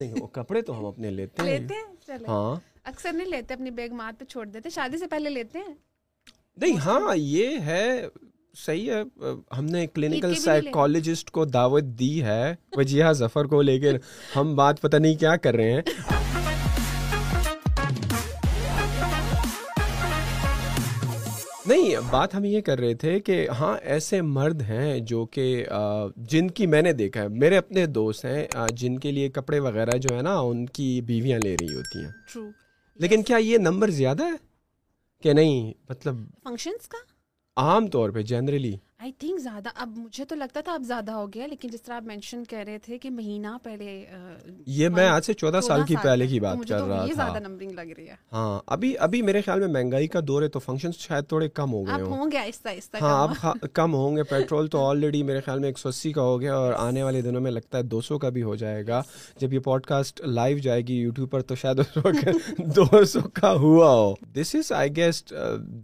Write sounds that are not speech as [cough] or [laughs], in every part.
نہیں وہ کپڑے تو ہم اپنے لیتے ہیں۔ لیتے ہیں چلے۔ ہاں۔ اکثر نہیں لیتے اپنی بیگ مار پہ چھوڑ دیتے۔ شادی سے پہلے لیتے ہیں؟ نہیں ہاں یہ ہے صحیح ہے۔ ہم نے کلینکل سائیکالوجسٹ کو دعوت دی ہے وجیہ ظفر کو لیکن ہم بات پتہ نہیں کیا کر رہے ہیں۔ نہیں بات ہم یہ کر رہے تھے کہ ہاں ایسے مرد ہیں جو کہ جن کی میں نے دیکھا ہے میرے اپنے دوست ہیں جن کے لیے کپڑے وغیرہ جو ہے نا ان کی بیویاں لے رہی ہوتی ہیں۔ لیکن کیا یہ نمبر زیادہ ہے؟ کہ نہیں مطلب فنکشنس کا؟ عام طور پہ جنرلی آئی تھنک زیادہ اب مجھے تو لگتا تھا اب زیادہ ہو گیا لیکن جس طرح آپ مینشن کر رہے تھے کہ مہینہ پہلے یہ میں آج سے چودہ سال کی پہلے کی بات کر رہا زیادہ نمبرنگ لگ رہی ہے۔ ہاں ابھی ابھی میرے خیال میں مہنگائی کا دور ہے تو فنکشن شاید تھوڑے کم ہو گئے ہوں۔ گے آہستہ آہستہ ہاں اب کم۔ خا- کم ہوں گے۔ پیٹرول تو آلریڈی میرے خیال میں ایک سو اسی کا ہو گیا اور آنے والے دنوں میں لگتا ہے دو سو کا بھی ہو جائے گا۔ جب یہ پوڈ کاسٹ لائیو جائے گی یوٹیوب پر تو شاید [laughs] دو سو کا ہوا ہو۔ This is I guess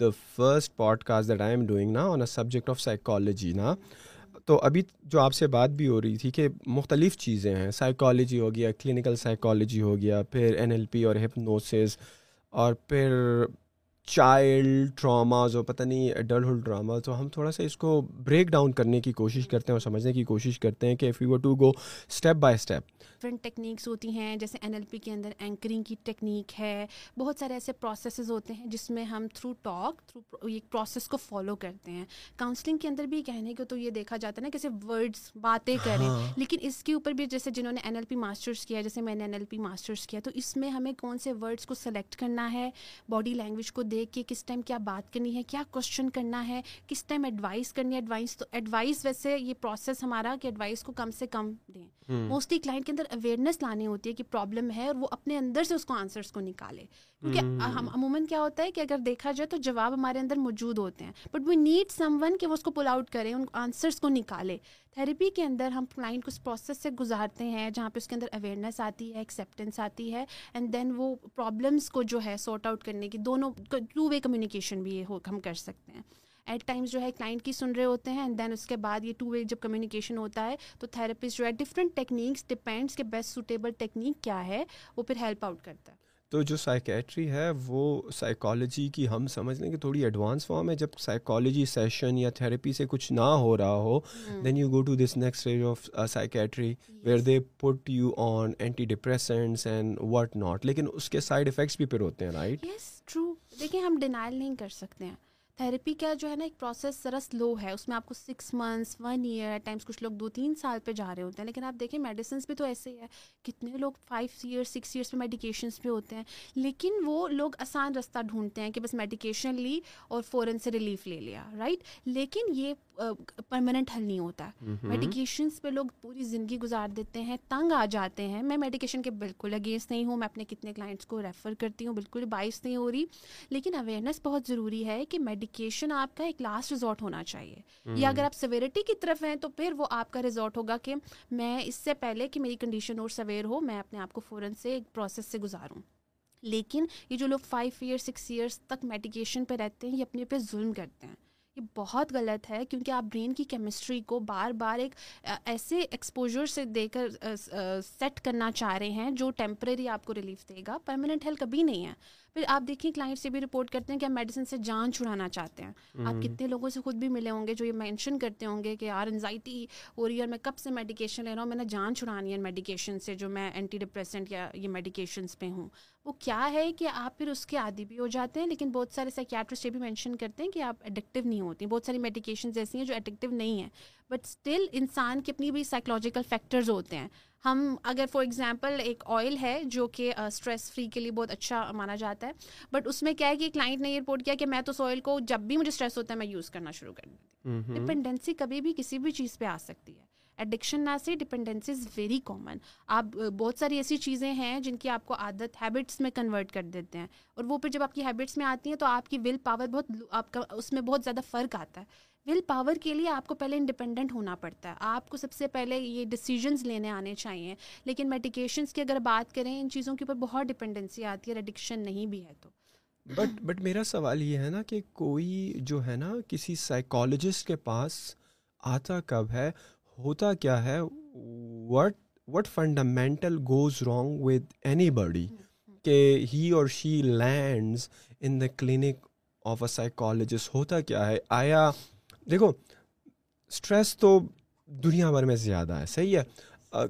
the first podcast that I am doing نا on a subject of psychology نا، تو ابھی جو آپ سے بات بھی ہو رہی تھی کہ مختلف چیزیں ہیں سائیکالوجی ہو گیا کلینکل سائیکالوجی ہو گیا، پھر این ایل پی اور ہپنوسس اور پھر چائلڈ ٹراماز اور پتہ نہیں ایڈلٹہڈ ڈراما تو ہم تھوڑا سا اس کو بریک ڈاؤن کرنے کی کوشش کرتے ہیں اور سمجھنے کی کوشش کرتے ہیں کہ if you to go step by step different techniques ہوتی ہیں جیسے این ایل پی کے اندر اینکرنگ کی ٹیکنیک ہے۔ بہت سارے ایسے پروسیسز ہوتے ہیں جس میں ہم تھرو ٹاک تھرو یہ پروسیس کو فالو کرتے ہیں۔ کاؤنسلنگ کے اندر بھی کہنے کو تو یہ دیکھا جاتا ہے نا کہ صرف ورڈس باتیں کریں۔ لیکن اس کے اوپر بھی جیسے جنہوں نے این ایل پی ماسٹرس کیا جیسے میں نے این ایل پی ماسٹرس کیا تو اس میں ہمیں کون سے ورڈس کو سلیکٹ کرنا ہے؟ باڈی لینگویج کو دیکھ کے کس ٹائم کیا بات کرنی ہے کیا کوشچن کرنا ہے کس ٹائم ایڈوائس کرنی ہے۔ ایڈوائس تو ایڈوائس ویسے یہ پروسیس ہمارا کہ ایڈوائس کو کم سے کم دیں۔ موسٹلی کلائنٹ کے اندر اویئرنیس لانی ہوتی ہے کہ پرابلم ہے اور وہ اپنے اندر سے اس کو آنسرس کو نکالے۔ کیونکہ ہم عموماً کیا ہوتا ہے کہ اگر دیکھا جائے تو جواب ہمارے اندر موجود ہوتے ہیں۔ But we need some one کہ وہ اس کو پل آؤٹ کریں ان آنسرس کو نکالے۔ تھیراپی کے اندر ہم کلائنٹ کو اس پروسیس سے گزارتے ہیں جہاں پہ اس کے اندر اویئرنیس آتی ہے ایکسیپٹینس آتی ہے اینڈ دین وہ پرابلمس کو جو ہے سارٹ آؤٹ کرنے کی دونوں ٹو وے کمیونیکیشن بھی یہ ہم کر سکتے ہیں۔ ایٹ ٹائمز جو ہے کلائنٹ کی سن رہے ہوتے ہیں اینڈ دین اس کے بعد یہ ٹو وے جب کمیونیکیشن ہوتا ہے تو تھراپسٹ جو ہے ڈفرینٹ ٹیکنیکس ڈپینڈس کہ بیسٹ سوٹیبل ٹیکنیک کیا ہے وہ پھر ہیلپ آؤٹ کرتا ہے. تو جو سائیکیٹری ہے وہ سائیکالوجی کی ہم سمجھ لیں کہ تھوڑی ایڈوانس فارم ہے. جب سائیکالوجی سیشن یا تھراپی سے کچھ نہ ہو رہا ہو then you go to this next stage of psychiatry where they put you on antidepressants and what not لیکن اس کے سائڈ افیکٹس بھی پھر ہوتے ہیں رائٹ یس ٹرو دیکھیں ہم ڈینائل نہیں کر سکتے ہیں. تھیراپی کا جو ہے نا ایک پروسیس ذرا سلو ہے اس میں آپ کو six months one year times کچھ لوگ دو تین سال پہ جا رہے ہوتے ہیں لیکن آپ دیکھیں میڈیسنس بھی تو ایسے ہی ہے کتنے لوگ فائیو ایئرس سکس ایئرس پہ میڈیکیشنس پہ ہوتے ہیں لیکن وہ لوگ آسان رستہ ڈھونڈتے ہیں کہ بس میڈیکیشن لی اور فوراً سے ریلیف لے لیا رائٹ لیکن یہ پرماننٹ حل نہیں ہوتا۔ میڈیکیشنس پہ لوگ پوری زندگی گزار دیتے ہیں تنگ آ جاتے ہیں۔ میں میڈیکیشن کے بالکل اگینسٹ نہیں ہوں میں اپنے کتنے کلائنٹس کو ریفر کرتی ہوں بالکل باعث نہیں ہو رہی لیکن اویئرنیس بہت ضروری ہے کہ میڈیکیشن آپ کا ایک لاسٹ ریزورٹ ہونا چاہیے۔ یا اگر آپ سویرٹی کی طرف ہیں تو پھر وہ آپ کا ریزورٹ ہوگا کہ میں اس سے پہلے کہ میری کنڈیشن اور سویر ہو میں اپنے آپ کو فوراً سے ایک پروسیس سے گزاروں۔ لیکن یہ جو لوگ فائیو ایئر سکس ایئرس تک میڈیکیشن پہ رہتے ہیں یہ اپنے پہ ظلم کرتے ہیں۔ یہ بہت غلط ہے کیونکہ آپ برین کی کیمسٹری کو بار بار ایک ایسے ایکسپوجر سے دے کر سیٹ کرنا چاہ رہے ہیں جو ٹیمپریری آپ کو ریلیف دے گا پرماننٹ ہیل کبھی نہیں ہے۔ پھر آپ دیکھیں کلائنٹ سے بھی رپورٹ کرتے ہیں کہ آپ میڈیسن سے جان چھڑانا چاہتے ہیں۔ آپ کتنے لوگوں سے خود بھی ملے ہوں گے جو یہ مینشن کرتے ہوں گے کہ یار انزائٹی ہو رہی ہے اور میں کب سے میڈیکیشن لے رہا ہوں؟ میں نے جان چھڑانی ہے میڈیکیشن سے جو میں اینٹی ڈپریسنٹ یا یہ میڈیکیشنس پہ ہوں۔ وہ کیا ہے کہ آپ پھر اس کے عادی بھی ہو جاتے ہیں لیکن بہت سارے سائکیٹرسٹ یہ بھی مینشن کرتے ہیں کہ آپ اڈکٹیو نہیں ہوتی۔ بہت ساری میڈیکیشنز ایسی ہیں جو اڈکٹیو نہیں ہیں۔ بٹ اسٹل انسان کی اپنی بھی سائیکلوجیکل فیکٹرز ہوتے ہیں۔ ہم اگر فار ایگزامپل ایک آئل ہے جو کہ اسٹریس فری کے لیے بہت اچھا مانا جاتا ہے۔ بٹ اس میں کیا ہے کہ کلائنٹ نے یہ رپورٹ کیا کہ میں تو اس آئل کو جب بھی مجھے اسٹریس ہوتا ہے میں یوز کرنا شروع کر دیتی ڈپینڈنسی کبھی بھی کسی بھی چیز پہ آ سکتی ہے۔ ایڈکشن نہ سے ڈپینڈنسی از ویری کامن آپ بہت ساری ایسی چیزیں ہیں جن کی آپ کو عادت ہیبٹس میں کنورٹ کر دیتے ہیں۔ اور وہ پھر جب آپ کی ہیبٹس میں آتی ہیں تو آپ کی ول پاور بہت آپ کا اس میں بہت زیادہ فرق آتا ہے۔ ول پاور کے لیے آپ کو پہلے انڈیپینڈنٹ ہونا پڑتا ہے۔ آپ کو سب سے پہلے یہ ڈیسیجنس لینے آنے چاہیے۔ لیکن میڈیکیشنس کی اگر بات کریں، ان چیزوں کے اوپر بہت ڈپینڈنسی آتی ہے ایڈکشن نہیں بھی ہے تو۔ بٹ بٹ میرا سوال یہ ہے نا کہ کوئی جو ہے نا کسی سائیکالوجسٹ کے پاس آتا کب ہے؟ ہوتا کیا ہے؟ What what fundamental goes wrong with anybody? کہ ہی اور she lands in the clinic of a psychologist ہوتا کیا ہے؟ آیا دیکھو اسٹریس تو دنیا بھر میں زیادہ ہے، صحیح ہے۔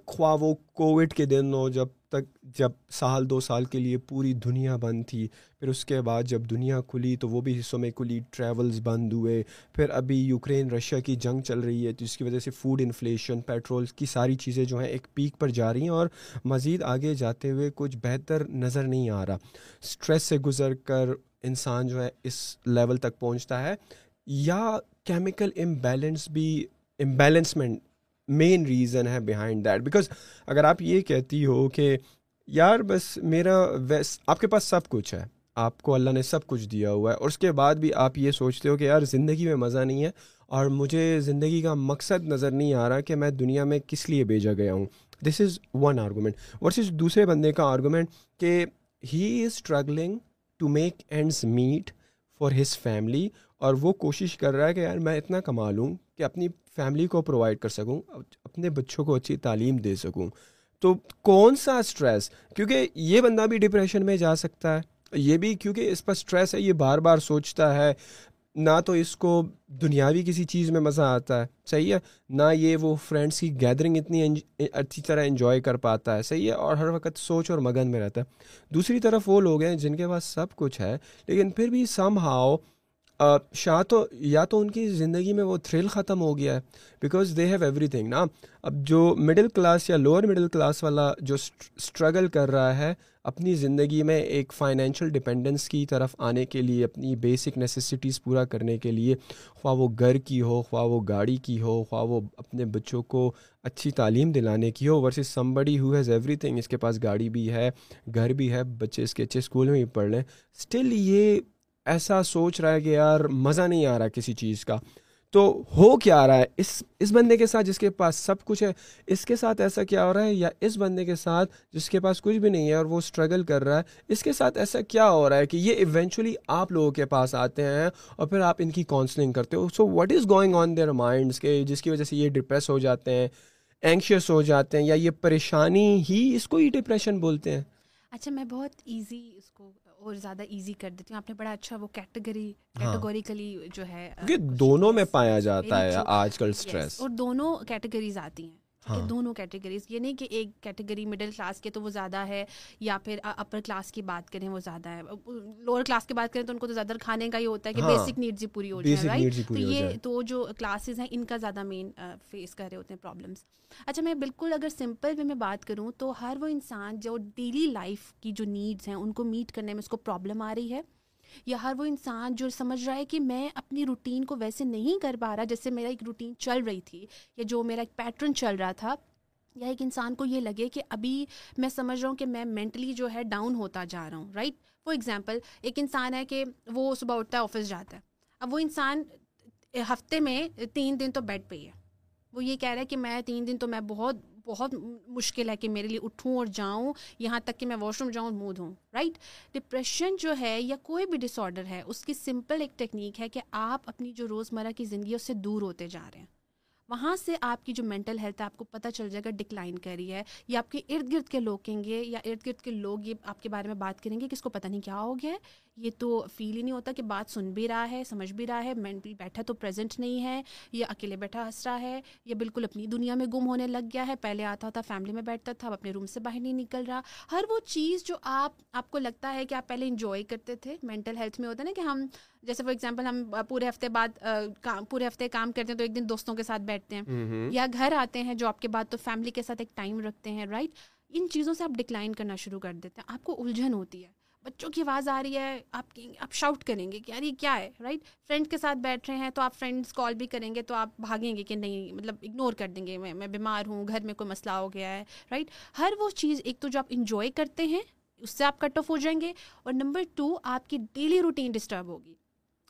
خواہ وہ کووڈ کے دن ہو، جب تک، جب سال، دو سال کے لیے پوری دنیا بند تھی، پھر اس کے بعد جب دنیا کھلی تو وہ بھی حصوں میں کھلی ٹریولز بند ہوئے۔ پھر ابھی یوکرین، رشیا کی جنگ چل رہی ہے، جس کی وجہ سے فوڈ انفلیشن پیٹرول کی ساری چیزیں جو ہیں ایک پیک پر جا رہی ہیں اور مزید آگے جاتے ہوئے کچھ بہتر نظر نہیں آ رہا۔ اسٹریس سے گزر کر انسان جو ہے اس لیول تک پہنچتا ہے۔ یا کیمیکل امبیلنس بھی امبیلنسمنٹ مین ریزن ہے بیہائنڈ دیٹ بیکاز اگر آپ یہ کہتی ہو کہ یار بس میرا ویس آپ کے پاس سب کچھ ہے، آپ کو اللہ نے سب کچھ دیا ہوا ہے، اور اس کے بعد بھی آپ یہ سوچتے ہو کہ یار زندگی میں مزہ نہیں ہے، اور مجھے زندگی کا مقصد نظر نہیں آ رہا کہ میں دنیا میں کس لیے بھیجا گیا ہوں۔ This is one argument versus دوسرے بندے کا آرگومنٹ کہ he is struggling to make ends meet for his family اور وہ کوشش کر رہا ہے کہ یار میں اتنا کما لوں کہ اپنی فیملی کو پرووائڈ کر سکوں، اپنے بچوں کو اچھی تعلیم دے سکوں۔ تو کون سا اسٹریس کیونکہ یہ بندہ بھی ڈپریشن میں جا سکتا ہے۔ یہ بھی کیونکہ اس پر اسٹریس ہے، یہ بار بار سوچتا ہے۔ نہ تو اس کو دنیاوی کسی چیز میں مزہ آتا ہے۔ صحیح ہے؟ نہ یہ وہ فرینڈس کی گیدرنگ اتنی اچھی طرح انجوائے کر پاتا ہے۔ صحیح ہے؟ اور ہر وقت سوچ اور مگن میں رہتا ہے۔ دوسری طرف وہ لوگ ہیں جن کے پاس سب کچھ ہے، لیکن پھر بھی سم ہاؤ شاہ تو یا تو ان کی زندگی میں وہ تھرل ختم ہو گیا ہے because they have everything نا؟ اب جو مڈل کلاس یا لوور مڈل کلاس والا جو اسٹرگل کر رہا ہے اپنی زندگی میں ایک فائنینشیل ڈپینڈنس کی طرف آنے کے لیے، اپنی بیسک نیسیسٹیز پورا کرنے کے لیے، خواہ وہ گھر کی ہو، خواہ وہ گاڑی کی ہو، خواہ وہ اپنے بچوں کو اچھی تعلیم دلانے کی who versus somebody who has everything اس کے پاس گاڑی بھی ہے، گھر بھی ہے، بچے اس کے اچھے اسکول میں بھی پڑھ لیں۔ اسٹل یہ ایسا سوچ رہا ہے کہ یار مزہ نہیں آ رہا کسی چیز کا۔ تو ہو کیا آ رہا ہے؟ اس اس بندے کے ساتھ جس کے پاس سب کچھ ہے، اس کے ساتھ ایسا کیا ہو رہا ہے؟ یا اس بندے کے ساتھ جس کے پاس کچھ بھی نہیں ہے اور وہ اسٹرگل کر رہا ہے، اس کے ساتھ ایسا کیا ہو رہا ہے کہ یہ ایونچولی آپ لوگوں کے پاس آتے ہیں اور پھر آپ ان کی کاؤنسلنگ کرتے ہو؟ So what is going on their minds کے جس کی وجہ سے یہ ڈپریس ہو جاتے ہیں اینکشیس ہو جاتے ہیں یا یہ پریشانی ہی اس کو ہی ڈپریشن بولتے ہیں؟ اچھا میں بہت ایزی اس کو اور زیادہ ایزی کر دیتی ہوں۔ آپ نے بڑا اچھا وہ کیٹیگری کیٹیگوریکلی جو ہے دونوں میں پایا جاتا ہے آج کل اسٹریس اور دونوں کیٹیگریز آتی ہیں۔ ہاں۔ دونوں کیٹیگریز یہ نہیں کہ ایک کیٹیگری مڈل کلاس کے تو وہ زیادہ ہے یا پھر اپر کلاس کی بات کریں وہ زیادہ ہے۔ لوور کلاس کی بات کریں تو ان کو تو زیادہ کھانے کا ہی ہوتا ہے کہ بیسک ہاں۔ نیڈز ہی پوری ہو جائے رائٹ تو یہ تو جو کلاسز ہیں ان کا زیادہ مین فیس کر رہے ہوتے ہیں پرابلمس اچھا میں بالکل اگر سمپل وے میں بات کروں تو ہر وہ انسان جو ڈیلی لائف کی جو نیڈس ہیں ان کو میٹ کرنے میں اس کو پرابلم آ رہی ہے۔ یا ہر وہ انسان جو سمجھ رہا ہے کہ میں اپنی روٹین کو ویسے نہیں کر پا رہا جیسے میرا ایک روٹین چل رہی تھی یا جو میرا ایک پیٹرن چل رہا تھا، یا ایک انسان کو یہ لگے کہ ابھی میں سمجھ رہا ہوں کہ میں مینٹلی جو ہے ڈاؤن ہوتا جا رہا ہوں رائٹ فار ایگزامپل ایک انسان ہے کہ وہ صبح اٹھتا ہے آفس جاتا ہے۔ اب وہ انسان ہفتے میں تین دن تو بیڈ پہ ہی ہے۔ وہ یہ کہہ رہا ہے کہ میں تین دن تو میں بہت بہت مشکل ہے کہ میرے لیے اٹھوں اور جاؤں، یہاں تک کہ میں واش روم جاؤں منہ دھوں رائٹ ڈپریشن جو ہے یا کوئی بھی ڈس آڈر ہے، اس کی سمپل ایک ٹیکنیک ہے کہ آپ اپنی جو روزمرہ کی زندگی ہے، اس سے دور ہوتے جا رہے ہیں۔ وہاں سے آپ کی جو مینٹل ہیلتھ ہے، آپ کو پتہ چل جائے گا ڈکلائن کر رہی ہے، یا آپ کے ارد گرد کے لوگ کہیں گے، یا ارد گرد کے لوگ یہ آپ کے بارے میں بات کریں گے کہ اس کو پتہ نہیں کیا ہو گیا ہے۔ یہ تو فیل ہی نہیں ہوتا کہ بات سن بھی رہا ہے سمجھ بھی رہا ہے مینٹلی بیٹھا تو پریزنٹ نہیں ہے یا اکیلے بیٹھا ہنس رہا ہے یا بالکل اپنی دنیا میں گم ہونے لگ گیا ہے۔ پہلے آتا تھا فیملی میں بیٹھتا تھا اب اپنے روم سے باہر نہیں نکل رہا۔ ہر وہ چیز جو آپ آپ کو لگتا ہے کہ آپ پہلے انجوائے کرتے تھے مینٹل ہیلتھ میں ہوتا ہے نا کہ ہم جیسے فار ایگزامپل ہم پورے ہفتے بعد پورے ہفتے کام کرتے ہیں تو ایک دن دوستوں کے ساتھ بیٹھتے ہیں۔ یا گھر آتے ہیں جاب کے بعد تو فیملی کے ساتھ ایک ٹائم رکھتے ہیں رائٹ ان چیزوں سے آپ ڈکلائن کرنا شروع کر دیتے ہیں۔ آپ کو الجھن ہوتی ہے۔ بچوں کی آواز آ رہی ہے، آپ آپ شاؤٹ کریں گے کہ یار یہ کیا ہے رائٹ فرینڈ کے ساتھ بیٹھ رہے ہیں تو آپ فرینڈس کال بھی کریں گے تو آپ بھاگیں گے کہ نہیں مطلب اگنور کر دیں گے، میں میں بیمار ہوں، گھر میں کوئی مسئلہ ہو گیا ہے رائٹ ہر وہ چیز ایک تو جو آپ انجوائے کرتے ہیں، اس سے آپ کٹ آف ہو جائیں گے اور نمبر ٹو آپ کی ڈیلی روٹین ڈسٹرب ہوگی۔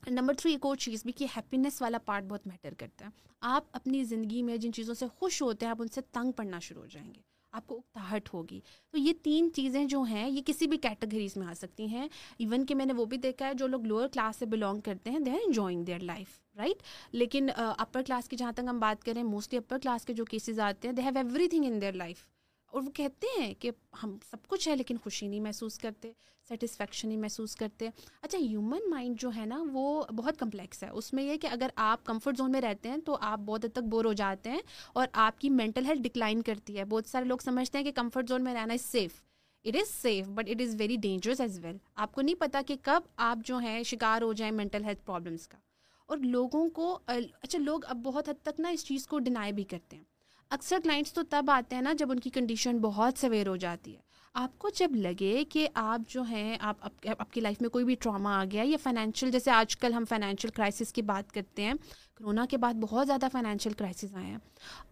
نمبر تھری ایک اور چیز بھی کہ ہیپینیس والا پارٹ بہت میٹر کرتا ہے۔ آپ اپنی زندگی میں جن چیزوں سے خوش ہوتے ہیں، آپ ان سے تنگ پڑنا شروع ہو جائیں گے۔ آپ کو اکتاہٹ ہوگی۔ تو یہ تین چیزیں جو ہیں، یہ کسی بھی کیٹیگریز میں آ سکتی ہیں۔ ایون کہ میں نے وہ بھی دیکھا ہے، جو لوگ لوور کلاس سے بلانگ کرتے ہیں they are enjoying their life right لیکن اپر کلاس کی جہاں تک ہم بات کریں موسٹلی اپر کلاس کے جو کیسز آتے ہیں they have everything in their life اور وہ کہتے ہیں کہ ہم سب کچھ ہے لیکن خوشی نہیں محسوس کرتے سیٹسفیکشن نہیں محسوس کرتے۔ اچھا ہیومن مائنڈ جو ہے نا، وہ بہت کمپلیکس ہے۔ اس میں یہ کہ اگر آپ کمفرٹ زون میں رہتے ہیں تو آپ بہت حد تک بور ہو جاتے ہیں اور آپ کی مینٹل ہیلتھ ڈکلائن کرتی ہے۔ بہت سارے لوگ سمجھتے ہیں کہ کمفرٹ زون میں رہنا is safe it is safe but it is very dangerous as well آپ کو نہیں پتا کہ کب آپ جو ہیں، شکار ہو جائیں مینٹل ہیلتھ پرابلمس کا۔ اور لوگوں کو اچھا لوگ اب بہت حد تک نا اس چیز کو ڈینائی بھی کرتے ہیں۔ اکثر کلائنٹس تو تب آتے ہیں نا جب ان کی کنڈیشن بہت سویر ہو جاتی ہے۔ آپ کو جب لگے کہ آپ جو ہیں، آپ آپ کی لائف میں کوئی بھی ٹراما آ گیا یا فائنینشیل جیسے آج کل ہم فائنینشیل کرائسس کی بات کرتے ہیں کرونا کے بعد بہت زیادہ فائنینشیل کرائسس آئے ہیں۔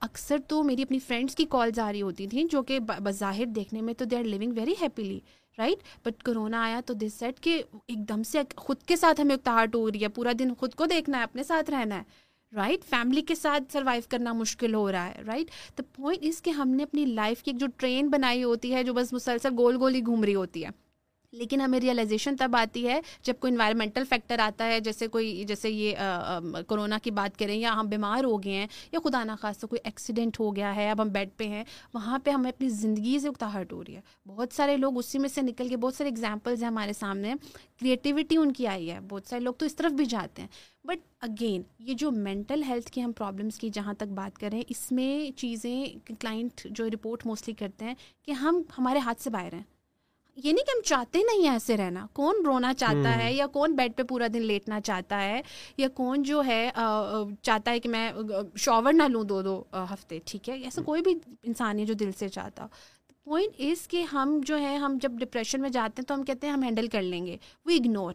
اکثر تو میری اپنی فرینڈس کی کالز آ رہی ہوتی تھیں جو کہ بظاہر دیکھنے میں تو they are living very happily right but corona آیا تو دس سیٹ کہ ایک دم سے خود کے ساتھ ہمیں اکتاہٹ ہو رہی ہے۔ پورا دن خود کو دیکھنا ہے، اپنے ساتھ رہنا ہے۔ رائٹ فیملی کے ساتھ سروائیو کرنا مشکل ہو رہا ہے رائٹ دا پوائنٹ اس کہ ہم نے اپنی لائف کی ایک جو ٹرین بنائی ہوتی ہے، جو بس مسلسل گول گول ہی گھوم رہی ہوتی ہے لیکن ہمیں ریئلائزیشن تب آتی ہے جب کوئی انوائرمنٹل فیکٹر آتا ہے، جیسے کوئی، جیسے یہ کرونا کی بات کریں یا ہم بیمار ہو گئے ہیں یا خدا نخواستہ کوئی ایکسیڈنٹ ہو گیا ہے، اب ہم بیڈ پہ ہیں، وہاں پہ ہمیں اپنی زندگی سے اکتاہٹ ہو رہی ہے۔ بہت سارے لوگ اسی میں سے نکل کے، بہت سارے ایگزامپلز ہیں ہمارے سامنے کریٹیوٹی ان کی آئی ہے۔ بہت سارے لوگ تو اس طرف بھی جاتے ہیں۔ بٹ اگین یہ جو مینٹل ہیلتھ کی ہم پرابلمس کی جہاں تک بات کریں، اس میں چیزیں کلائنٹ جو رپورٹ موسٹلی کرتے ہیں کہ ہم ہمارے ہاتھ سے باہر ہیں۔ یہ نہیں کہ ہم چاہتے نہیں ہیں ایسے رہنا۔ کون رونا چاہتا ہے یا کون بیڈ پہ پورا دن لیٹنا چاہتا ہے یا کون جو ہے چاہتا ہے کہ میں شاور نہ لوں دو دو ہفتے ٹھیک ہے؟ ایسا کوئی بھی انسان ہے جو دل سے چاہتا۔ پوائنٹ از کہ ہم جو ہے ہم جب ڈپریشن میں جاتے ہیں تو ہم کہتے ہیں ہم ہینڈل کر لیں گے۔ وہ اگنور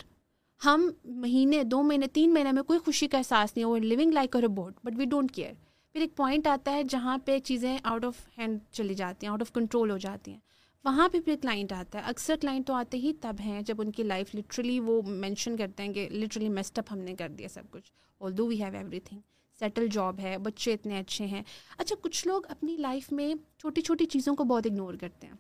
ہم مہینے دو مہینے تین مہینے میں کوئی خوشی کا احساس نہیں ہو لیونگ لائک اور bored but we don't care پھر ایک پوائنٹ آتا ہے جہاں پہ چیزیں آؤٹ آف ہینڈ چلی جاتی ہیں آؤٹ آف کنٹرول ہو جاتی ہیں۔ وہاں پہ پھر کلائنٹ آتا ہے۔ اکثر کلائنٹ تو آتے ہی تب ہیں جب ان کی لائف لٹرلی وہ مینشن کرتے ہیں کہ لٹرلی میسٹ اپ ہم نے کر دیا سب کچھ۔ Although we have everything settle job ہے، بچے اتنے اچھے ہیں۔ اچھا کچھ لوگ اپنی لائف میں چھوٹی چھوٹی چیزوں کو بہت اگنور کرتے ہیں۔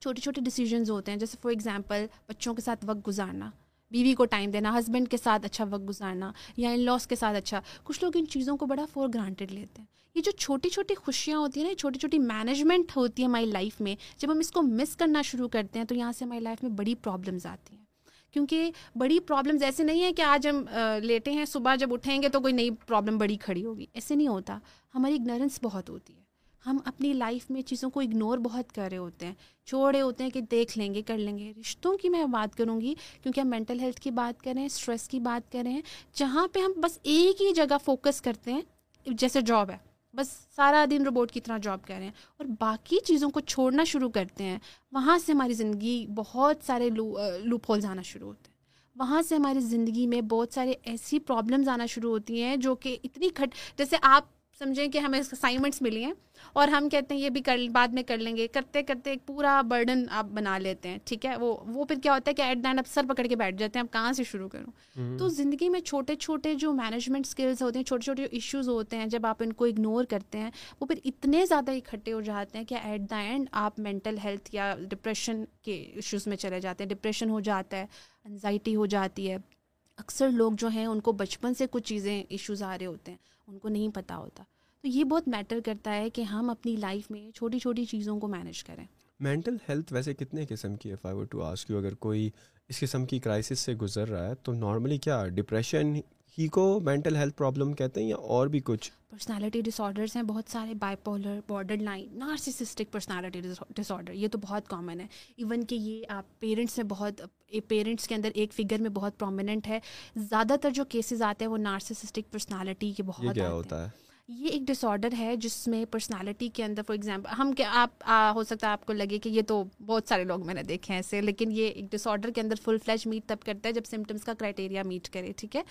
چھوٹے چھوٹے ڈیسیجنز ہوتے ہیں، جیسے فار ایگزامپل بچوں کے ساتھ وقت گزارنا۔ بیوی کو ٹائم دینا ہسبینڈ کے ساتھ اچھا وقت گزارنا یا ان لاس کے ساتھ اچھا۔ کچھ لوگ ان چیزوں کو بڑا فور گرانٹیڈ لیتے ہیں۔ یہ جو چھوٹی چھوٹی خوشیاں ہوتی ہیں نا چھوٹی چھوٹی مینجمنٹ ہوتی ہے ہماری لائف میں۔ جب ہم اس کو مس کرنا شروع کرتے ہیں تو یہاں سے ہماری لائف میں بڑی پرابلمز آتی ہیں۔ کیونکہ بڑی پرابلمز ایسے نہیں ہیں کہ آج ہم لیٹے ہیں، صبح جب اٹھیں گے تو کوئی نئی پرابلم بڑی کھڑی ہوگی۔ ایسے نہیں ہوتا۔ ہماری اگنورنس بہت ہوتی ہے۔ ہم اپنی لائف میں چیزوں کو اگنور بہت کر رہے ہوتے ہیں۔ چھوڑ رہے ہوتے ہیں کہ دیکھ لیں گے، کر لیں گے۔ رشتوں کی میں بات کروں گی، کیونکہ ہم مینٹل ہیلتھ کی بات کریں اسٹریس کی بات کریں جہاں پہ ہم بس ایک ہی جگہ فوکس کرتے ہیں، جیسے جاب ہے۔ بس سارا دن روبوٹ کی طرح جاب کر رہے ہیں۔ اور باقی چیزوں کو چھوڑنا شروع کرتے ہیں۔ وہاں سے ہماری زندگی بہت سارے لو لوپ ہولز آنا شروع ہوتے ہیں۔ وہاں سے ہماری زندگی میں بہت سارے ایسی پرابلمز آنا شروع ہوتی ہیں جو کہ اتنی کھٹ، جیسے آپ سمجھیں کہ ہمیں اسائنمنٹس ملی ہیں اور ہم کہتے ہیں یہ بھی کر بعد میں کر لیں گے۔ کرتے کرتے ایک پورا برڈن آپ بنا لیتے ہیں ٹھیک ہے؟ وہ وہ پھر کیا ہوتا ہے کہ ایٹ دا اینڈ آپ سر پکڑ کے بیٹھ جاتے ہیں آپ کہاں سے شروع کروں؟ تو زندگی میں چھوٹے چھوٹے جو مینجمنٹ اسکلس ہوتے ہیں چھوٹے چھوٹے ایشوز ہوتے ہیں جب آپ ان کو اگنور کرتے ہیں وہ پھر اتنے زیادہ اکٹھے ہو جاتے ہیں کہ ایٹ دا اینڈ آپ مینٹل ہیلتھ یا ڈپریشن کے ایشوز میں چلے جاتے ہیں۔ ڈپریشن ہو جاتا ہے انزائٹی ہو جاتی ہے۔ اکثر لوگ جو ہیں ان کو بچپن سے کچھ چیزیں ایشوز آ رہے ہوتے ہیں۔ ان کو نہیں پتہ ہوتا۔ تو یہ بہت میٹر کرتا ہے کہ ہم اپنی لائف میں چھوٹی چھوٹی چیزوں کو مینیج کریں۔ مینٹل ہیلتھ ویسے کتنے قسم کی ہے؟ ٹو آسک یو اگر کوئی اس قسم کی کرائسس سے گزر رہا ہے، تو نارملی کیا ڈپریشن ہی کو مینٹل ہیلتھ پرابلم کہتے ہیں یا اور بھی کچھ؟ پرسنالٹی ڈس آڈرس ہیں بہت سارے bipolar borderline narcissistic personality disorder یہ تو بہت کامن ہے۔ ایون کہ یہ آپ پیرنٹس میں بہت پیرنٹس کے اندر ایک فگر میں بہت پرومیننٹ ہے۔ زیادہ تر جو کیسز آتے ہیں وہ نارسسٹک پرسنالٹی کے بہت ہوتا ہے؟ یہ ایک ڈس آڈر ہے جس میں پرسنالٹی کے اندر فار ایگزامپل ہم کیا آپ ہو سکتا ہے آپ کو لگے کہ یہ تو بہت سارے لوگ میں نے دیکھے ہیں ایسے لیکن یہ ایک ڈس آڈر کے اندر فل فلیش میٹ تب کرتا ہے جب سمٹمس کا کرائٹیریا میٹ کرے ٹھیک ہے؟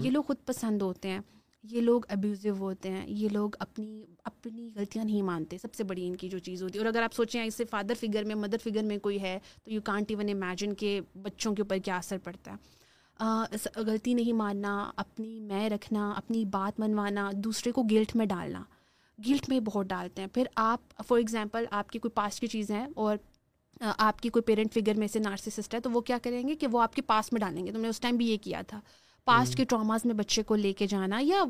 یہ لوگ خود پسند ہوتے ہیں یہ لوگ ابیوزو ہوتے ہیں یہ لوگ اپنی اپنی غلطیاں نہیں مانتے سب سے بڑی ان کی جو چیز ہوتی ہے۔ اور اگر آپ سوچیں اس سے فادر فگر میں مدر فگر میں کوئی ہے تو یو کانٹ ایون امیجن کہ بچوں کے اوپر کیا اثر پڑتا ہے۔ غلطی نہیں ماننا اپنی میں رکھنا اپنی بات منوانا دوسرے کو گلٹ میں ڈالنا۔ گلٹ میں بہت ڈالتے ہیں۔ پھر آپ فار ایگزامپل آپ کی کوئی پاس کی چیزیں ہیں اور آپ کی کوئی پیرنٹ فگر میں سے نارسسسٹ ہے تو وہ کیا کریں گے کہ وہ آپ کے پاس میں ڈالیں گے۔ تم نے اس ٹائم بھی یہ کیا تھا۔ پاسٹ کے ٹراماز میں بچے کو لے کے جانا یا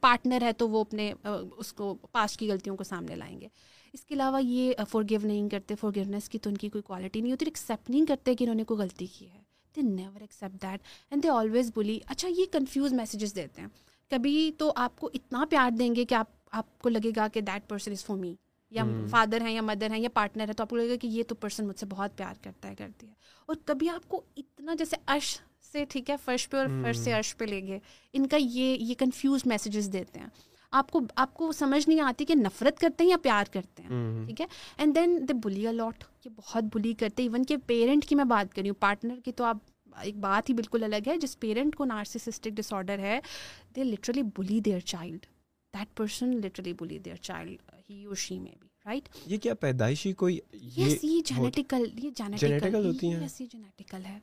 پارٹنر ہے تو وہ اپنے اس کو پاسٹ کی غلطیوں کو سامنے لائیں گے۔ اس کے علاوہ یہ فور گیو نہیں کرتے فور گیونیس کی تو ان کی کوئی کوالٹی نہیں ہوتی ایکسیپٹ نہیں کرتے کہ انہوں نے کوئی غلطی کی ہے۔ They never accept that and they always بولی اچھا یہ کنفیوز میسیجز دیتے ہیں۔ کبھی تو آپ کو اتنا پیار دیں گے کہ آپ آپ کو لگے گا کہ that person is for me یا فادر ہیں یا مدر ہیں یا پارٹنر ہے تو آپ کو لگے گا کہ یہ تو پرسن مجھ سے بہت پیار کرتا ہے کرتی ہے۔ اور کبھی آپ کو اتنا جیسے عرش سے ٹھیک ہے فرش پہ اور فرش سے عرش پہ لے گئے ان کا یہ یہ کنفیوز میسیجز دیتے ہیں۔ آپ کو آپ کو سمجھ نہیں آتی کہ نفرت کرتے ہیں یا پیار کرتے ہیں۔ ٹھیک ہے؟ اینڈ دین دے بلی الاٹ یہ بہت بلی کرتے ہیں۔ ایون کہ پیرنٹ کی میں بات کری ہوں۔ پارٹنر کی تو آپ ایک بات ہی بالکل الگ ہے۔ جس پیرنٹ کو نارسسٹک ڈس آڈر ہے they literally bully their child that person literally bully their child he اور شی میں بھی رائٹ یہ کیا پیدائشی کوئی یہ جینیٹیکل یہ جینیٹیکل ہوتی ہے۔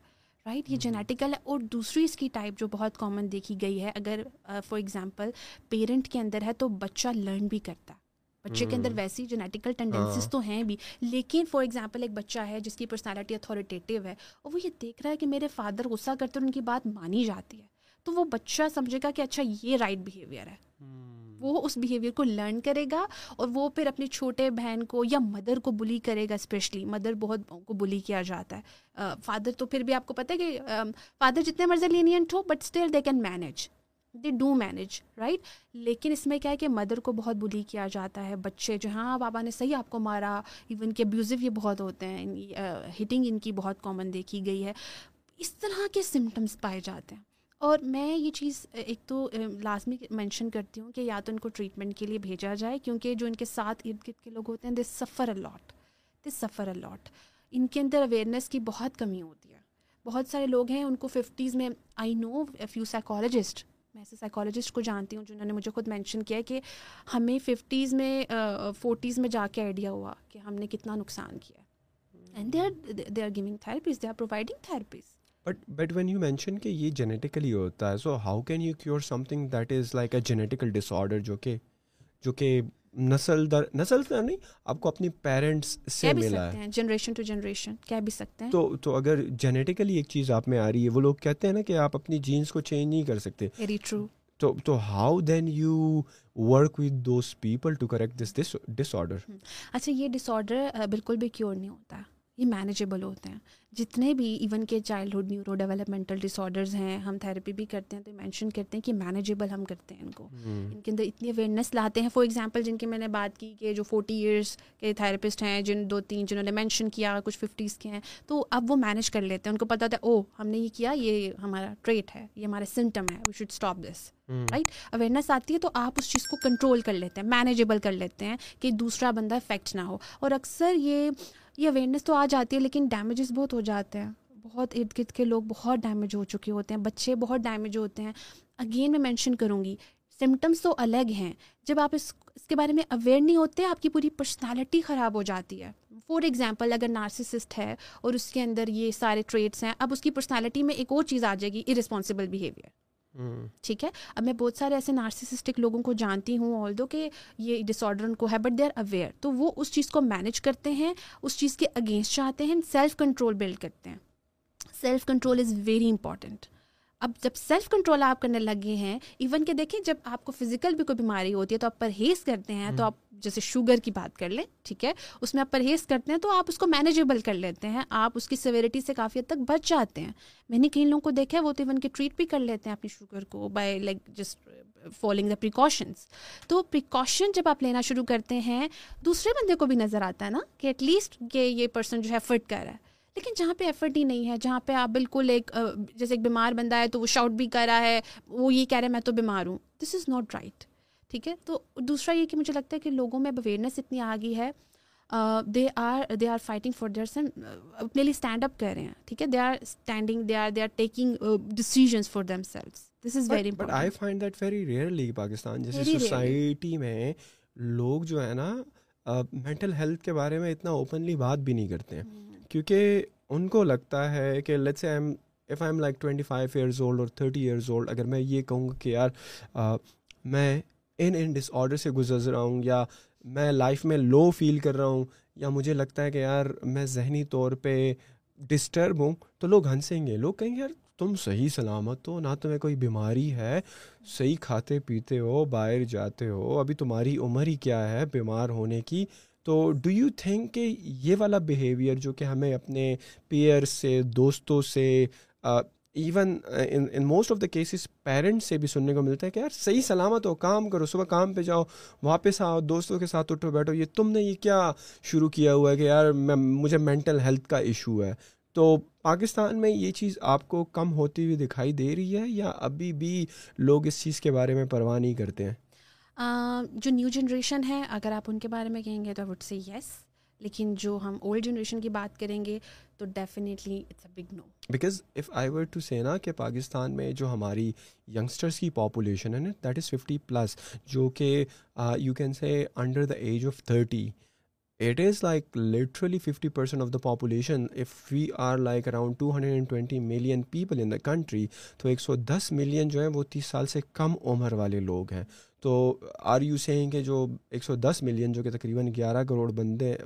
رائٹ یہ جینیٹیکل ہے اور دوسری اس کی ٹائپ جو بہت کامن دیکھی گئی ہے اگر فار ایگزامپل پیرنٹ کے اندر ہے تو بچہ لرن بھی کرتا۔ ہے بچے کے اندر ویسی جینیٹیکل ٹینڈنسیز تو ہیں بھی۔ لیکن فار ایگزامپل ایک بچہ ہے جس کی پرسنالٹی اتھارٹیو ہے اور وہ یہ دیکھ رہا ہے کہ میرے فادر غصہ کرتے اور ان کی بات مانی جاتی ہے۔ تو وہ بچہ سمجھے گا کہ اچھا یہ رائٹ بیہیویئر ہے۔ وہ اس بیہیویئر کو لرن کرے گا اور وہ پھر اپنی چھوٹے بہن کو یا مدر کو بلی کرے گا اسپیشلی مدر بہت کو بلی کیا جاتا ہے. فادر تو پھر بھی آپ کو پتہ ہے کہ فادر جتنے مرضی lenient who but still they can manage they do manage right لیکن اس میں کیا ہے کہ مدر کو بہت بلی کیا جاتا ہے. بچے جو ہاں بابا نے صحیح آپ کو مارا. ایون کہ ابیوزو یہ بہت ہوتے ہیں. یعنی، ہٹنگ ان کی بہت کامن دیکھی گئی ہے. اس طرح کے سمٹمس پائے جاتے ہیں. اور میں یہ چیز ایک تو لازمی مینشن کرتی ہوں کہ یا تو ان کو ٹریٹمنٹ کے لیے بھیجا جائے کیونکہ جو ان کے ساتھ ارد گرد کے لوگ ہوتے ہیں دے سفر الاٹ دے سفر الاٹ ان کے اندر اویئرنیس کی بہت کمی ہوتی ہے۔ بہت سارے لوگ ہیں ان کو ففٹیز میں آئی نو فیو سائیکالوجسٹ میں ایسے سائیکالوجسٹ کو جانتی ہوں جنہوں نے مجھے خود مینشن کیا کہ ہمیں میں فورٹیز میں جا کے آئیڈیا ہوا کہ ہم نے کتنا نقصان کیا۔ And they are they are giving therapies they are providing therapies but but when you mention کہ یہ جینیٹیکلی ہوتا ہے so how can you cure something that is like a genetic disorder جو کہ جو کہ نسل در نسل در نہیں آپ کو اپنی پیرنٹس سے ملا ہے۔ جنریشن ٹو جنریشن کہہ بھی سکتے ہیں۔ تو تو اگر جینیٹیکلی ایک چیز آپ میں آ رہی ہے وہ لوگ کہتے ہیں نا کہ آپ اپنی جینس کو چینج نہیں کر سکتے۔ ویری ٹرو تو تو how then you work with those people to correct this this disorder اچھا یہ ڈس آڈر بالکل بھی کیور نہیں ہوتا۔ یہ مینیجیبل ہوتے ہیں۔ جتنے بھی ایون کے childhood neuro developmental disorders ہیں ہم تھراپی بھی کرتے ہیں تو مینشن کرتے ہیں کہ مینیجیبل ہم کرتے ہیں ان کو۔ ان کے اندر اتنی اویئرنیس لاتے ہیں۔ فار ایگزامپل جن کی میں نے بات کی کہ جو فورٹی ایئرس کے تھراپسٹ ہیں جن دو تین جنہوں نے مینشن کیا کچھ ففٹیز کے ہیں تو اب وہ مینیج کر لیتے ہیں۔ ان کو پتا تھا او ہم نے یہ کیا یہ ہمارا ٹریٹ ہے یہ ہمارا سمٹم ہے we should stop this right awareness آتی ہے تو آپ اس چیز کو کنٹرول کر لیتے ہیں مینیجیبل کر لیتے ہیں کہ دوسرا بندہ افیکٹ نہ ہو۔ اور اکثر یہ یہ اویئرنیس تو آ جاتی ہے لیکن ڈیمیجز بہت ہو جاتے ہیں۔ بہت ارد گرد کے لوگ بہت ڈیمیج ہو چکے ہوتے ہیں۔ بچے بہت ڈیمیج ہوتے ہیں۔ اگین میں مینشن کروں گی سمٹمس تو الگ ہیں۔ جب آپ اس اس کے بارے میں اویئر نہیں ہوتے، آپ کی پوری پرسنالٹی خراب ہو جاتی ہے۔ فار ایگزامپل اگر نارسسسٹ ہے اور اس کے اندر یہ سارے ٹریٹس ہیں، اب اس کی پرسنالٹی میں ایک اور چیز آ جائے گی ارسپانسبل بیہیویئر ٹھیک ہے؟ اب میں بہت سارے ایسے نارسسٹک لوگوں کو جانتی ہوں آل دو کہ یہ ڈس آڈر ان کو ہے بٹ دے آر اویئر تو وہ اس چیز کو مینیج کرتے ہیں، اس چیز کے اگینسٹ چاہتے ہیں سیلف کنٹرول بلڈ کرتے ہیں۔ Self control is very important اب جب سیلف کنٹرول آپ کرنے لگے ہیں ایون کہ دیکھیں جب آپ کو فزیکل بھی کوئی بیماری ہوتی ہے تو آپ پرہیز کرتے ہیں تو آپ جیسے شوگر کی بات کر لیں ٹھیک ہے؟ اس میں آپ پرہیز کرتے ہیں تو آپ اس کو مینیجیبل کر لیتے ہیں آپ اس کی سیویرٹی سے کافی حد تک بچ جاتے ہیں۔ میں نے کئی لوگوں کو دیکھا ہے وہ تو ایون کہ ٹریٹ بھی کر لیتے ہیں اپنی شوگر کو by like just following the precautions تو پریکاشن جب آپ لینا شروع کرتے ہیں دوسرے بندے کو بھی نظر آتا ہے نا کہ ایٹ لیسٹ کہ یہ پرسن جو ہے فٹ کر رہا ہے۔ لیکن جہاں پہ ایفرٹ ہی نہیں ہے جہاں پہ آپ بالکل ایک جیسے ایک بیمار بندہ ہے تو وہ شاؤٹ بھی کر رہا ہے وہ یہ کہہ رہا ہے میں تو بیمار ہوں۔ دس از ناٹ رائٹ ٹھیک ہے؟ تو دوسرا یہ کہ مجھے لگتا ہے کہ لوگوں میں اویئرنیس اتنی آ گئی ہے they are they are fighting for their son اپنے لیے اسٹینڈ اپ کر رہے ہیں۔ ٹھیک ہے؟ They are standing they are they are taking decisions for themselves this is very but I find that very rarely Pakistan جیسے society میں لوگ جو ہے نا مینٹل ہیلتھ کے بارے میں اتنا اوپنلی بات بھی نہیں کرتے ہیں۔ کیونکہ ان کو لگتا ہے کہ let's um if I'm like twenty five years old اور تھرٹی ایئرز اولڈ اگر میں یہ کہوں گا کہ یار میں ان ان ڈس آڈر سے گزر رہا ہوں یا میں لائف میں لو فیل کر رہا ہوں یا مجھے لگتا ہے کہ یار، میں ذہنی طور پہ ڈسٹرب ہوں، تو لوگ ہنسیں گے۔ لوگ کہیں گے، یار، تم صحیح سلامت ہو، نہ تمہیں کوئی بیماری ہے، صحیح کھاتے پیتے ہو، باہر جاتے ہو، ابھی تمہاری عمر ہی کیا ہے بیمار ہونے کی؟ تو ڈو یو تھنک کہ یہ والا بیہیویئر جو کہ ہمیں اپنے پیئر سے، دوستوں سے even in most of the cases parents سے بھی سننے کو ملتا ہے کہ یار صحیح سلامت ہو، کام کرو، صبح کام پہ جاؤ، واپس آؤ، دوستوں کے ساتھ اٹھو بیٹھو، یہ تم نے یہ کیا شروع کیا ہوا ہے کہ یار میں، مجھے مینٹل ہیلتھ کا ایشو ہے؟ تو پاکستان میں یہ چیز آپ کو کم ہوتی ہوئی دکھائی دے رہی ہے یا ابھی بھی لوگ اس چیز کے بارے میں پرواہ نہیں کرتے ہیں؟ جو نیو جنریشن ہے، اگر آپ ان کے بارے میں کہیں گے تو وڈ سے یس لیکن جو ہم اولڈ جنریشن کی بات کریں گے تو definitely it's a big no because if I were to say نا کہ پاکستان میں جو ہماری ینگسٹرس کی پاپولیشن ہے نا دیٹ از ففٹی پلس جو کہ you can say under the age of thirty it is like literally fifty percent of the population if we are like around two hundred and twenty million people in the country تو ایک سو دس million جو ہیں وہ تیس سال سے کم عمر والے لوگ ہیں۔ تو آر یو سینگ کہ جو ایک سو دس ملین جو کہ تقریباً گیارہ کروڑ بندے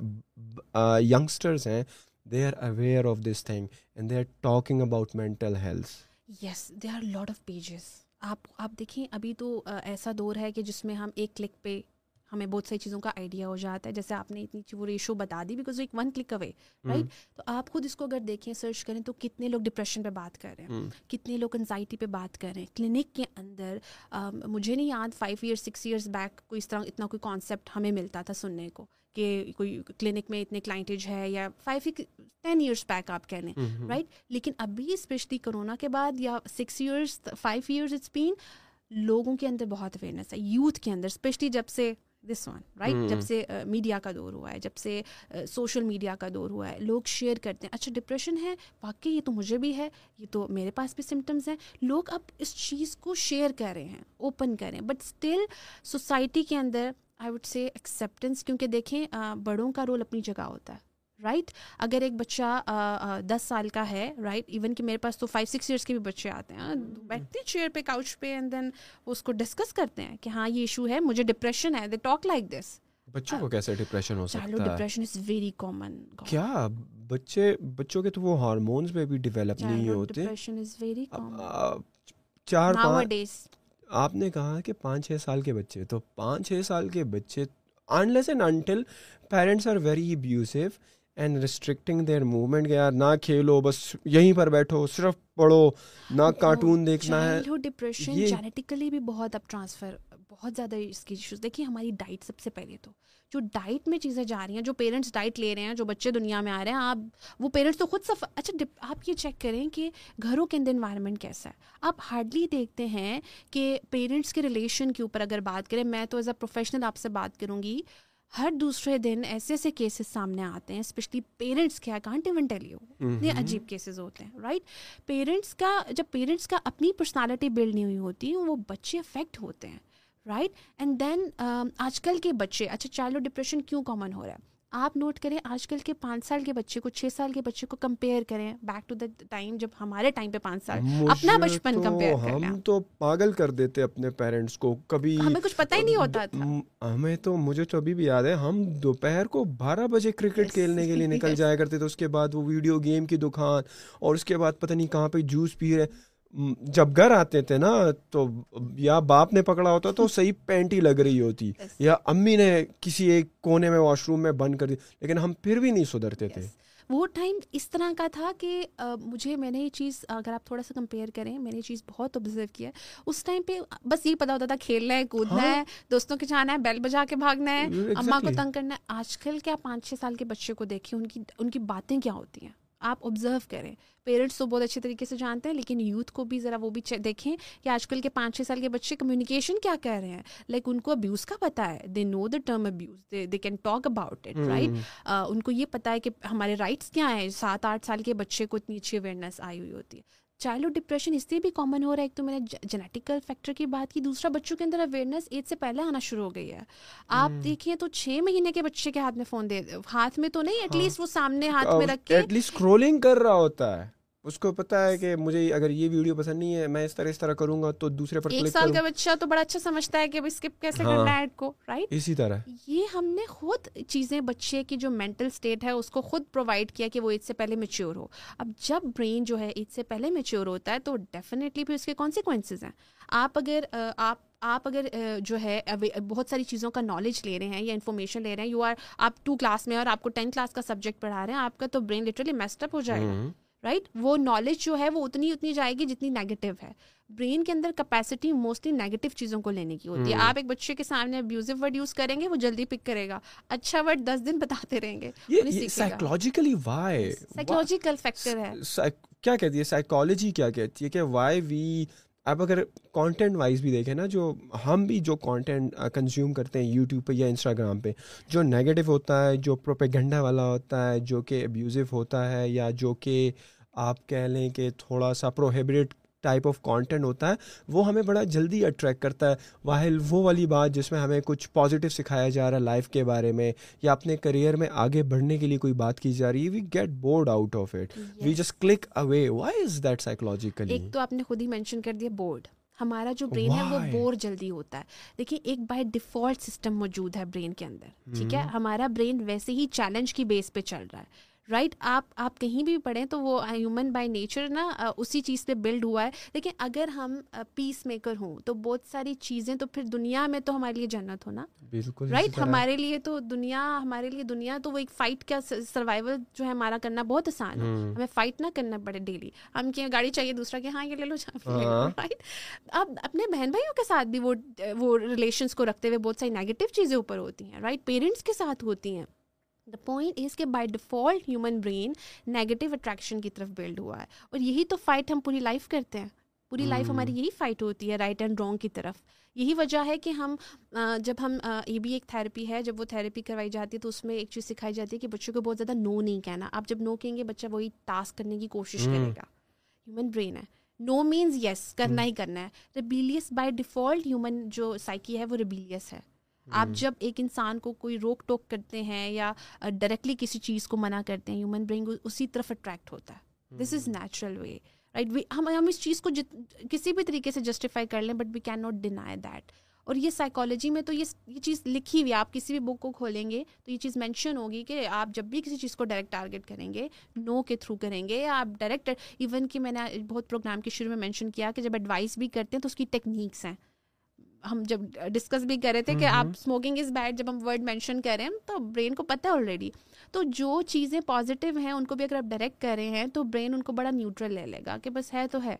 ینگسٹرز ہیں they are aware of this thing and they are talking about mental health yes they are lot of pages آپ آپ دیکھیں، ابھی تو ایسا دور ہے کہ جس میں ہم ایک کلک پہ ہمیں بہت ساری چیزوں کا آئیڈیا ہو جاتا ہے۔ جیسے آپ نے اتنی وہ ریشو بتا دی بیکاز ایک ون کلک اوے رائٹ تو آپ خود اس کو اگر دیکھیں سرچ کریں تو کتنے لوگ ڈپریشن پہ بات کر رہے ہیں۔ کتنے لوگ انزائٹی پہ بات کر رہے ہیں۔ کلینک کے اندر مجھے نہیں یاد five years six years back کوئی اس طرح اتنا کوئی کانسیپٹ ہمیں ملتا تھا سننے کو کہ کوئی کلینک میں اتنے کلائنٹیج ہے یا فائیو ٹین ایئرس بیک آپ کہہ لیں رائٹ لیکن ابھی اسپیشلی کرونا کے بعد یا six years five years it's been لوگوں کے اندر بہت اویئرنیس ہے یوتھ کے اندر اسپیشلی جب سے دس ون رائٹ جب سے میڈیا کا دور ہوا ہے جب سے سوشل میڈیا کا دور ہوا ہے لوگ شیئر کرتے ہیں۔ اچھا ڈپریشن ہے واقعی یہ تو مجھے بھی ہے یہ تو میرے پاس بھی سمٹمس ہیں۔ لوگ اب اس چیز کو شیئر کر رہے ہیں اوپن کریں بٹ اسٹل سوسائٹی کے اندر آئی وڈ سے ایکسیپٹنس کیونکہ دیکھیں بڑوں کا رول اپنی جگہ ہوتا ہے۔ رائٹ اگر ایک بچہ دس سال کا ہے رائٹ ایون کہ میرے پاس تو فائیو سکس ایئرس کے بھی بچے آتے ہیں بیٹھتے ہیں چیئر پہ کاؤچ پہ اینڈ دین وہ اس کو ڈسکس کرتے ہیں کہ ہاں یہ ایشو ہے مجھے ڈپریشن ہے دے ٹاک لائک دس بچوں کو کیسے ڈپریشن ہو سکتا ہے؟ ڈپریشن از ویری کامن کیا بچے بچوں کے تو وہ ہارمونز پہ بھی ڈیولپ نہیں ہوتے؟ ڈپریشن از ویری چار آپ نے کہا کہ پانچ چھ سال کے بچے تو پانچ چھ سال کے بچے unless and until parents are very abusive and restricting their movement یار نہ کھیلو بس یہیں پر بیٹھو صرف پڑھو نہ کارٹون دیکھنا ہے ڈپریشن جینیٹیکلی بھی بہت اب ٹرانسفر بہت زیادہ اس کی ایشوز دیکھیے ہماری ڈائٹ سب سے پہلے تو جو ڈائٹ میں چیزیں جا رہی ہیں جو پیرنٹس ڈائٹ لے رہے ہیں جو بچے دنیا میں آ رہے ہیں آپ وہ پیرنٹس تو خود سف اچھا آپ یہ چیک کریں کہ گھروں کے اندر انوائرمنٹ کیسا ہے آپ ہارڈلی دیکھتے ہیں کہ پیرنٹس کے ریلیشن کے اوپر اگر بات کریں میں تو ایز اے پروفیشنل آپ سے بات کروں گی ہر دوسرے دن ایسے ایسے کیسز سامنے آتے ہیں اسپیشلی پیرنٹس کے اکانٹ ایون ٹیل یو اتنے عجیب کیسز ہوتے ہیں رائٹ پیرنٹس کا جب پیرنٹس کا اپنی پرسنالٹی بلڈ نہیں ہوئی ہوتی وہ بچے افیکٹ ہوتے ہیں رائٹ اینڈ دین آج کل کے بچے اچھا چائلڈ ڈپریشن کیوں کامن ہو رہا ہے؟ آپ نوٹ کریں آج کل کے پانچ سال کے بچے کو چھ سال کے بچے کو کمپیئر کریں بیک ٹو دا ٹائم جب ہمارے ٹائم پہ پانچ سال اپنا بچپن کمپیئر ہم تو پاگل کر دیتے اپنے پیرنٹس کو کبھی ہمیں کچھ پتہ ہی نہیں ہوتا تھا۔ ہمیں تو مجھے تو ابھی بھی یاد ہے ہم دوپہر کو بارہ بجے کرکٹ کھیلنے کے لیے [laughs] نکل جایا کرتے تھے اس کے بعد وہ ویڈیو گیم کی دکان اور اس کے بعد پتہ نہیں کہاں پہ جوس پی رہے۔ جب گھر آتے تھے نا تو یا باپ نے پکڑا ہوتا تو صحیح پینٹ ہی لگ رہی ہوتی یا امی نے کسی ایک کونے میں واش روم میں بند کر دی لیکن ہم پھر بھی نہیں سدھرتے تھے۔ وہ ٹائم اس طرح کا تھا کہ مجھے میں نے یہ چیز اگر آپ تھوڑا سا کمپیئر کریں میں نے یہ چیز بہت آبزرو کیا۔ ہے اس ٹائم پہ بس یہ پتا ہوتا تھا کھیلنا ہے کودنا ہے ہاں۔ دوستوں کے جانا ہے بیل بجا کے بھاگنا ہے اماں کو تنگ کرنا ہے۔ آج کل کیا پانچ چھ سال کے بچے کو دیکھیں ان کی ان کی باتیں کیا ہوتی ہیں؟ آپ آبزرو کریں۔ پیرنٹس تو بہت اچھے طریقے سے جانتے ہیں لیکن یوتھ کو بھی ذرا وہ بھی دیکھیں کہ آج کل کے پانچ چھ سال کے بچے کمیونیکیشن کیا کہہ رہے ہیں۔ لائک ان کو ابیوز کا پتا ہے۔ They know the term abuse they can talk about it right ان کو یہ پتا ہے کہ ہمارے رائٹس کیا ہیں۔ سات آٹھ سال کے بچے کو اتنی اچھی اویئرنیس آئی ہوئی ہوتی ہے۔ چائلڈ ڈپریشن اس لیے بھی کامن ہو رہا ہے ایک تو میں نے جینیٹیکل فیکٹر کی بات کی دوسرا بچوں کے اندر اویئرنیس ایج سے پہلے آنا شروع ہو گئی ہے۔ آپ دیکھیں تو چھ مہینے کے بچے کے ہاتھ میں فون دے ہاتھ میں تو نہیں ایٹ لیسٹ وہ سامنے ہاتھ میں رکھ کے ایٹ لیسٹ کر رہا ہوتا ہے۔ اس کو پتا ہے کہ مجھے اگر یہ ویڈیو پسند نہیں ہے میں اس طرح اس طرح کروں گا تو دوسرے پر ایک سال کا بچہ تو بڑا اچھا سمجھتا ہے کہ اسکپ کیسے کرنا ہے ایڈ کو رائٹ اسی طرح۔ یہ ہم نے خود چیزیں بچے کی جو مینٹل اسٹیٹ ہے اس کو خود پرووائڈ کیا کہ وہ ایج سے پہلے میچیور ہو۔ اب جب برین جو ہے ایج سے پہلے میچیور ہوتا ہے تو ڈیفینیٹلی پھر اس کے کانسیکوینسز ہیں۔ آپ اگر آپ آپ اگر جو ہے بہت ساری چیزوں کا نالج لے رہے ہیں یا انفارمیشن لے رہے ہیں you are up to class میں اور آپ کو ٹین کلاس کا سبجیکٹ پڑھا رہے ہیں آپ کا تو برین لٹرلی میسٹ اپ ہو جائے گا۔ رائٹ وہ نالج جو ہے وہ اتنی اتنی جائے گی جتنی نیگیٹو ہے. برین کے اندر کیپیسٹی موسٹلی نیگیٹو چیزوں کو لینے کی ہوتی ہے. آپ ایک بچے کے سامنے ابیوزو ورڈ یوز کریں گے وہ جلدی پک کرے گا. اچھا ورڈ دس دن بتاتے رہیں گے سائیکولوجیکلی وائی سائیکولوجیکل فیکٹر ہے. کیا کہتی ہے؟ سائیکالوجی کیا کہتی ہے کہ وائی وی اب اگر کانٹینٹ وائز بھی دیکھیں نا جو ہم بھی جو کانٹینٹ کنزیوم کرتے ہیں یوٹیوب پہ یا انسٹاگرام پہ جو نیگیٹو ہوتا ہے جو پروپیگنڈا والا ہوتا ہے جو کہ ابیوزو ہوتا ہے یا جو کہ آپ کہہ لیں کہ تھوڑا سا پروہیبریٹ ٹائپ آف کانٹینٹ ہوتا ہے وہ ہمیں بڑا جلدی اٹریکٹ کرتا ہے۔ واحل وہ والی بات جس میں ہمیں کچھ پازیٹیو سکھایا جا رہا ہے لائف کے بارے میں یا اپنے کریئر میں آگے بڑھنے کے لیے کوئی بات کی جا رہی ہے we get bored out of it we just click away why is that psychologically ایک تو آپ نے خود ہی مینشن کر دیا بورڈ ہمارا جو برین ہے وہ بور جلدی ہوتا ہے۔ دیکھیے ایک بائی ڈیفالٹ سسٹم موجود ہے برین کے اندر ٹھیک ہے؟ ہمارا برین ویسے ہی چیلنج کی بیس پہ چل رہا ہے۔ رائٹ آپ آپ کہیں بھی پڑھیں تو وہ ہیومن بائی نیچر نا اسی چیز پہ بلڈ ہوا ہے. لیکن اگر ہم پیس میکر ہوں تو بہت ساری چیزیں تو پھر دنیا میں تو ہمارے لیے جنت ہونا بالکل رائٹ ہمارے لیے تو دنیا ہمارے لیے دنیا تو وہ ایک فائٹ کا سروائول جو ہے ہمارا کرنا بہت آسان ہے. ہمیں فائٹ نہ کرنا پڑے ڈیلی ہم کیا گاڑی چاہیے دوسرا کہ ہاں یہ لے لو رائٹ اب اپنے بہن بھائیوں کے ساتھ بھی وہ وہ ریلیشنس کو رکھتے ہوئے بہت ساری نیگیٹو چیزیں اوپر ہوتی ہیں رائٹ پیرنٹس کے ساتھ ہوتی ہیں. دا پوائنٹ از کہ by default human brain negative attraction کی طرف بلڈ ہوا ہے۔ اور یہی تو فائٹ ہم پوری لائف کرتے ہیں۔ پوری لائف ہماری یہی فائٹ ہوتی ہے رائٹ اینڈ رانگ کی طرف۔ یہی وجہ ہے کہ ہم جب ہم یہ بھی ایک تھیراپی ہے جب وہ تھیراپی کروائی جاتی ہے تو اس میں ایک چیز سکھائی جاتی ہے کہ بچوں کو بہت زیادہ نو نہیں کہنا۔ آپ جب نو کہیں گے بچہ وہی ٹاسک کرنے کی کوشش کرے گا۔ ہیومن برین ہے۔ نو مینس یس کرنا ہی کرنا ہے۔ ریبیلیس بائی ڈیفالٹ ہیومن جو سائیکی ہے وہ ریبیلیس ہے۔ آپ جب ایک انسان کو کوئی روک ٹوک کرتے ہیں یا ڈائریکٹلی کسی چیز کو منع کرتے ہیں ہیومن برین اسی طرف اٹریکٹ ہوتا ہے۔ دس از نیچرل وے رائٹ ہم ہم اس چیز کو جت کسی بھی طریقے سے جسٹیفائی کر لیں but we cannot deny that اور یہ سائیکالوجی میں تو یہ یہ چیز لکھی ہوئی آپ کسی بھی بک کو کھولیں گے تو یہ چیز مینشن ہوگی کہ آپ جب بھی کسی چیز کو ڈائریکٹ ٹارگیٹ کریں گے نو کے تھرو کریں گے۔ یا آپ ڈائریکٹ ایون کہ میں نے بہت پروگرام کے شروع میں مینشن کیا کہ جب ایڈوائس بھی کرتے ہیں تو اس کی ٹیکنیکس ہیں۔ ہم جب ڈسکس بھی کر رہے تھے کہ آپ اسموکنگ از بیڈ جب ہم ورڈ مینشن کر رہے ہیں تو برین کو پتہ ہے آلریڈی تو جو چیزیں پازیٹیو ہیں ان کو بھی اگر آپ ڈائریکٹ کر رہے ہیں تو برین ان کو بڑا نیوٹرل لے لے گا کہ بس ہے تو ہے۔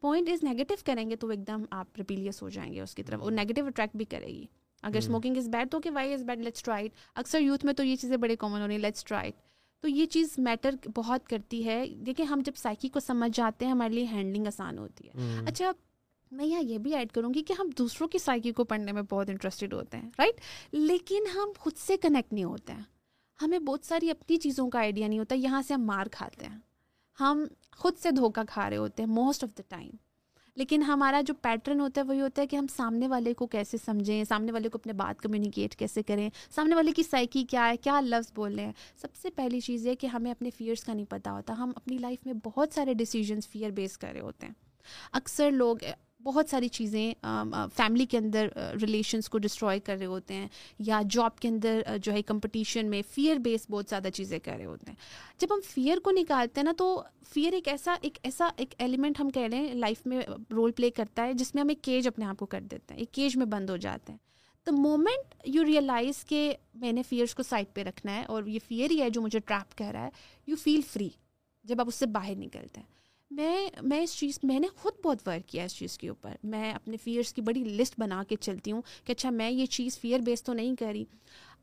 پوائنٹ از نیگیٹو کریں گے تو ایک دم آپ ریپیلیس ہو جائیں گے اس کی طرف۔ وہ نیگیٹو اٹریکٹ بھی کرے گی۔ اگر اسموکنگ از بیڈ تو کہ why is bad let's try it اکثر یوتھ میں تو یہ چیزیں بڑے کامن ہو رہی ہیں۔ لیٹس ٹرائٹ تو یہ چیز میٹر بہت کرتی ہے۔ دیکھیں ہم جب سائیکی کو سمجھ جاتے ہیں ہمارے لیے ہینڈلنگ آسان ہوتی ہے۔ اچھا میں یہاں یہ بھی ایڈ کروں گی کہ ہم دوسروں کی سائیکی کو پڑھنے میں بہت انٹرسٹیڈ ہوتے ہیں رائٹ لیکن ہم خود سے کنیکٹ نہیں ہوتے ہیں۔ ہمیں بہت ساری اپنی چیزوں کا آئیڈیا نہیں ہوتا، یہاں سے ہم مار کھاتے ہیں۔ ہم خود سے دھوکہ کھا رہے ہوتے ہیں موسٹ آف دا ٹائم لیکن ہمارا جو پیٹرن ہوتا ہے وہی ہوتا ہے کہ ہم سامنے والے کو کیسے سمجھیں، سامنے والے کو اپنے بات کمیونیکیٹ کیسے کریں، سامنے والے کی سائیکی کیا ہے، کیا لفظ بول رہے ہیں۔ سب سے پہلی چیز یہ کہ ہمیں اپنے فیئرس کا نہیں پتہ ہوتا۔ ہم اپنی لائف میں بہت سارے ڈیسیجنس فیئر بیس کر رہے ہوتے ہیں۔ اکثر لوگ بہت ساری چیزیں فیملی کے اندر ریلیشنس کو ڈسٹروائے کر رہے ہوتے ہیں، یا جاب کے اندر جو ہے کمپٹیشن میں فیئر بیس بہت زیادہ چیزیں کر رہے ہوتے ہیں۔ جب ہم فیئر کو نکالتے ہیں نا تو فیئر ایک ایسا ایک ایسا، ایک ایلیمنٹ ہم کہہ رہے ہیں لائف میں رول پلے کرتا ہے، جس میں ہم ایک کیج اپنے آپ کو کر دیتے ہیں ایک کیج میں بند ہو جاتے ہیں دا مومنٹ یو ریئلائز کہ میں نے فیئرس کو سائڈ پہ رکھنا ہے اور یہ فیئر ہی ہے جو مجھے ٹریپ کر رہا ہے یو فیل فری جب آپ اس سے باہر نکلتے ہیں۔ میں میں اس چیز میں نے خود بہت ورک کیا اس چیز کے اوپر۔ میں اپنے فیئرس کی بڑی لسٹ بنا کے چلتی ہوں کہ اچھا میں یہ چیز فیئر بیس تو نہیں کری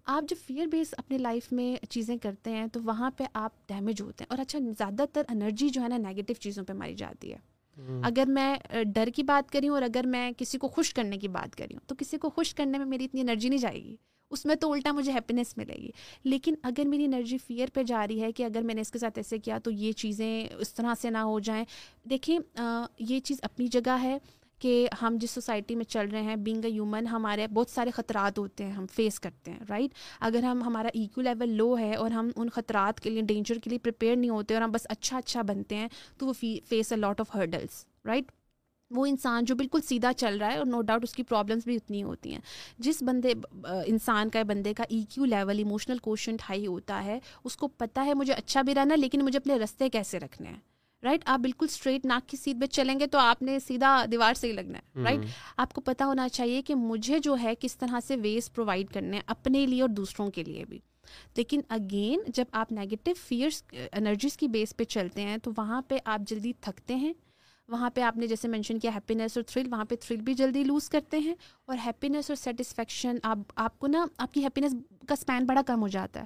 آپ جب فیئر بیس اپنے لائف میں چیزیں کرتے ہیں تو وہاں پہ آپ ڈیمیج ہوتے ہیں اور اچھا زیادہ تر انرجی جو ہے نا نگیٹو چیزوں پہ ماری جاتی ہے۔ اگر میں ڈر کی بات کری ہوں اور اگر میں کسی کو خوش کرنے کی بات کری ہوں تو کسی کو خوش کرنے میں میری اتنی انرجی نہیں جائے گی۔ اس میں تو الٹا مجھے ہیپینیس ملے گی۔ لیکن اگر میری انرجی فیئر پہ جا رہی ہے کہ اگر میں نے اس کے ساتھ ایسے کیا تو یہ چیزیں اس طرح سے نہ ہو جائیں۔ دیکھیں یہ چیز اپنی جگہ ہے کہ ہم جس سوسائٹی میں چل رہے ہیں بینگ اے ہیومن ہمارے بہت سارے خطرات ہوتے ہیں، ہم فیس کرتے ہیں رائٹ اگر ہم، ہمارا ایکو لیول لو ہے اور ہم ان خطرات کے لیے ڈینجر کے لیے پریپیئر نہیں ہوتے اور ہم بس اچھا اچھا بنتے ہیں، تو وہ face a lot of hurdles right وہ انسان جو بالکل سیدھا چل رہا ہے اور نو ڈاؤٹ اس کی پرابلمس بھی اتنی ہوتی ہیں۔ جس بندے انسان کا بندے کا E Q level emotional quotient high ہوتا ہے اس کو پتہ ہے مجھے اچھا بھی رہنا لیکن مجھے اپنے رستے کیسے رکھنے ہیں؟ رائٹ آپ بالکل اسٹریٹ ناک کی سیٹ پہ چلیں گے تو آپ نے سیدھا دیوار سے ہی لگنا ہے۔ رائٹ آپ کو پتا ہونا چاہیے کہ مجھے جو ہے کس طرح سے ویز پرووائڈ کرنے ہیں اپنے لیے اور دوسروں کے لیے بھی۔ لیکن اگین جب آپ نیگیٹو فیئرس انرجیز کی بیس پہ چلتے ہیں تو وہاں پہ آپ جلدی تھکتے ہیں۔ وہاں پہ آپ نے جیسے مینشن کیا ہیپینیس اور تھرل وہاں پہ تھرل بھی جلدی لوز کرتے ہیں اور ہیپینیس اور سیٹسفیکشن آپ آپ کو نا آپ کی ہیپینیس کا اسپین بڑا کم ہو جاتا ہے۔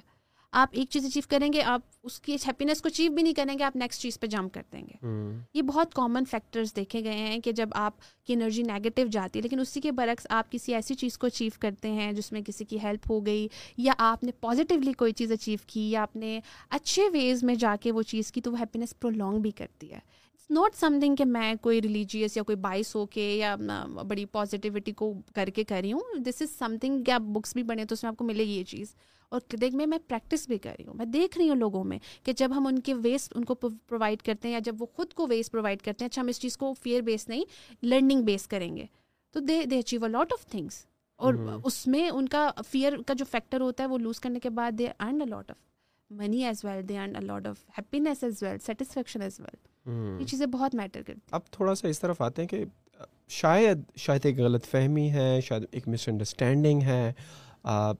آپ ایک چیز اچیو کریں گے آپ اس کی ہیپینیس کو اچیو بھی نہیں کریں گے آپ نیکسٹ چیز پہ جمپ کر دیں گے۔ یہ بہت کامن فیکٹرز دیکھے گئے ہیں کہ جب آپ کی انرجی نیگیٹو جاتی ہے لیکن اسی کے برعکس آپ کسی ایسی چیز کو اچیو کرتے ہیں جس میں کسی کی ہیلپ ہو گئی یا آپ نے پازیٹیولی کوئی چیز اچیو کی یا آپ نے اچھے ویز میں جا کے وہ چیز کی تو وہ ہیپینیس پرولونگ بھی کرتی ہے۔ ناٹ سم تھنگ کہ میں کوئی ریلیجیس یا کوئی بائس ہو کے یا بڑی پازیٹیوٹی کو کر کے کر رہی ہوں۔ دس از سم تھنگ کہ آپ بکس بھی پڑھیں تو اس میں آپ کو ملے گی یہ چیز۔ اور دیکھ میں میں پریکٹس بھی کر رہی ہوں۔ میں دیکھ رہی ہوں لوگوں میں کہ جب ہم ان کے ویسٹ ان کو پرووائڈ کرتے ہیں یا جب وہ خود کو ویسٹ پرووائڈ کرتے ہیں اچھا ہم اس چیز کو فیئر بیس نہیں لرننگ بیس کریں گے۔ تو they they achieve a lot of things اور اس میں ان کا فیئر کا جو فیکٹر ہوتا ہے وہ لوز کرنے کے بعد they earn a lot of money as well they earn a lot of happiness as well satisfaction as well یہ چیزیں بہت میٹر کرتی اب تھوڑا سا اس طرف آتے ہیں کہ شاید شاید ایک غلط فہمی ہے شاید ایک مس انڈرسٹینڈنگ ہے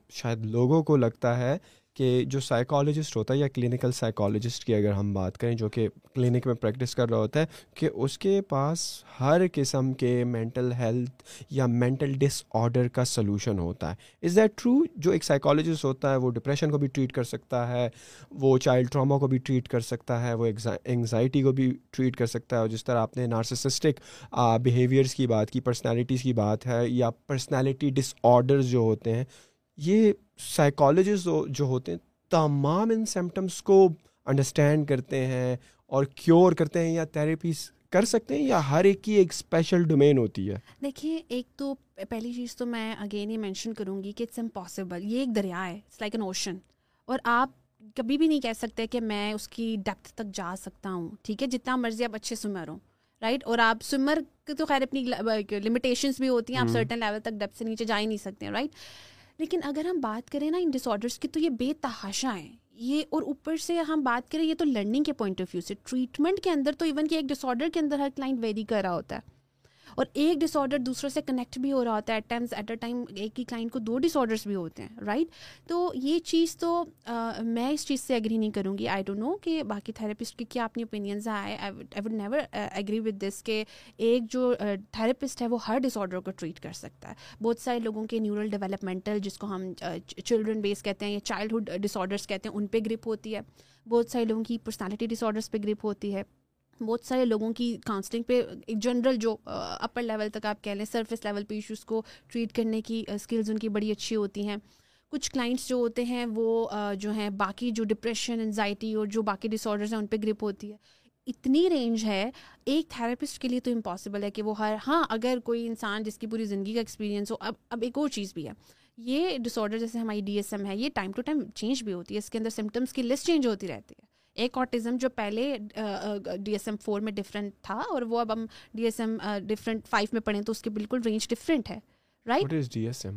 شاید لوگوں کو لگتا ہے کہ جو سائیکالوجسٹ ہوتا ہے یا کلینکل سائیکالوجسٹ کی اگر ہم بات کریں، جو کہ کلینک میں پریکٹس کر رہا ہوتا ہے، کہ اس کے پاس ہر قسم کے مینٹل ہیلتھ یا مینٹل ڈس آڈر کا سلوشن ہوتا ہے۔ از دیٹ ٹرو جو ایک سائیکالوجسٹ ہوتا ہے، وہ ڈپریشن کو بھی ٹریٹ کر سکتا ہے، وہ چائلڈ ٹراما کو بھی ٹریٹ کر سکتا ہے، وہ انگزائٹی کو بھی ٹریٹ کر سکتا ہے۔ اور جس طرح آپ نے نارسسسٹک بیہیویئرس کی بات کی پرسنالٹیز کی بات ہے، یا پرسنالٹی ڈس آڈرز جو ہوتے ہیں یہ سائیکالوجسٹ جو ہوتے ہیں تمام ان سمٹمس کو انڈرسٹینڈ کرتے ہیں اور کیور کرتے ہیں یا تھراپیز کر سکتے ہیں یا ہر ایک کی ایک اسپیشل ڈومین ہوتی ہے؟ دیکھیے ایک تو پہلی چیز تو میں اگین ہی مینشن کروں گی کہ اٹس امپاسبل یہ ایک دریا ہے اٹس لائک این اوشن اور آپ کبھی بھی نہیں کہہ سکتے کہ میں اس کی ڈیپتھ تک جا سکتا ہوں ٹھیک ہے؟ جتنا مرضی آپ اچھے سوئمر ہوں رائٹ اور آپ سوئمر کی تو خیر اپنی لمیٹیشنس بھی ہوتی ہیں آپ سرٹن لیول تک ڈیپتھ سے نیچے جا ہی نہیں سکتے رائٹ لیکن اگر ہم بات کریں نا ان ڈس آڈرس کی تو یہ بے تحاشا ہیں۔ یہ اور اوپر سے ہم بات کریں یہ تو لرننگ کے پوائنٹ آف ویو سے۔ ٹریٹمنٹ کے اندر تو ایون کہ ایک ڈس آڈر کے اندر ہر کلائنٹ ویری کر رہا ہوتا ہے۔ اور ایک ڈس آڈر دوسرے سے کنیکٹ بھی ہو رہا ہوتا ہے at times at a time ایک ہی کلائنٹ کو دو ڈس آڈرس بھی ہوتے ہیں رائٹ تو یہ چیز تو میں اس چیز سے ایگری نہیں کروں گی آئی ڈو نو کہ باقی تھراپسٹ کی کیا اپنی اوپینینز آئے I would never agree with this کہ ایک جو تھراپسٹ ہے وہ ہر ڈس آڈر کو ٹریٹ کر سکتا ہے۔ بہت سارے لوگوں کے نیورل ڈیولپمنٹل جس کو ہم چلڈرن بیس کہتے ہیں یا چائلڈہڈ ڈس آڈرس کہتے ہیں، ان پہ گرپ ہوتی ہے۔ بہت سارے لوگوں کی پرسنالٹی ڈس آڈرس پہ گرپ ہوتی ہے۔ بہت سارے لوگوں کی کاؤنسلنگ پہ ایک جنرل جو اپر لیول تک آپ کہہ لیں سرفیس لیول پہ ایشوز کو ٹریٹ کرنے کی اسکلز ان کی بڑی اچھی ہوتی ہیں۔ کچھ کلائنٹس جو ہوتے ہیں، وہ جو ہیں، باقی جو ڈپریشن انزائٹی اور جو باقی ڈس آڈرز ہیں، ان پہ گرپ ہوتی ہے۔ اتنی رینج ہے، ایک تھراپسٹ کے لیے تو امپاسبل ہے کہ وہ ہر ہاں اگر کوئی انسان جس کی پوری زندگی کا ایکسپیرینس ہو، اب اب ایک اور چیز بھی ہے۔ یہ ڈس آڈر جیسے ہماری ڈی ایس ایم ہے، یہ ٹائم ٹو ٹائم چینج بھی ہوتی ہے، اس کے اندر سمٹمس کی لسٹ چینج ہوتی رہتی ہے۔ ایک آٹزم جو پہلے ڈی ایس ایم فور میں ڈفرینٹ تھا اور وہ اب ہم D S M different five میں پڑھیں تو اس کی بالکل رینج ڈفرینٹ ہے رائٹ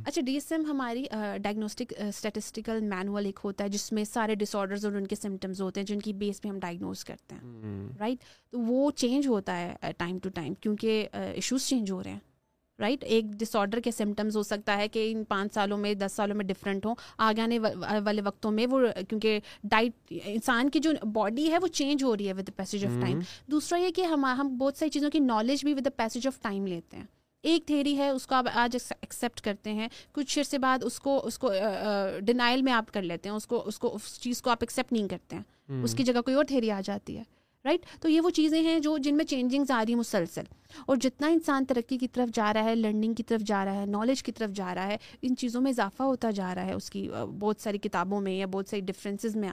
اچھا ڈی ایس ایم ہماری ڈائگنوسٹک اسٹیٹسٹیکل مینول ایک ہوتا ہے جس میں سارے ڈس آڈرز اور ان کے سمٹمز ہوتے ہیں جن کی بیس پہ ہم ڈائگنوز کرتے ہیں رائٹ تو وہ چینج ہوتا ہے ٹائم ٹو ٹائم کیونکہ ایشوز چینج ہو رہے ہیں۔ رائٹ ایک ڈس آڈر کے سمٹمز ہو سکتا ہے کہ ان پانچ سالوں میں دس سالوں میں ڈفرینٹ ہوں۔ آگے آنے والے وقتوں میں وہ کیونکہ ڈائٹ انسان کی جو باڈی ہے وہ چینج ہو رہی ہے with the passage of time دوسرا یہ کہ ہم ہم بہت ساری چیزوں کی نالج بھی with the passage of time لیتے ہیں۔ ایک تھیری ہے اس کو آپ آج ایکسیپٹ کرتے ہیں۔ کچھ عرصے بعد اس کو اس کو ڈینائل میں آپ کر لیتے ہیں۔ اس کو اس کو اس چیز کو آپ ایکسیپٹ نہیں کرتے ہیں۔ اس کی جگہ کوئی اور تھیری آ جاتی ہے۔ رائٹ تو یہ وہ چیزیں ہیں جو جن میں چینجنگز آ رہی ہیں مسلسل. اور جتنا انسان ترقی کی طرف جا رہا ہے لرننگ کی طرف جا رہا ہے نالج کی طرف جا رہا ہے، ان چیزوں میں اضافہ ہوتا جا رہا ہے اس کی بہت ساری کتابوں میں یا بہت ساری ڈفرینسز میں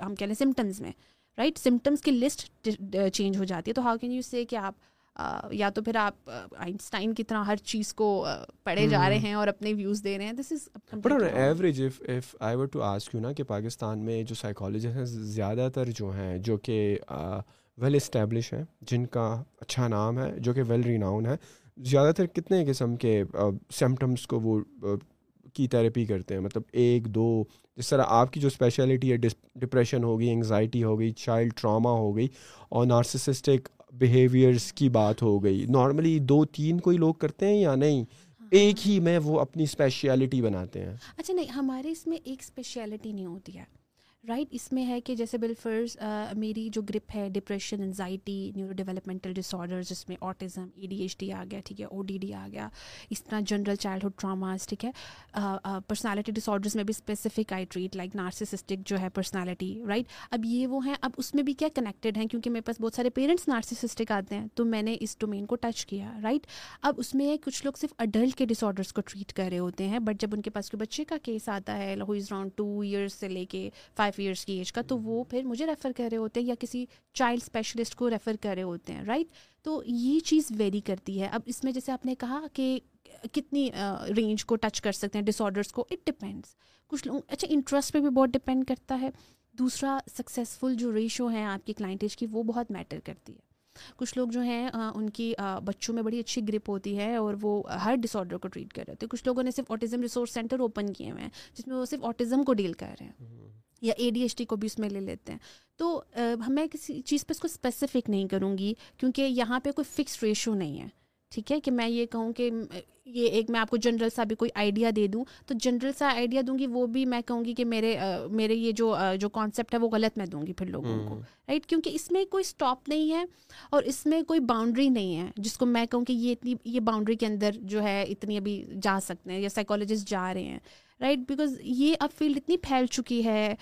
ہم کہہ لیں سمٹمز میں. رائٹ سمٹمس کی لسٹ چینج ہو جاتی ہے. تو ہاؤ کین یو سے کہ آپ یا تو پھر آپ آئنسٹائن کی طرح ہر چیز کو پڑھے جا رہے ہیں اور اپنے ویوز دے رہے ہیں this is but on average if if I were to ask you نا کہ پاکستان میں جو سائیکالوجسٹ ہیں زیادہ تر جو ہیں جو کہ ویل اسٹیبلش ہیں جن کا اچھا نام ہے جو کہ ویل ریناؤن ہے زیادہ تر کتنے قسم کے سمٹمس کو وہ کی تھراپی کرتے ہیں؟ مطلب ایک دو جس طرح آپ کی جو اسپیشلٹی ہے ڈپریشن ہو گئی انگزائٹی ہو گئی چائلڈ ٹراما ہو گئی اور نارسسسٹک بیہیویئرس کی بات ہو گئی۔ نارملی دو تین کوئی لوگ کرتے ہیں یا نہیں؟ ہاں۔ ایک ہی میں وہ اپنی اسپیشلٹی بناتے ہیں۔ اچھا نہیں ہمارے اس میں ایک اسپیشلٹی نہیں ہوتی ہے۔ رائٹ اس میں ہے کہ جیسے بالفرض میری جو گرپ ہے depression anxiety neuro developmental disorder جس میں autism A D H D آ گیا، ٹھیک ہے او ڈی ڈی آ گیا، اس طرح جنرل چائلڈہڈ ٹراماز ٹھیک ہے پرسنالٹی ڈس آڈرس میں بھی specific I treat like narcissistic جو ہے پرسنالٹی رائٹ اب یہ وہ ہیں، اب اس میں بھی کیا کنیکٹیڈ ہیں؟ کیونکہ میرے پاس بہت سارے پیرنٹس نارسسٹک آتے ہیں، تو میں نے اس ڈومین کو ٹچ کیا رائٹ اب اس میں کچھ لوگ صرف اڈلٹ کے ڈس آڈرس کو ٹریٹ کر رہے ہوتے ہیں بٹ جب ان کے پاس کوئی بچے کا کیس آتا ہے who is around two years سے لے کے فائیو ایئرس کی ایج کا تو تو وہ پھر مجھے ریفر کر رہے ہوتے ہیں یا کسی چائلڈ اسپیشلسٹ کو ریفر کر رہے ہوتے ہیں رائٹ تو یہ چیز ویری کرتی ہے. اب اس میں جیسے آپ نے کہا کہ کتنی رینج کو ٹچ کر سکتے ہیں ڈس آڈرس کو اٹ ڈپینڈس کچھ لوگ اچھا انٹرسٹ پہ بھی بہت ڈپینڈ کرتا ہے. دوسرا سکسیزفل جو ریشو ہیں آپ کی کلائنٹیج کی وہ بہت میٹر کرتی ہے. کچھ لوگ جو ہیں ان کی بچوں میں بڑی اچھی گرپ ہوتی ہے اور وہ ہر ڈس آڈر کو ٹریٹ کر رہے ہوتے ہیں. کچھ لوگوں نے صرف آٹزم ریسورس سینٹر اوپن کیے ہوئے ہیں، جس میں وہ صرف آٹزم کو ڈیل کر رہے ہیں. یا اے ڈی ایچ ڈی کو بھی اس میں لے لیتے ہیں۔ تو میں کسی چیز پہ اس کو اسپیسیفک نہیں کروں گی کیونکہ یہاں پہ کوئی فکس ریشو نہیں ہے۔ ٹھیک ہے کہ میں یہ کہوں کہ یہ ایک میں آپ کو جنرل سا بھی کوئی آئیڈیا دے دوں تو جنرل سا آئیڈیا دوں گی وہ بھی میں کہوں گی کہ میرے میرے یہ جو جو کانسیپٹ ہے وہ غلط میں دوں گی پھر لوگوں کو رائٹ کیونکہ اس میں کوئی اسٹاپ نہیں ہے اور اس میں کوئی باؤنڈری نہیں ہے جس کو میں کہوں کہ یہ اتنی یہ باؤنڈری کے اندر جو ہے اتنی ابھی جا سکتے ہیں یا سائیکالوجسٹ جا رہے ہیں رائٹ بیکاز یہ اب فیلڈ اتنی پھیل چکی ہے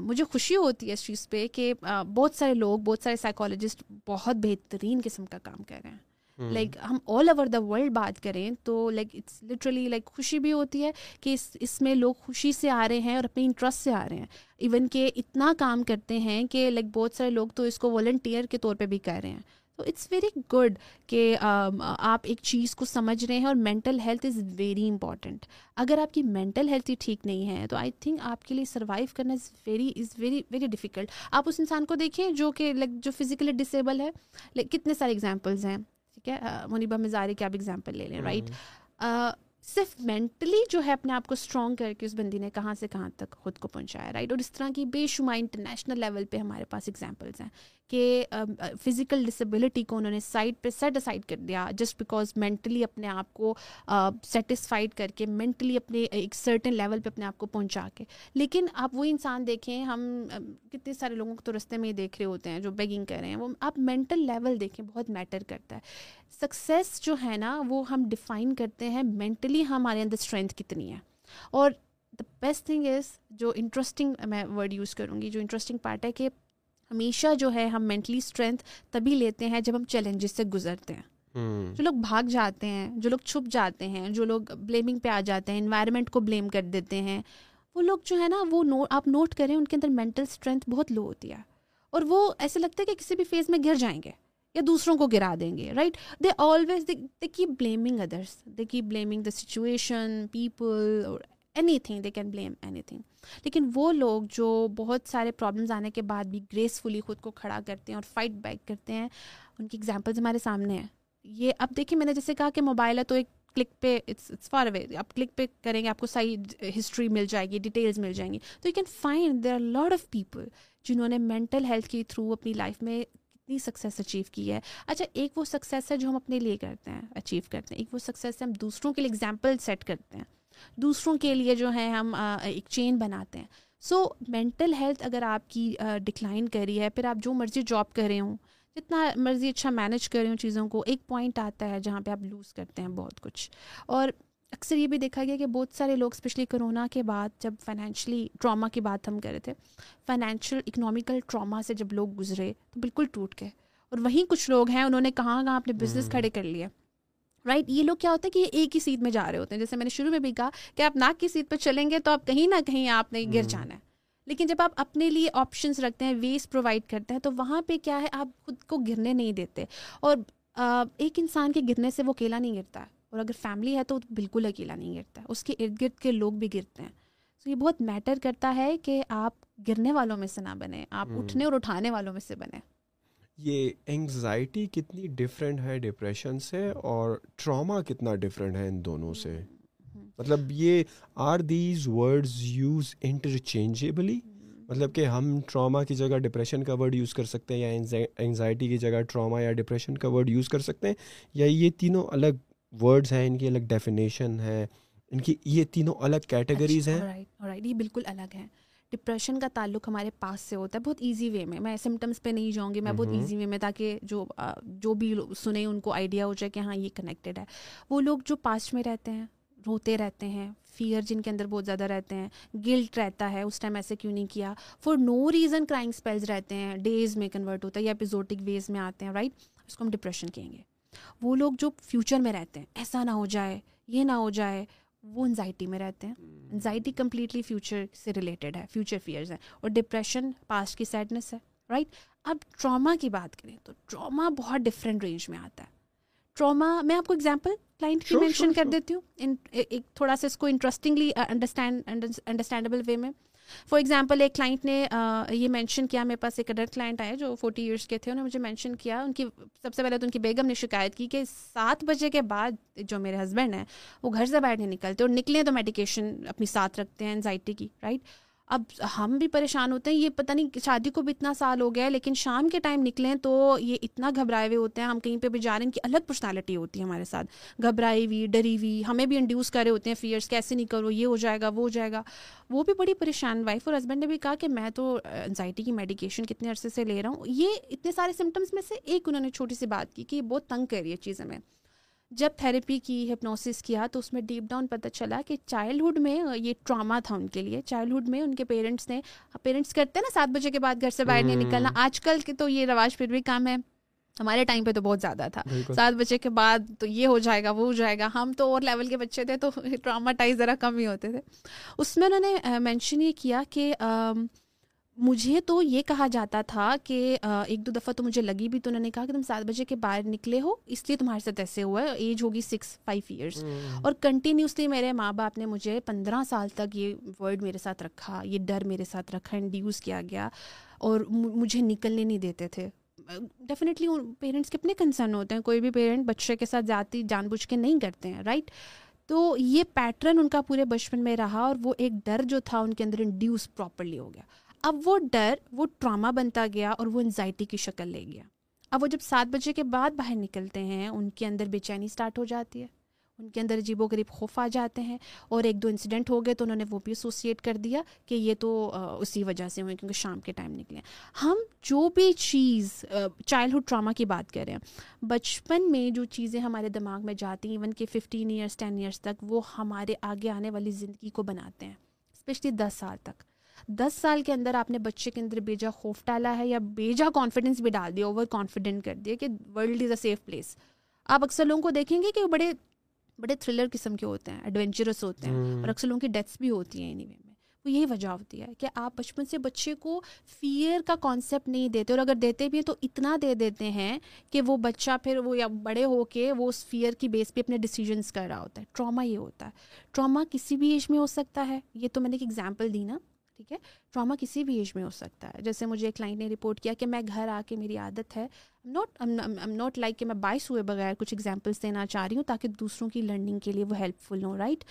مجھے خوشی ہوتی ہے اس چیز پہ کہ بہت سارے لوگ بہت سارے سائیکالوجسٹ بہت بہترین قسم کا کام کر رہے ہیں۔ لائک ہم آل اوور دا ورلڈ بات کریں تو لائک اٹس لٹرلی لائک خوشی بھی ہوتی ہے کہ اس اس میں لوگ خوشی سے آ رہے ہیں اور اپنے انٹرسٹ سے آ رہے ہیں ایون کہ اتنا کام کرتے ہیں کہ لائک بہت سارے لوگ تو اس کو والنٹیئر کے طور پہ بھی کر رہے ہیں تو اٹس ویری گڈ کہ آپ ایک چیز کو سمجھ رہے ہیں اور mental health is very important اگر آپ کی مینٹل ہیلتھ ہی ٹھیک نہیں ہے تو آئی تھنک آپ کے لیے سروائیو کرنا is very is very very difficult آپ اس انسان کو دیکھیں جو کہ لائک جو فزیکلی ڈسیبل ہے لائک کتنے سارے ایگزامپلز ہیں ٹھیک ہے؟ منیبا مزاری کے آپ ایگزامپل لے لیں رائٹ صرف مینٹلی جو ہے اپنے آپ کو اسٹرانگ کر کے اس بندی نے کہاں سے کہاں تک خود کو پہنچایا رائٹ اور اس طرح کی بے شمار انٹرنیشنل لیول پہ ہمارے پاس ایگزامپلس ہیں۔ کہ فزیکل ڈسیبلٹی کو انہوں نے سائڈ پہ سیٹ اسائڈ کر دیا جسٹ بیکاز مینٹلی اپنے آپ کو سیٹسفائڈ کر کے مینٹلی اپنے ایک سرٹن لیول پہ اپنے آپ کو پہنچا کے۔ لیکن آپ وہی انسان دیکھیں، ہم کتنے سارے لوگوں کو تو رستے میں ہی دیکھ رہے ہوتے ہیں جو بیگنگ کر رہے ہیں، وہ آپ مینٹل لیول دیکھیں، بہت میٹر کرتا ہے۔ سکسیس جو ہے نا، وہ ہم ڈیفائن کرتے ہیں مینٹلی ہمارے اندر اسٹرینتھ کتنی ہے۔ اور دا بیسٹ تھنگ از جو انٹرسٹنگ میں ورڈ یوز کروں گی، جو انٹرسٹنگ پارٹ ہے کہ ہمیشہ جو ہے ہم مینٹلی اسٹرینتھ تبھی لیتے ہیں جب ہم چیلنجز سے گزرتے ہیں۔ جو لوگ بھاگ جاتے ہیں جو لوگ چھپ جاتے ہیں جو لوگ بلیمنگ پہ آ جاتے ہیں انوائرمنٹ کو بلیم کر دیتے ہیں وہ لوگ جو ہے نا وہ نو آپ نوٹ کریں ان کے اندر مینٹل اسٹرینتھ بہت لو ہوتی ہے۔ اور وہ ایسے لگتا ہے کہ کسی بھی فیز میں گر جائیں گے یا دوسروں کو گرا دیں گے right they always they keep blaming others they keep blaming the situation people اور anything they can blame anything لیکن وہ لوگ جو بہت سارے پرابلمس آنے کے بعد بھی گریسفلی خود کو کھڑا کرتے ہیں اور فائٹ بیک کرتے ہیں، ان کی ایگزامپلز ہمارے سامنے ہیں۔ یہ اب دیکھیں، میں نے جیسے کہا کہ موبائل ہے تو ایک کلک پہ اٹس اٹس فار اوے آپ کلک پہ کریں گے آپ کو صحیح ہسٹری مل جائے گی ڈیٹیلز مل جائیں گی۔ تو you can find there are lot of people جنہوں نے مینٹل ہیلتھ کے تھرو اپنی لائف میں کتنی سکسیز اچیو کی ہے۔ اچھا ایک وہ سکسیز ہے جو ہم اپنے لیے کرتے ہیں اچیو کرتے ہیں۔ ایک وہ سکسیز ہے ہم دوسروں کے لیے ایگزامپل سیٹ کرتے ہیں۔ دوسروں کے لیے جو ہے ہم ایک چین بناتے ہیں۔ سو مینٹل ہیلتھ اگر آپ کی ڈکلائن کری ہے پھر آپ جو مرضی جاب کر رہے ہوں جتنا مرضی اچھا مینیج کر رہے ہوں چیزوں کو ایک پوائنٹ آتا ہے جہاں پہ آپ لوز کرتے ہیں بہت کچھ۔ اور اکثر یہ بھی دیکھا گیا کہ بہت سارے لوگ اسپیشلی کرونا کے بعد جب فائنینشلی ٹراما کی بات ہم کر رہے تھے فائنینشیل اکنامیکل ٹراما سے جب لوگ گزرے تو بالکل ٹوٹ گئے۔ اور وہیں کچھ لوگ ہیں انہوں نے کہاں کہاں اپنے بزنس کھڑے کر لیے۔ رائٹ یہ لوگ کیا ہوتا ہے کہ یہ ایک ہی سیٹ میں جا رہے ہوتے ہیں۔ جیسے میں نے شروع میں بھی کہا کہ آپ ناک کی سیٹ پہ چلیں گے تو آپ کہیں نہ کہیں آپ نے گر جانا ہے۔ لیکن جب آپ اپنے لیے آپشنس رکھتے ہیں ویز پرووائڈ کرتے ہیں تو وہاں پہ کیا ہے؟ آپ خود کو گرنے نہیں دیتے۔ اور ایک انسان کے گرنے سے وہ اکیلا نہیں گرتا۔ ہے اور اگر فیملی ہے تو بالکل اکیلا نہیں گرتا۔ ہے اس کے ارد گرد کے لوگ بھی گرتے ہیں۔ تو یہ بہت میٹر کرتا ہے کہ آپ گرنے والوں میں سے نہ بنیں آپ اٹھنے اور اٹھانے والوں میں سے بنیں۔ یہ انگزائٹی کتنی ڈفرینٹ ہے ڈپریشن سے اور ٹراما کتنا ڈفرینٹ ہے ان دونوں سے؟ مطلب یہ are these words use interchangeably مطلب کہ ہم ٹراما کی جگہ ڈپریشن کا ورڈ یوز کر سکتے ہیں یا انگزائٹی کی جگہ ٹراما یا ڈپریشن کا ورڈ یوز کر سکتے ہیں؟ یا یہ تینوں الگ ورڈز ہیں ان کی الگ ڈیفینیشن ہے ان کی یہ تینوں الگ کیٹیگریز ہیں؟ یہ بالکل الگ ہیں۔ ڈپریشن کا تعلق ہمارے پاس سے ہوتا ہے بہت ایزی وے میں۔ میں سمٹمس پہ نہیں جاؤں گی میں بہت ایزی وے میں تاکہ جو جو بھی سنیں ان کو آئیڈیا ہو جائے کہ ہاں یہ کنیکٹیڈ ہے۔ وہ لوگ جو پاسٹ میں رہتے ہیں روتے رہتے ہیں فیئر جن کے اندر بہت زیادہ رہتے ہیں گلٹ رہتا ہے اس ٹائم ایسے کیوں نہیں کیا؟ For no reason crying spells رہتے ہیں ڈیز میں کنورٹ ہوتا ہے یا اپیزوٹک ویز میں آتے ہیں رائٹ اس کو ہم ڈپریشن کہیں گے۔ وہ لوگ جو فیوچر میں رہتے ہیں ایسا نہ ہو جائے یہ نہ ہو جائے وہ انزائٹی میں رہتے ہیں. انزائٹی کمپلیٹلی فیوچر سے ریلیٹڈ ہے. فیوچر فیئرز ہیں. اور ڈپریشن پاسٹ کی سیڈنس ہے. رائٹ اب ٹراما کی بات کریں تو ٹراما بہت ڈفرینٹ رینج میں آتا ہے. ٹراما میں آپ کو اگزامپل کلائنٹ کی مینشن کر دیتی ہوں. ایک تھوڑا سا اس کو انٹرسٹنگلی انڈرسٹینڈ انڈرسٹینڈیبل وے میں. فار ایگزامپل ایک کلائنٹ نے یہ مینشن کیا، میرے پاس ایک ادر کلائنٹ آئے جو فورٹی ایئرس کے تھے، انہوں نے مجھے مینشن کیا۔ ان کی، سب سے پہلے تو ان کی بیگم نے شکایت کی کہ سات بجے کے بعد جو میرے ہسبینڈ ہیں، وہ گھر سے باہر نہیں نکلتے اور نکلیں تو میڈیکیشن اپنی ساتھ رکھتے ہیں انزائٹی کی رائٹ اب ہم بھی پریشان ہوتے ہیں، یہ پتہ نہیں شادی کو بھی اتنا سال ہو گیا ہے، لیکن شام کے ٹائم نکلیں تو یہ اتنا گھبرائے ہوئے ہوتے ہیں۔ ہم کہیں پہ بھی جا رہے ہیں ان کی الگ پرسنالٹی ہوتی ہے ہمارے ساتھ۔ گھبرائی ہوئی، ڈری ہوئی، ہمیں بھی انڈیوس کرے ہوتے ہیں فیئرس کیسے نہیں کرو یہ ہو جائے گا، وہ ہو جائے گا۔ وہ بھی بڑی پریشان۔ وائف اور ہسبینڈ نے بھی کہا کہ میں تو انزائٹی کی میڈیکیشن کتنے عرصے سے لے رہا ہوں۔ یہ اتنے سارے سمٹمس میں سے ایک انہوں نے چھوٹی سی بات کی کہ یہ بہت تنگ کر رہی ہے چیز ہمیں جب تھیراپی کی ہپنوسس کیا تو اس میں ڈیپ ڈاؤن پتہ چلا کہ چائلڈہڈ میں یہ ٹراما تھا ان کے لیے۔ چائلڈہڈ میں ان کے پیرنٹس نے پیرنٹس کرتے ہیں نا سات بجے کے بعد گھر سے باہر نہیں نکلنا۔ آج کل کے تو یہ رواج پھر بھی کام ہے۔ ہمارے ٹائم پہ تو بہت زیادہ تھا۔ سات بجے کے بعد تو یہ ہو جائے گا وہ ہو جائے گا۔ ہم تو اور لیول کے بچے تھے تو [laughs] ٹراما ٹائز ذرا کم ہی ہوتے تھے۔ اس میں انہوں نے مینشن یہ کیا کہ مجھے تو یہ کہا جاتا تھا کہ ایک دو دفعہ تو مجھے لگی بھی تو انہوں نے کہا کہ تم سات بجے کے باہر نکلے ہو اس لیے تمہارے ساتھ ایسے ہوا ہے ایج ہوگی سکس فائیو ایئرس اور کنٹینیوسلی میرے ماں باپ نے مجھے پندرہ سال تک یہ ورڈ میرے ساتھ رکھا یہ ڈر میرے ساتھ رکھا انڈیوز کیا گیا۔ اور مجھے نکلنے نہیں دیتے تھے۔ ڈیفینیٹلی پیرنٹس کتنے کنسرن ہوتے ہیں کوئی بھی پیرنٹ بچے کے ساتھ جاتی جان بوجھ کے نہیں کرتے ہیں رائٹ تو یہ پیٹرن ان کا پورے بچپن میں رہا اور وہ ایک ڈر جو تھا ان کے اندر انڈیوس پراپرلی ہو گیا۔ اب وہ ڈر، وہ ٹراما بنتا گیا اور وہ انزائٹی کی شکل لے گیا۔ اب وہ جب سات بجے کے بعد باہر نکلتے ہیں، ان کے اندر بے چینی اسٹارٹ ہو جاتی ہے۔ ان کے اندر عجیب و غریب خوف آ جاتے ہیں۔ اور ایک دو انسیڈنٹ ہو گئے تو انہوں نے وہ بھی ایسوسیٹ کر دیا کہ یہ تو اسی وجہ سے ہوئے کیونکہ شام کے ٹائم نکلے ہم جو بھی چیز چائلڈہڈ ٹراما کی بات کریں بچپن میں جو چیزیں ہمارے دماغ میں جاتی ہیں ایون کہ ففٹین ایئرس ٹین ایئرس تک وہ ہمارے آگے آنے والی زندگی کو بناتے ہیں۔ اسپیشلی دس سال تک۔ دس سال کے اندر آپ نے بچے کے اندر بیجا خوف ڈالا ہے یا بیجا کانفیڈینس بھی ڈال دیا اوور کانفیڈنٹ کر دیا کہ world is a safe place آپ اکثر لوگوں کو دیکھیں گے کہ وہ بڑے بڑے تھرلر قسم کے ہوتے ہیں ایڈونچرس ہوتے ہیں اور اکثر لوگوں کی ڈیتھس بھی ہوتی ہیں اینی وے میں۔ وہ یہی وجہ ہوتی ہے کہ آپ بچپن سے بچے کو فیئر کا کانسیپٹ نہیں دیتے اور اگر دیتے بھی ہیں تو اتنا دے دیتے ہیں کہ وہ بچہ پھر وہ یا بڑے ہو کے وہ اس فیئر کی بیس پہ اپنے ڈیسیجنس کر رہا ہوتا ہے۔ ٹراما یہ ہوتا ہے۔ ٹراما کسی بھی ایج میں ہو سکتا ہے۔ یہ تو میں نے ایک ایگزامپل دی نا۔ ٹھیک ہے؟ ٹراما کسی بھی ایج میں ہو سکتا ہے۔ جیسے مجھے ایک کلائنٹ نے رپورٹ کیا کہ میں گھر آ کے میری عادت ہے نوٹ نوٹ لائک کہ میں باعث ہوئے بغیر کچھ ایگزامپلس دینا چاہ رہی ہوں تاکہ دوسروں کی لرننگ کے لیے وہ ہیلپ فل ہوں رائٹ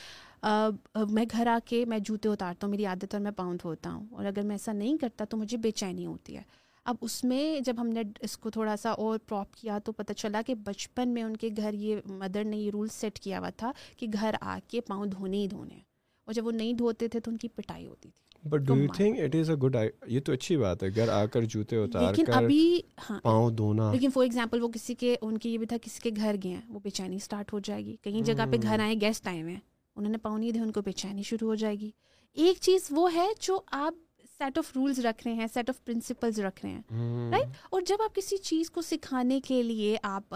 میں گھر آ کے میں جوتے اتارتا ہوں، میری عادت اور میں پاؤں دھوتا ہوں۔ اور اگر میں ایسا نہیں کرتا تو مجھے بے چینی ہوتی ہے۔ اب اس میں جب ہم نے اس کو تھوڑا سا اور پراپ کیا تو پتہ چلا کہ بچپن میں ان کے گھر یہ مدر نے یہ رول سیٹ کیا ہوا تھا کہ گھر آ کے پاؤں دھونے ہی دھونے اور جب وہ نہیں دھوتے تھے تو ان کی پٹائی ہوتی تھی۔ But do you think it is a good یہ تو اچھی بات ہے گھر آ کر جوتے اتار لیکن ابھی ہاں پاؤں دھونا۔ لیکن فار ایگزامپل وہ کسی کے ان کی یہ بھی تھا کسی کے گھر گئے ہیں وہ بے چینی اسٹارٹ ہو جائے گی۔ کہیں جگہ پہ گھر آئے گیسٹ آئے ہوئے ہیں انہوں نے پاؤں نہیں دے ان کو بے چینی شروع ہو جائے گی۔ ایک چیز وہ ہے جو آپ سیٹ آف رولس رکھ رہے ہیں سیٹ آف پرنسپلز رکھ رہے ہیں رائٹ اور جب آپ کسی چیز کو سکھانے کے لیے آپ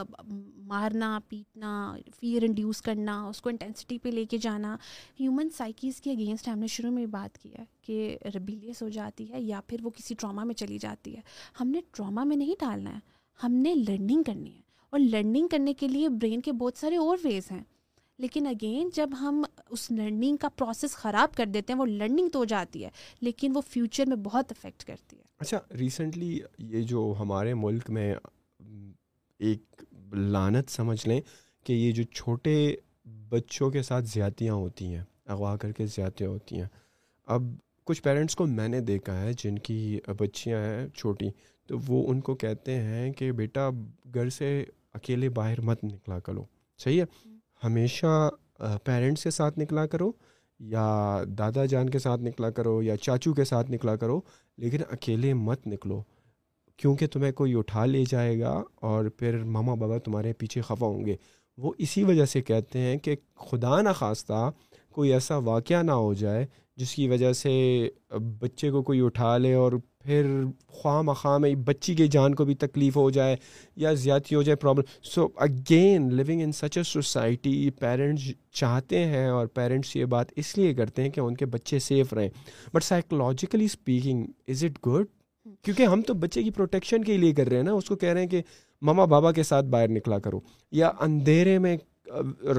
مارنا پیٹنا فیئر انڈیوس کرنا اس کو انٹینسٹی پہ لے کے جانا ہیومن سائیکیز کے اگینسٹ ہم نے شروع میں بات کی ہے کہ ربیلیس ہو جاتی ہے یا پھر وہ کسی ٹراما میں چلی جاتی ہے۔ ہم نے ٹراما میں نہیں ڈالنا ہے ہم نے لرننگ کرنی ہے۔ اور لرننگ کرنے کے لیے برین کے بہت سارے اور ویز ہیں۔ لیکن اگین جب ہم اس لرننگ کا پروسیس خراب کر دیتے ہیں وہ لرننگ تو ہو جاتی ہے لیکن وہ فیوچر میں بہت افیکٹ کرتی ہے۔ اچھا ریسنٹلی یہ جو ہمارے ملک میں ایک لانت سمجھ لیں کہ یہ جو چھوٹے بچوں کے ساتھ زیادتیاں ہوتی ہیں اغوا کر کے زیادتیاں ہوتی ہیں۔ اب کچھ پیرنٹس کو میں نے دیکھا ہے جن کی بچیاں ہیں چھوٹی تو وہ ان کو کہتے ہیں کہ بیٹا گھر سے اکیلے باہر مت نکلا کرو۔ صحیح ہے؟ ہمیشہ پیرنٹس کے ساتھ نکلا کرو، یا دادا جان کے ساتھ نکلا کرو، یا چاچو کے ساتھ نکلا کرو، لیکن اکیلے مت نکلو، کیونکہ تمہیں کوئی اٹھا لے جائے گا اور پھر ماما بابا تمہارے پیچھے خفا ہوں گے۔ وہ اسی وجہ سے کہتے ہیں کہ خدا نخواستہ کوئی ایسا واقعہ نہ ہو جائے جس کی وجہ سے بچے کو کوئی اٹھا لے اور پھر خواہ مخواہ میں بچی کی جان کو بھی تکلیف ہو جائے یا زیادتی ہو جائے problem so again living in such a society parents چاہتے ہیں اور پیرنٹس یہ بات اس لیے کرتے ہیں کہ ان کے بچے سیف رہیں. But psychologically speaking is it good کیونکہ ہم تو بچے کی پروٹیکشن کے لیے کر رہے ہیں نا. اس کو کہہ رہے ہیں کہ ماما بابا کے ساتھ باہر نکلا کرو. یا اندھیرے میں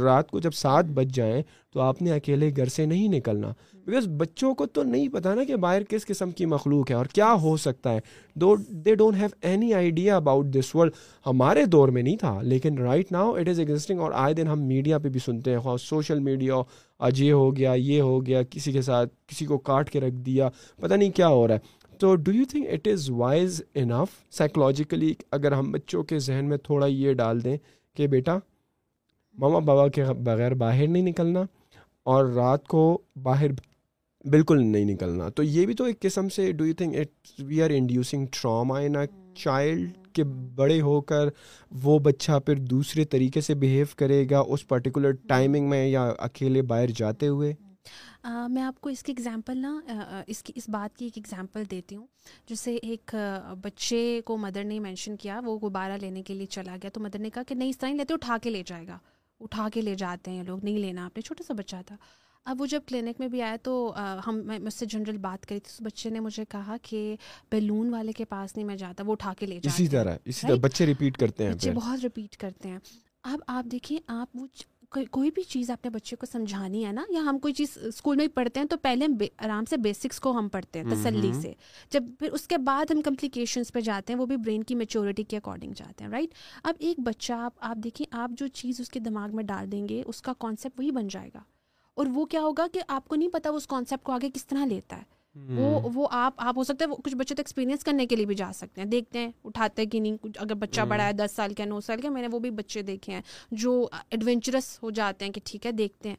رات کو جب سات بج جائیں تو آپ نے اکیلے گھر سے نہیں نکلنا۔ بیکاز بچوں کو تو نہیں پتا نا کہ باہر کس قسم کی مخلوق ہے اور کیا ہو سکتا ہے۔ Though they don't have any idea about this world ہمارے دور میں نہیں تھا، لیکن right now it is existing اور آئے دن ہم میڈیا پہ بھی سنتے ہیں۔ خواہ سوشل میڈیا آج یہ ہو گیا، یہ ہو گیا، کسی کے ساتھ کسی کو کاٹ کے رکھ دیا پتہ نہیں کیا ہو رہا ہے۔ تو do you think it is wise enough psychologically اگر ہم بچوں کے ذہن میں تھوڑا یہ ڈال دیں کہ بیٹا ماما بابا کے بغیر باہر نہیں نکلنا اور رات کو باہر بالکل نہیں نکلنا۔ تو یہ بھی تو ایک قسم سے do you think it we are inducing trauma in a child کے بڑے ہو کر وہ بچہ پھر دوسرے طریقے سے بیہیو کرے گا اس پرٹیکولر ٹائمنگ میں یا اکیلے باہر جاتے ہوئے؟ میں آپ کو اس کی ایگزامپل نا اس کی، اس بات کی ایک ایگزامپل دیتی ہوں۔ جسے ایک بچے کو مدر نے مینشن کیا، وہ غبارہ لینے کے لیے چلا گیا۔ تو مدر نے کہا کہ نہیں، اس طرح لیتے، اٹھا کے لے جائے گا۔ اٹھا کے لے جاتے ہیں لوگ نہیں لینا آپ نے چھوٹا سا بچہ تھا۔ اب وہ جب کلینک میں بھی آیا تو ہم میں مجھ سے جنرل بات کری تھی اس بچے نے مجھے کہا کہ بیلون والے کے پاس نہیں میں جاتا وہ اٹھا کے لے جاتا اسی طرح اسی طرح بچے ریپیٹ کرتے ہیں بچے بہت ریپیٹ کرتے ہیں۔ اب آپ دیکھیں آپ وہ کوئی بھی چیز اپنے بچے کو سمجھانی ہے نا یا ہم کوئی چیز اسکول میں پڑھتے ہیں تو پہلے ہم آرام سے بیسکس کو ہم پڑھتے ہیں تسلی سے۔ جب پھر اس کے بعد ہم کمپلیکیشنس پہ جاتے ہیں وہ بھی برین کی میچورٹی کے اکارڈنگ جاتے ہیں رائٹ اب ایک بچہ آپ آپ دیکھیں آپ جو چیز اس کے دماغ میں ڈال دیں گے اس کا کانسیپٹ وہی بن جائے گا۔ اور وہ کیا ہوگا کہ آپ کو نہیں پتا اس کانسیپٹ کو آگے کس طرح لیتا ہے۔ وہ وہ آپ آپ ہو سکتا ہے کچھ بچے تو ایکسپیرینس کرنے کے لیے بھی جا سکتے ہیں۔ دیکھتے ہیں اٹھاتے ہیں کہ نہیں کچھ اگر بچہ بڑا ہے دس سال کا نو سال کا میں نے وہ بھی بچے دیکھے ہیں جو ایڈونچرس ہو جاتے ہیں کہ ٹھیک ہے دیکھتے ہیں۔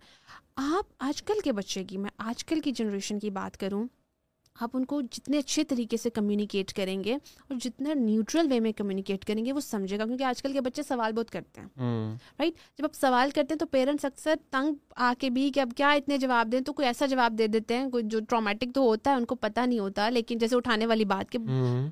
آپ آج کل کے بچے کی میں آج کل کی جنریشن کی بات کروں آپ ان کو جتنے اچھے طریقے سے کمیونیکیٹ کریں گے اور جتنا نیوٹرل وے میں کمیونیکیٹ کریں گے وہ سمجھے گا کیونکہ آج کل کے بچے سوال بہت کرتے ہیں رائٹ جب آپ سوال کرتے ہیں تو پیرنٹس اکثر تنگ آ کے بھی کہ اب کیا اتنے جواب دیں؟ تو کوئی ایسا جواب دے دیتے ہیں کوئی جو ٹرامیٹک تو ہوتا ہے ان کو پتہ نہیں ہوتا لیکن جیسے اٹھانے والی بات کہ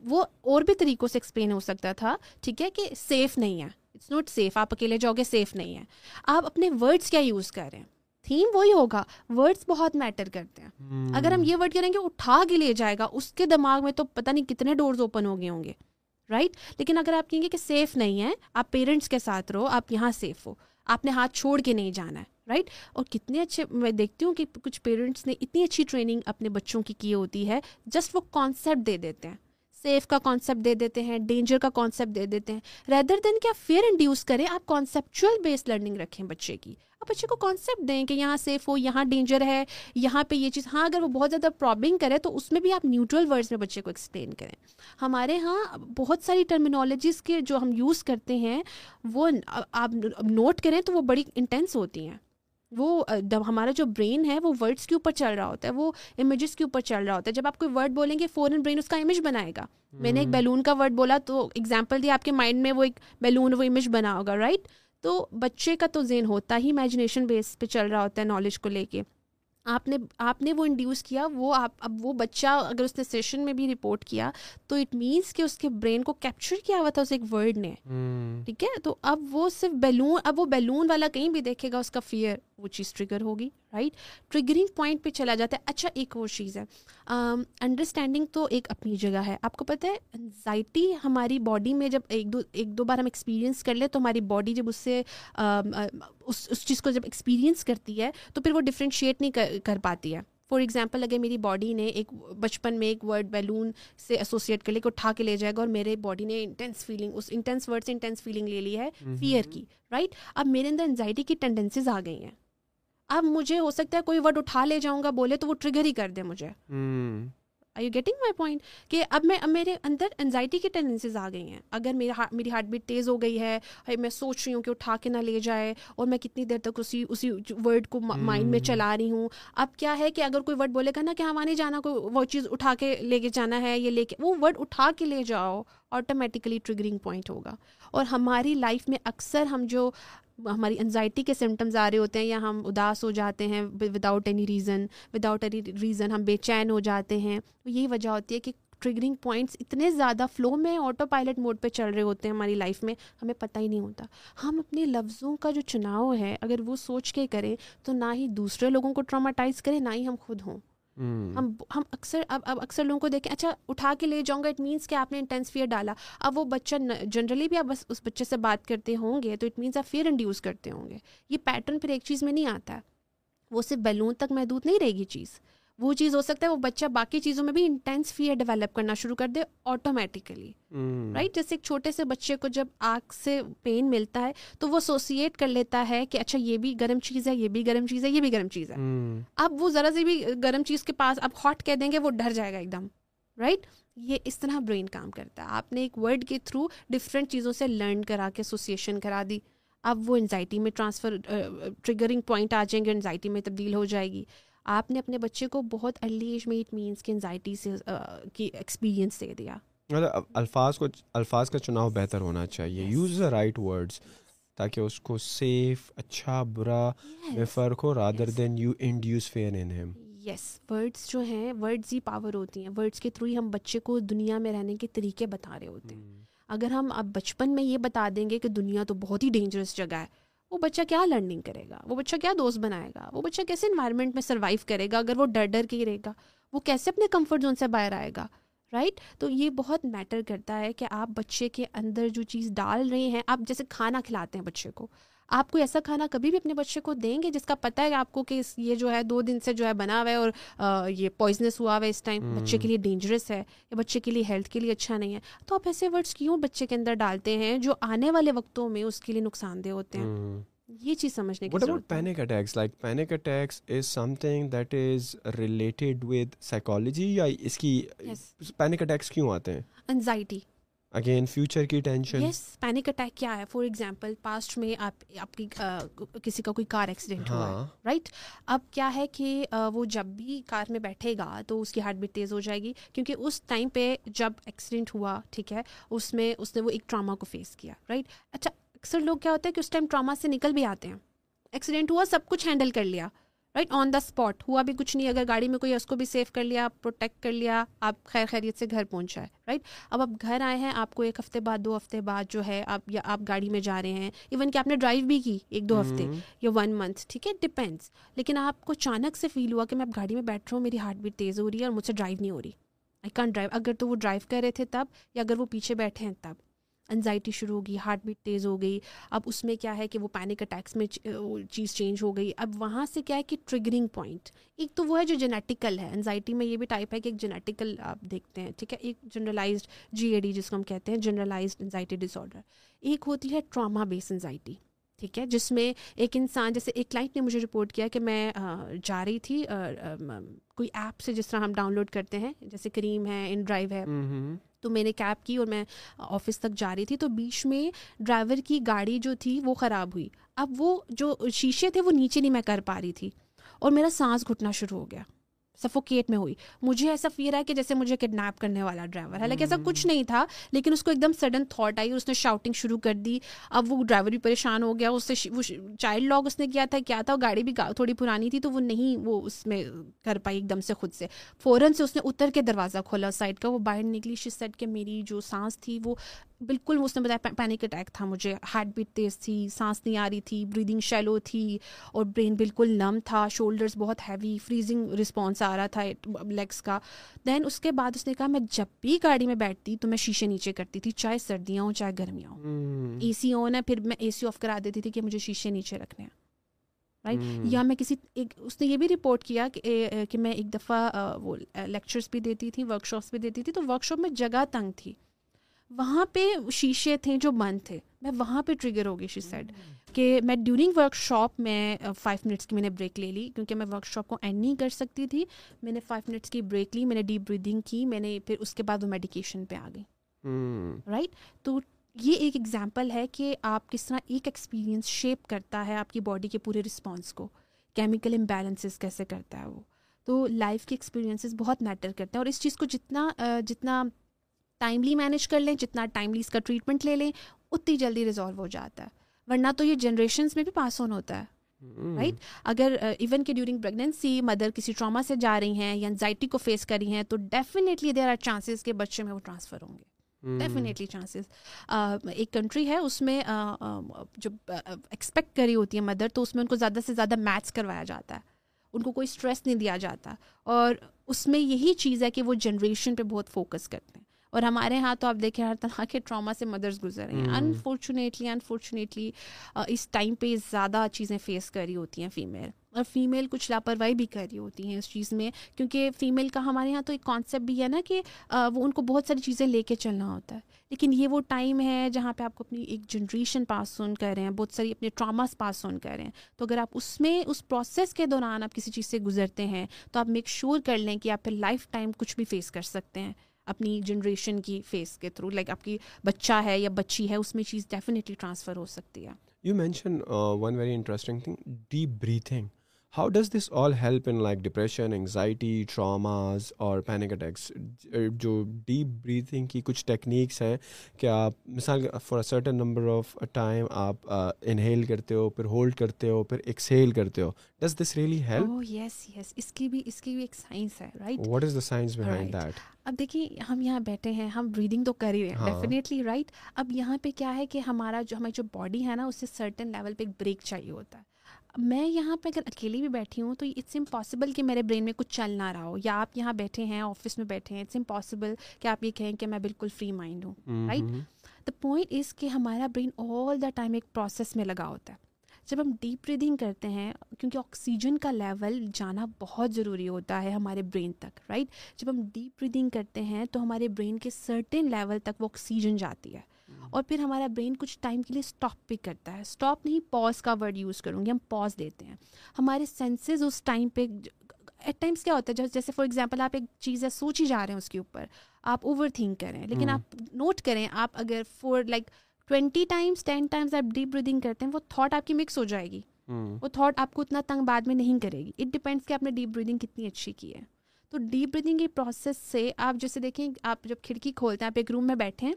وہ اور بھی طریقوں سے ایکسپلین ہو سکتا تھا ٹھیک ہے کہ سیف نہیں ہے۔ اٹس ناٹ سیف آپ اکیلے جاؤ گے سیف نہیں ہے۔ آپ اپنے ورڈس کیا یوز کر رہے ہیں؟ تھیم وہی ہوگا۔ ورڈس بہت میٹر کرتے ہیں۔ اگر ہم یہ ورڈ کریں گے اٹھا کے لے جائے گا۔ اس کے دماغ میں تو پتہ نہیں کتنے ڈورز اوپن ہو گئے ہوں گے۔ رائٹ لیکن اگر آپ کہیں گے کہ سیف نہیں ہے آپ پیرنٹس کے ساتھ رہو آپ یہاں سیف ہو۔ آپ نے ہاتھ چھوڑ کے نہیں جانا ہے۔ رائٹ اور کتنے اچھے میں دیکھتی ہوں کہ کچھ پیرنٹس نے اتنی اچھی ٹریننگ اپنے بچوں کی کی ہوتی ہے جسٹ وہ کانسیپٹ دے دیتے ہیں۔ سیف کا کانسیپٹ دے دیتے ہیں ڈینجر کا کانسیپٹ دے دیتے ہیں۔ ریدر دین کیا فیئر انڈیوس کریں آپ کانسیپچل بیس لرننگ رکھیں بچے کی۔ آپ بچے کو کانسیپٹ دیں کہ یہاں سیف ہو یہاں ڈینجر ہے یہاں پہ یہ چیز۔ ہاں اگر وہ بہت زیادہ پرابلم کرے تو اس میں بھی آپ نیوٹرل ورڈس میں بچے کو ایکسپلین کریں۔ ہمارے ہاں بہت ساری ٹرمینالوجیز کے جو ہم یوز کرتے ہیں وہ آپ نوٹ کریں تو وہ بڑی انٹینس ہوتی ہیں۔ وہ ہمارا جو برین ہے وہ ورڈس کے اوپر چل رہا ہوتا ہے وہ امیجز کے اوپر چل رہا ہوتا ہے۔ جب آپ کوئی ورڈ بولیں گے فوراً برین اس کا امیج بنائے گا۔ میں نے ایک بیلون کا ورڈ بولا تو ایگزامپل دیا آپ کے مائنڈ میں وہ ایک بیلون وہ امیج بنا ہوگا رائٹ تو بچے کا تو زین ہوتا ہی امیجنیشن بیس پہ چل رہا ہوتا ہے نالج کو لے کے۔ آپ نے آپ نے وہ انڈیوس کیا وہ آپ اب وہ بچہ اگر اس نے سیشن میں بھی رپورٹ کیا تو اٹ مینس کہ اس کے برین کو کیپچر کیا ہوا تھا اس ایک ورڈ نے۔ ٹھیک ہے؟ تو اب وہ صرف بیلون اب وہ بیلون والا کہیں بھی دیکھے گا اس کا فیئر وہ چیز ٹریگر ہوگی۔ رائٹ ٹریگرنگ پوائنٹ پہ چلا جاتا ہے۔ اچھا ایک اور چیز ہے۔ انڈرسٹینڈنگ تو ایک اپنی جگہ ہے۔ آپ کو پتہ ہے انزائٹی ہماری باڈی میں جب ایک دو ایک دو بار ہم ایکسپیرینس کر لیں تو ہماری باڈی جب اس سے اس اس چیز کو جب ایکسپیرینس کرتی ہے تو پھر وہ ڈفرینشیٹ نہیں کر پاتی ہے۔ فار ایگزامپل اگر میری باڈی نے ایک بچپن میں ایک ورڈ بیلون سے ایسوسیٹ کر لے کے اٹھا کے لے جائے گا اور میرے باڈی نے انٹینس فیلنگ اس انٹینس ورڈ سے انٹینس فیلنگ لے لی ہے فیئر کی رائٹ اب میرے اندر انزائٹی کی ٹینڈنسیز آ گئی ہیں۔ اب مجھے ہو سکتا ہے کوئی ورڈ اٹھا لے جاؤں گا بولے تو وہ ٹریگر ہی کر دے مجھے۔ I you getting my point کہ اب میں اب میرے اندر انزائٹی کی ٹینڈنسیز آ گئی ہیں۔ اگر میرا میری ہارٹ بیٹ تیز ہو گئی ہے میں سوچ رہی ہوں کہ اٹھا کے نہ لے جائے اور میں کتنی دیر تک اسی اسی ورڈ کو مائنڈ میں چلا رہی ہوں۔ اب کیا ہے کہ اگر کوئی ورڈ بولے گا نا کہ ہمارے جانا کوئی وہ چیز اٹھا کے لے کے جانا ہے یہ لے کے وہ ورڈ اٹھا کے لے جاؤ آٹومیٹیکلی ٹریگرنگ پوائنٹ ہوگا۔ اور ہماری لائف میں اکثر ہم جو ہماری انزائٹی کے سمٹمز آ رہے ہوتے ہیں یا ہم اداس ہو جاتے ہیں without any reason without any reason ہم بے چین ہو جاتے ہیں۔ تو یہی وجہ ہوتی ہے کہ ٹریگرنگ پوائنٹس اتنے زیادہ فلو میں آٹو پائلٹ موڈ پہ چل رہے ہوتے ہیں ہماری لائف میں، ہمیں پتہ ہی نہیں ہوتا۔ ہم اپنے لفظوں کا جو چناؤ ہے، اگر وہ سوچ کے کریں تو نہ ہی دوسرے لوگوں کو ٹراماٹائز کریں، نہ ہی ہم خود ہوں۔ ہم ہم اکثر اب اب اکثر لوگوں کو دیکھیں اچھا اٹھا کے لے جاؤں گا اٹ مینس کہ آپ نے انٹینس فیئر ڈالا۔ اب وہ بچہ جنرلی بھی آپ بس اس بچے سے بات کرتے ہوں گے تو اٹ مینس آپ فیئر انڈیوز کرتے ہوں گے۔ یہ پیٹرن پھر ایک چیز میں نہیں آتا۔ ہے وہ صرف بیلون تک محدود نہیں رہے گی چیز۔ وہ چیز ہو سکتا ہے وہ بچہ باقی چیزوں میں بھی انٹینس فیئر ڈیولپ کرنا شروع کر دے آٹومیٹیکلی رائٹ جیسے ایک چھوٹے سے بچے کو جب آگ سے پین ملتا ہے تو وہ ایسوسیٹ کر لیتا ہے کہ اچھا یہ بھی گرم چیز ہے یہ بھی گرم چیز ہے یہ بھی گرم چیز ہے۔ اب وہ ذرا سی بھی گرم چیز کے پاس اب ہاٹ کہہ دیں گے وہ ڈر جائے گا ایک دم رائٹ یہ اس طرح برین کام کرتا ہے۔ آپ نے ایک ورڈ کے تھرو ڈفرینٹ چیزوں سے لرن کرا کے ایسوسیشن کرا دی۔ اب وہ انزائٹی میں ٹرانسفر ٹریگرنگ پوائنٹ آ جائیں گے انزائٹی میں تبدیل ہو جائے گی۔ آپ نے اپنے بچے کو بہت ارلی ایج میں اٹ مینس کہ انزائٹی سے کی ایکسپیرینس دے دیا۔ مطلب الفاظ کو الفاظ کا چناؤ بہتر ہونا چاہیے۔ یوز دا رائٹ ورڈس تاکہ اس کو سیف اچھا برا میں فرق ہو rather than you induce fear in ہم یس ورڈس جو ہیں ورڈز ہی پاور ہوتی ہیں۔ ورڈس کے تھرو ہی ہم بچے کو دنیا میں رہنے کے طریقے بتا رہے ہوتے ہیں۔ اگر ہم اب بچپن میں یہ بتا دیں گے کہ دنیا تو بہت ہی ڈینجرس جگہ ہے۔ وہ بچہ کیا لرننگ کرے گا؟ وہ بچہ کیا دوست بنائے گا؟ وہ بچہ کیسے انوائرمنٹ میں سروائیو کرے گا؟ اگر وہ ڈر ڈر کے ہی رہے گا، وہ کیسے اپنے کمفرٹ زون سے باہر آئے گا؟ رائٹ تو یہ بہت میٹر کرتا ہے کہ آپ بچے کے اندر جو چیز ڈال رہے ہیں، آپ جیسے کھانا کھلاتے ہیں بچے کو آپ کو ایسا کھانا کبھی بھی اپنے بچے کو دیں گے جس کا پتہ ہے آپ کو کہ یہ جو ہے دو دن سے جو ہے بنا ہوا ہے اور یہ پوائزنس ہوا ہوا ہے اس ٹائم بچے کے لیے ڈینجرس ہے یا بچے کے لیے ہیلتھ کے لیے اچھا نہیں ہے۔ تو آپ ایسے ورڈس کیوں بچے کے اندر ڈالتے ہیں جو آنے والے وقتوں میں اس کے لیے نقصان دہ ہوتے ہیں؟ یہ چیز سمجھنے کی ضرورت panic attacks like panic attacks is something that is related with psychology یا اس کی پینک اٹیکس کیوں آتے ہیں؟ انزائٹی اگین فیوچر کی ٹینشن یس پینک اٹیک کیا ہے? فار ایگزامپل پاسٹ میں آپ آپ کی کسی کا کوئی کار ایکسیڈنٹ ہوا ہے رائٹ اب کیا ہے کہ وہ جب بھی کار میں بیٹھے گا تو اس کی ہارٹ بیٹ تیز ہو جائے گی کیونکہ اس ٹائم پہ جب ایکسیڈنٹ ہوا ٹھیک ہے اس میں اس نے وہ ایک ٹراما کو فیس کیا رائٹ اچھا اکثر لوگ کیا ہوتا ہے کہ اس ٹائم ٹراما سے نکل بھی آتے ہیں۔ ایکسیڈنٹ ہوا سب کچھ ہینڈل کر لیا۔ رائٹ آن دا اسپاٹ ہوا بھی کچھ نہیں اگر گاڑی میں کوئی اس کو بھی سیو کر لیا پروٹیکٹ کر لیا آپ خیر خیریت سے گھر پہنچا ہے رائٹ اب آپ گھر آئے ہیں آپ کو ایک ہفتے بعد دو ہفتے بعد جو ہے آپ یا آپ گاڑی میں جا رہے ہیں. ایون کہ آپ نے ڈرائیو بھی کی ایک دو ہفتے یا ون منتھ ٹھیک ہے؟ ڈپینڈس لیکن آپ کو اچانک سے فیل ہوا کہ میں اب گاڑی میں بیٹھ رہا ہوں میری ہارٹ بیٹ تیز ہو رہی ہے اور مجھ سے ڈرائیو نہیں ہو رہی. آئی کان ڈرائیو اگر تو وہ ڈرائیو کر رہے تھے تب یا اگر وہ پیچھے بیٹھے ہیں تب. انزائٹی شروع ہوگی ہارٹ بیٹ تیز ہو گئی، اب اس میں کیا ہے کہ وہ پینک اٹیکس میں چیز چینج ہو گئی۔ اب وہاں سے کیا ہے کہ ٹریگرنگ پوائنٹ ایک تو وہ ہے جو جینیٹیکل ہے۔ انزائٹی میں یہ بھی ٹائپ ہے کہ ایک جینیٹیکل آپ دیکھتے ہیں، ٹھیک ہے؟ ایک جنرلائزڈ جی اے ڈی جس کو ہم کہتے ہیں جنرلائزڈ انزائٹی ڈس آڈر ایک ہوتی ہے ٹراما بیس انزائٹی ٹھیک ہے؟ جس میں ایک انسان، جیسے ایک کلائنٹ نے مجھے رپورٹ کیا کہ میں جا رہی تھی کوئی ایپ سے جس طرح ہم ڈاؤن لوڈ کرتے ہیں، جیسے کریم ہے ان ڈرائیو ہے تو میں نے کیب کی اور میں آفس تک جا رہی تھی تو بیچ میں ڈرائیور کی گاڑی جو تھی وہ خراب ہوئی۔ اب وہ جو شیشے تھے وہ نیچے نہیں میں کر پا رہی تھی اور میرا سانس گھٹنا شروع ہو گیا۔ سفوکیٹ میں ہوئی۔ مجھے ایسا فیئر ہے کہ جیسے مجھے کڈنیپ کرنے والا ڈرائیور ہے۔ لیکن ایسا کچھ نہیں تھا لیکن اس کو ایک دم سڈن تھاٹ آئی اس نے شاؤٹنگ شروع کر دی۔ اب وہ ڈرائیور بھی پریشان ہو گیا۔ اس سے وہ چائلڈ لاک اس نے کیا تھا کیا تھا؟ گاڑی بھی تھوڑی پرانی تھی تو وہ نہیں وہ اس میں کر پائی ایک دم سے خود سے۔ فوراً سے اس نے اتر کے دروازہ کھولا سائڈ کا وہ باہر نکلی۔ شی سیٹ کہ میری جو سانس تھی وہ بالکل اس نے بتایا پینک اٹیک تھا مجھے۔ ہارٹ بیٹ تیز تھی سانس نہیں آ رہی تھی بریدنگ شیلو تھی اور برین بالکل نم تھا۔ شولڈرز بہت ہیوی فریزنگ رسپانس آ رہا تھا لیگس کا۔ دین اس کے بعد اس نے کہا میں جب بھی گاڑی میں بیٹھتی تو میں شیشے نیچے کرتی تھی چاہے سردیاں ہوں چاہے گرمیاں ہوں۔ اے سی آن ہے پھر میں اے سی آف کرا دیتی تھی کہ مجھے شیشے نیچے رکھنے ہیں۔ رائٹ یا میں کسی ایک اس نے یہ بھی رپورٹ کیا کہ میں ایک دفعہ وہ لیکچرس بھی دیتی تھی ورک شاپس بھی دیتی تھی۔ تو ورک شاپ میں جگہ تنگ تھی۔ وہاں پہ شیشے تھے جو بند تھے۔ میں وہاں پہ ٹریگر ہو گئی شی سیڈ کہ میں ڈیورنگ ورک شاپ میں فائیو منٹس کی میں نے بریک لے لی کیونکہ میں ورک شاپ کو اینڈ نہیں کر سکتی تھی۔ میں نے فائیو منٹس کی بریک لی میں نے ڈیپ بریدنگ کی میں نے پھر اس کے بعد وہ میڈیکیشن پہ آ گئی۔ رائٹ تو یہ ایک ایگزامپل ہے کہ آپ کس طرح ایک ایکسپیرئنس شیپ کرتا ہے آپ کی باڈی کے پورے رسپانس کو۔ کیمیکل امبیلنسز کیسے کرتا ہے وہ۔ تو لائف کے ایکسپیرینسز بہت میٹر کرتے ہیں اور اس چیز کو جتنا جتنا ٹائملی مینیج کر لیں جتنا ٹائملی اس کا ٹریٹمنٹ لے لیں اتنی جلدی ریزالو ہو جاتا ہے۔ ورنہ تو یہ جنریشنس میں بھی پاس آن ہوتا ہے۔ رائٹ اگر ایون کہ ڈیورنگ پریگنینسی مدر کسی ٹراما سے جا رہی ہیں یا انزائٹی کو فیس کر رہی ہیں تو ڈیفینیٹلی دیر آر چانسز کہ بچے میں وہ ٹرانسفر ہوں گے۔ ڈیفینیٹلی چانسز ایک کنٹری ہے اس میں جو ایکسپیکٹ کری ہوتی ہے مدر تو اس میں ان کو زیادہ سے زیادہ میتھس کروایا جاتا ہے۔ ان کو کوئی اسٹریس نہیں دیا جاتا۔ اور اس میں یہی چیز ہے کہ وہ جنریشن پہ بہت فوکس کرتے ہیں۔ اور ہمارے یہاں تو آپ دیکھیں ہر طرح کے ٹراما سے مدرس گزر رہے ہیں۔ انفارچونیٹلی انفارچونیٹلی اس ٹائم پہ زیادہ چیزیں فیس کری ہوتی ہیں فیمیل اور فیمیل کچھ لاپرواہی بھی کر رہی ہوتی ہیں اس چیز میں کیونکہ فیمیل کا ہمارے یہاں تو ایک کانسیپٹ بھی ہے نا کہ وہ ان کو بہت ساری چیزیں لے کے چلنا ہوتا ہے۔ لیکن یہ وہ ٹائم ہے جہاں پہ آپ کو اپنی ایک جنریشن پاس آن کر رہے ہیں بہت ساری اپنے ٹراماس پاس آن کر رہے ہیں۔ تو اگر آپ اس میں اس پروسیس کے دوران آپ کسی چیز سے گزرتے ہیں تو آپ میک شیور کر لیں کہ آپ پھر لائف ٹائم کچھ بھی فیس کر سکتے ہیں۔ اپنی جنریشن کی فیس کے تھرو لائک آپ کی بچہ ہے یا بچی ہے، اس میں چیز ڈیفینیٹلی ٹرانسفر ہو سکتی ہے۔ You mention one very interesting thing deep breathing how does this all help in like depression anxiety traumas اور پینک اٹیکس جو ڈیپ بریتھنگ کی کچھ ٹیکنیکس ہیں کہ آپ مثال for a certain number of time آپ انہیل کرتے ہو پھر ہولڈ کرتے ہو پھر ایکسیل کرتے ہو does this really help yes yes اس کی بھی اس کی بھی ایک سائنس ہے right what is the science behind that اب دیکھیے ہم یہاں بیٹھے ہیں ہم بریدنگ تو کر ہی رہے ہیں ڈیفینیٹلی رائٹ اب یہاں پہ کیا ہے کہ ہمارا جو ہماری جو باڈی ہے نا اس سے سرٹن لیول پہ ایک بریک چاہیے ہوتا ہے میں یہاں پہ اگر اکیلی بھی بیٹھی ہوں تو اٹس امپاسبل کہ میرے برین میں کچھ چل نہ رہا ہو۔ یا آپ یہاں بیٹھے ہیں آفس میں بیٹھے ہیں اٹس امپاسبل کہ آپ یہ کہیں کہ میں بالکل فری مائنڈ ہوں رائٹ دا پوائنٹ از کہ ہمارا برین آل دا ٹائم ایک پروسیس میں لگا ہوتا ہے۔ جب ہم ڈیپ بریدنگ کرتے ہیں کیونکہ آکسیجن کا لیول جانا بہت ضروری ہوتا ہے ہمارے برین تک رائٹ جب ہم ڈیپ بریدنگ کرتے ہیں تو ہمارے برین کے سرٹن لیول تک وہ آکسیجن جاتی ہے۔ اور پھر ہمارا برین کچھ ٹائم کے لیے اسٹاپ بھی کرتا ہے۔ اسٹاپ نہیں پاز کا ورڈ یوز کروں گی ہم پاز دیتے ہیں۔ ہمارے سینسز اس ٹائم پہ ایٹ ٹائمس کیا ہوتا ہے جیسے فار ایگزامپل آپ ایک چیز ہے سوچ ہی جا رہے ہیں اس کے اوپر آپ اوور تھنک کریں لیکن آپ نوٹ کریں آپ اگر for like twenty times ten times آپ ڈیپ بریدنگ کرتے ہیں وہ تھاٹ آپ کی مکس ہو جائے گی۔ وہ تھاٹ آپ کو اتنا تنگ بعد میں نہیں کرے گی۔ اٹ ڈپینڈس کہ آپ نے ڈیپ بریدنگ کتنی اچھی کی ہے۔ تو ڈیپ بریدنگ کی پروسیس سے آپ جیسے دیکھیں آپ جب کھڑکی کھولتے ہیں آپ ایک روم میں بیٹھے ہیں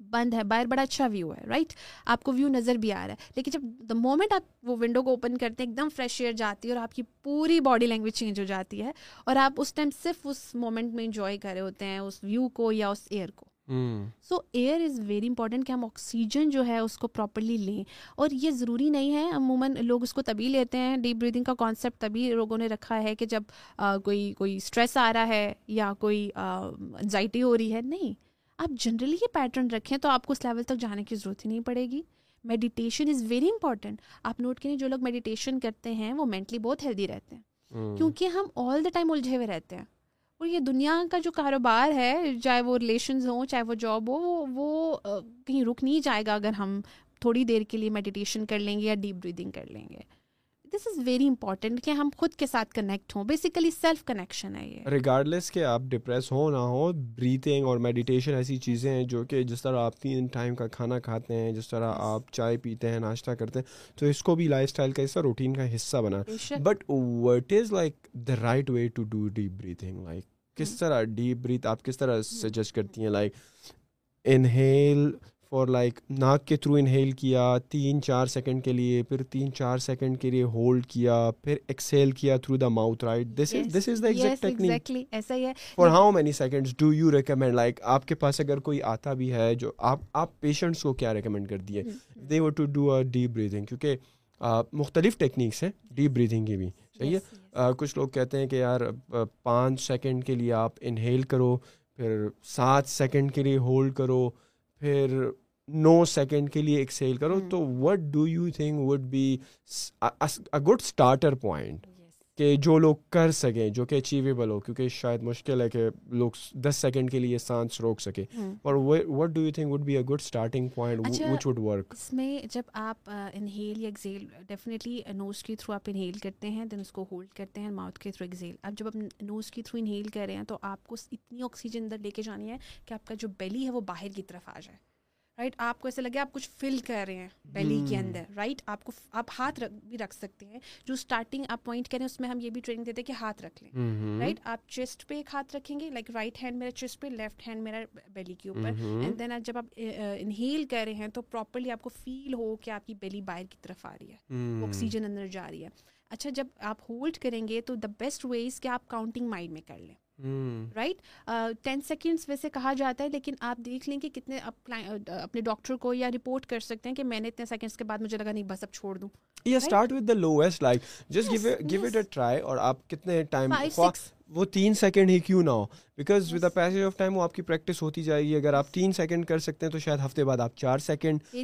بند ہے باہر بڑا اچھا ویو ہے رائٹ آپ کو ویو نظر بھی آ رہا ہے۔ لیکن جب دا مومنٹ آپ وہ ونڈو کو اوپن کرتے ہیں ایک دم فریش ایئر جاتی ہے اور آپ کی پوری باڈی لینگویج چینج ہو جاتی ہے۔ اور آپ اس ٹائم صرف اس مومنٹ میں انجوائے کر رہے ہوتے ہیں اس ویو کو یا اس ایئر کو۔ So air is very important کہ ہم آکسیجن جو ہے اس کو پراپرلی لیں۔ اور یہ ضروری نہیں ہے عموماً لوگ اس کو تبھی لیتے ہیں۔ ڈیپ بریدنگ کا کانسیپٹ تبھی لوگوں نے رکھا ہے کہ جب کوئی کوئی اسٹریس آ رہا ہے یا کوئی انزائٹی ہو رہی ہے نہیں۔ آپ جنرلی یہ پیٹرن رکھیں تو آپ کو اس لیول تک جانے کی ضرورت ہی نہیں پڑے گی۔ میڈیٹیشن از ویری امپورٹنٹ آپ نوٹ کریں جو لوگ میڈیٹیشن کرتے ہیں وہ مینٹلی بہت ہیلدی رہتے ہیں۔ کیونکہ ہم آل دا ٹائم الجھے ہوئے رہتے ہیں۔ اور یہ دنیا کا جو کاروبار ہے چاہے وہ ریلیشنز ہوں چاہے وہ جاب ہو وہ وہ کہیں رک نہیں جائے گا اگر ہم تھوڑی دیر کے لیے میڈیٹیشن کر لیں گے یا ڈیپ بریدنگ کر لیں گے۔ دس از ویری امپورٹنٹ کہ ہم خود کے ساتھ کنیکٹ ہوں. بیسیکلی سیلف کنیکشن ہے یہ. ریگارڈلیس کہ آپ ڈپریس ہو نہ ہو بریتنگ اور میڈیٹیشن ایسی چیزیں ہیں جو کہ جس طرح آپ تین ٹائم کا کھانا کھاتے ہیں جس طرح آپ چائے پیتے ہیں ناشتہ کرتے ہیں تو اس کو بھی لائف اسٹائل کا حصہ روٹین کا حصہ بنا. But what is like the right way to do deep breathing like کس طرح ڈیپ بریتھ آپ کس طرح سجیسٹ کرتی ہیں؟ لائک انہیل فار لائک ناک کے تھرو انہیل کیا تین چار سیکنڈ کے لیے پھر تین چار سیکنڈ کے لیے ہولڈ کیا پھر ایکسیل کیا through the mouth right this is this is the exact technique ایسا ہی ہے for how many seconds do you recommend like آپ کے پاس اگر کوئی آتا بھی ہے جو آپ آپ پیشنٹس کو کیا ریکمینڈ کر دیے دے what to do a deep breathing کیونکہ مختلف ٹیکنیکس ہیں ڈیپ بریدنگ کی بھی صحیح ہے کچھ لوگ کہتے ہیں کہ یار پانچ سیکنڈ کے لیے آپ انہیل کرو پھر سات سیکنڈ کے لیے ہولڈ کرو پھر نو سیکنڈ کے لیے ایکسیل کرو تو what do you think would be good starter point کہ جو لوگ کر سکیں جو کہ اچیویبل ہو کیونکہ شاید مشکل ہے کہ لوگ دس سیکنڈ کے لیے سانس روک سکے اور what do you think would be a good starting point which would work اس میں جب آپ انہیل یا ایگزیل ڈیفینیٹلی نوز کے تھرو آپ انہیل کرتے ہیں دین اس کو ہولڈ کرتے ہیں ماؤتھ کے تھرو ایگزیل اب جب آپ نوز کے تھرو انہیل کر رہے ہیں تو آپ کو اتنی آکسیجن اندر لے کے جانی ہے کہ آپ کا جو بیلی ہے وہ باہر کی طرف آ جائے۔ رائٹ آپ کو ایسا لگے آپ کچھ فل کر رہے ہیں بیلی کے اندر رائٹ آپ کو آپ ہاتھ بھی رکھ سکتے ہیں. جو اسٹارٹنگ آپ پوائنٹ کریں اس میں ہم یہ بھی ٹریننگ دیتے ہیں کہ ہاتھ رکھ لیں. رائٹ آپ چیسٹ پہ ایک ہاتھ رکھیں گے لائک رائٹ ہینڈ میرا چیسٹ پہ لیفٹ ہینڈ میرا بیلی کے اوپر. اینڈ دین جب آپ انہیل کر رہے ہیں تو پراپرلی آپ کو فیل ہو کہ آپ کی بیلی باہر کی طرف آ رہی ہے. آکسیجن اندر جا رہی ہے. اچھا جب آپ ہولڈ کریں گے تو دا بیسٹ ویز کہ آپ کاؤنٹنگ مائنڈ میں کر لیں. رائٹ ٹین سیکنڈس ویسے کہا جاتا ہے لیکن آپ دیکھ لیں کہ کتنے اپنے ڈاکٹر کو یا رپورٹ کر سکتے ہیں کہ میں نے اتنے سیکنڈس کے بعد مجھے لگا نہیں بس اب چھوڑ دوں۔ یا start the lowest like just give it a try اور آپ کتنے ٹائم وہ تین سیکنڈ ہی کیوں نہ ہو۔ Because with the of time وہ آپ کی پریکٹس ہوتی جائے گی۔ اگر آپ تین سیکنڈ کر سکتے ہیں تو شاید ہفتے بعد آپ چار سیکنڈ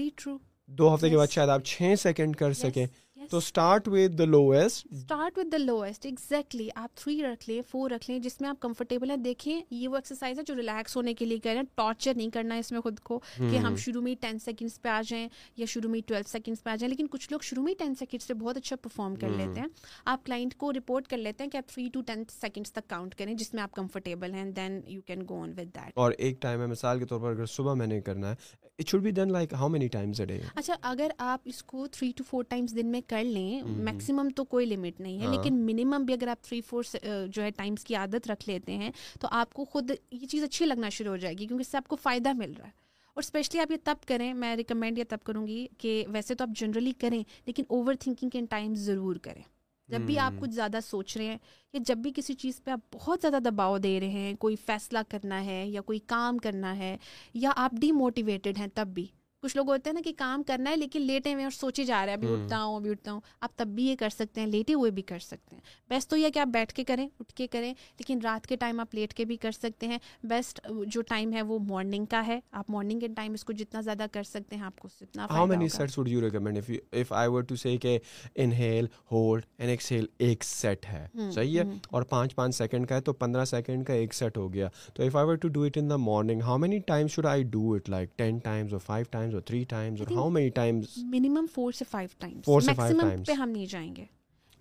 دو ہفتے کے بعد شاید آپ چھ سیکنڈ کر سکیں۔ تو start with the lowest start with the lowest exactly آپ تھری رکھ لیں فور رکھ لیں جس میں آپ کمفرٹیبل ہیں. دیکھیں یہ وہ ایکسرسائز ہے جو ریلیکس ہونے کے لیے کر رہے ہیں. ٹارچر نہیں کرنا ہے اس میں خود کو کہ ہم شروع میں ٹین سیکنڈس پہ آ جائیں یا شروع میں ٹویلو سیکنڈس پہ آ جائیں. لیکن کچھ لوگ شروع میں ٹین سیکنڈس سے بہت اچھا پرفارم کر لیتے ہیں. آپ کلائنٹ کو رپورٹ کر لیتے ہیں کہ آپ تھری ٹو ٹین سیکنڈس تک کاؤنٹ کریں جس میں آپ کمفرٹیبل ہیں. Then you can go on with that اور ایک ٹائم ہے مثال کے طور پر اگر صبح میں نے کرنا ہے it should be done like how many times a day اچھا اگر آپ اس کو تھری ٹو فور ٹائمس دن میں کر لیں میکسیمم تو کوئی لمٹ نہیں ہے لیکن منیمم بھی اگر آپ تھری فور جو ہے ٹائمس کی عادت رکھ لیتے ہیں تو آپ کو خود یہ چیز اچھی لگنا شروع ہو جائے گی کیونکہ اس سے آپ کو فائدہ مل رہا ہے۔ اور اسپیشلی آپ یہ تب کریں میں ریکمینڈ یہ تب کروں گی کہ ویسے تو آپ جنرلی کریں لیکن اوور تھنکنگ ان ٹائم ضرور کریں۔ جب بھی آپ کچھ زیادہ سوچ رہے ہیں یا جب بھی کسی چیز پہ آپ بہت زیادہ دباؤ دے رہے ہیں کوئی فیصلہ کرنا ہے یا کوئی کام کرنا ہے یا آپ ڈی موٹیویٹیڈ ہیں تب بھی۔ کچھ لوگ ہوتے ہیں نا کہ کام کرنا ہے لیکن لیٹے ہوئے اور سوچے جا رہے ہیں ابھی اٹھتا ہوں ابھی اٹھتا ہوں۔ آپ تب بھی یہ کر سکتے ہیں لیٹے ہوئے بھی کر سکتے ہیں۔ بیسٹ تو یہ کہ آپ بیٹھ کے کریں اٹھ کے کریں لیکن رات کے ٹائم آپ لیٹ کے بھی کر سکتے ہیں۔ بیسٹ جو ٹائم ہے وہ مارننگ کا ہے۔ آپ مارننگ کے ٹائم اس کو جتنا زیادہ کر سکتے ہیں آپ کو اتنا how many sets would you recommend if I were to say کہ انہیل ہولڈ اینڈ ایکسیل ایک سیٹ ہے صحیح ہے اور پانچ پانچ سیکنڈ کا ہے تو پندرہ سیکنڈ کا ایک سیٹ ہو گیا تو if I were to do it in the morning how many time should I do it like ten times اور فائیو ٹائمز اور تھری ٹائمز اور how many times minimum four سے فائیو ٹائمز فور سے five times پہ ہم نہیں جائیں گے.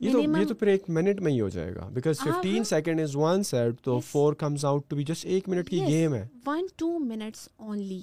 یہ تو یہ تو پھر ایک منٹ میں ہی ہو جائے گا because fifteen second is one set تو four comes out to be just ایک منٹ کی گیم ہے. ون ٹو منٹس اونلی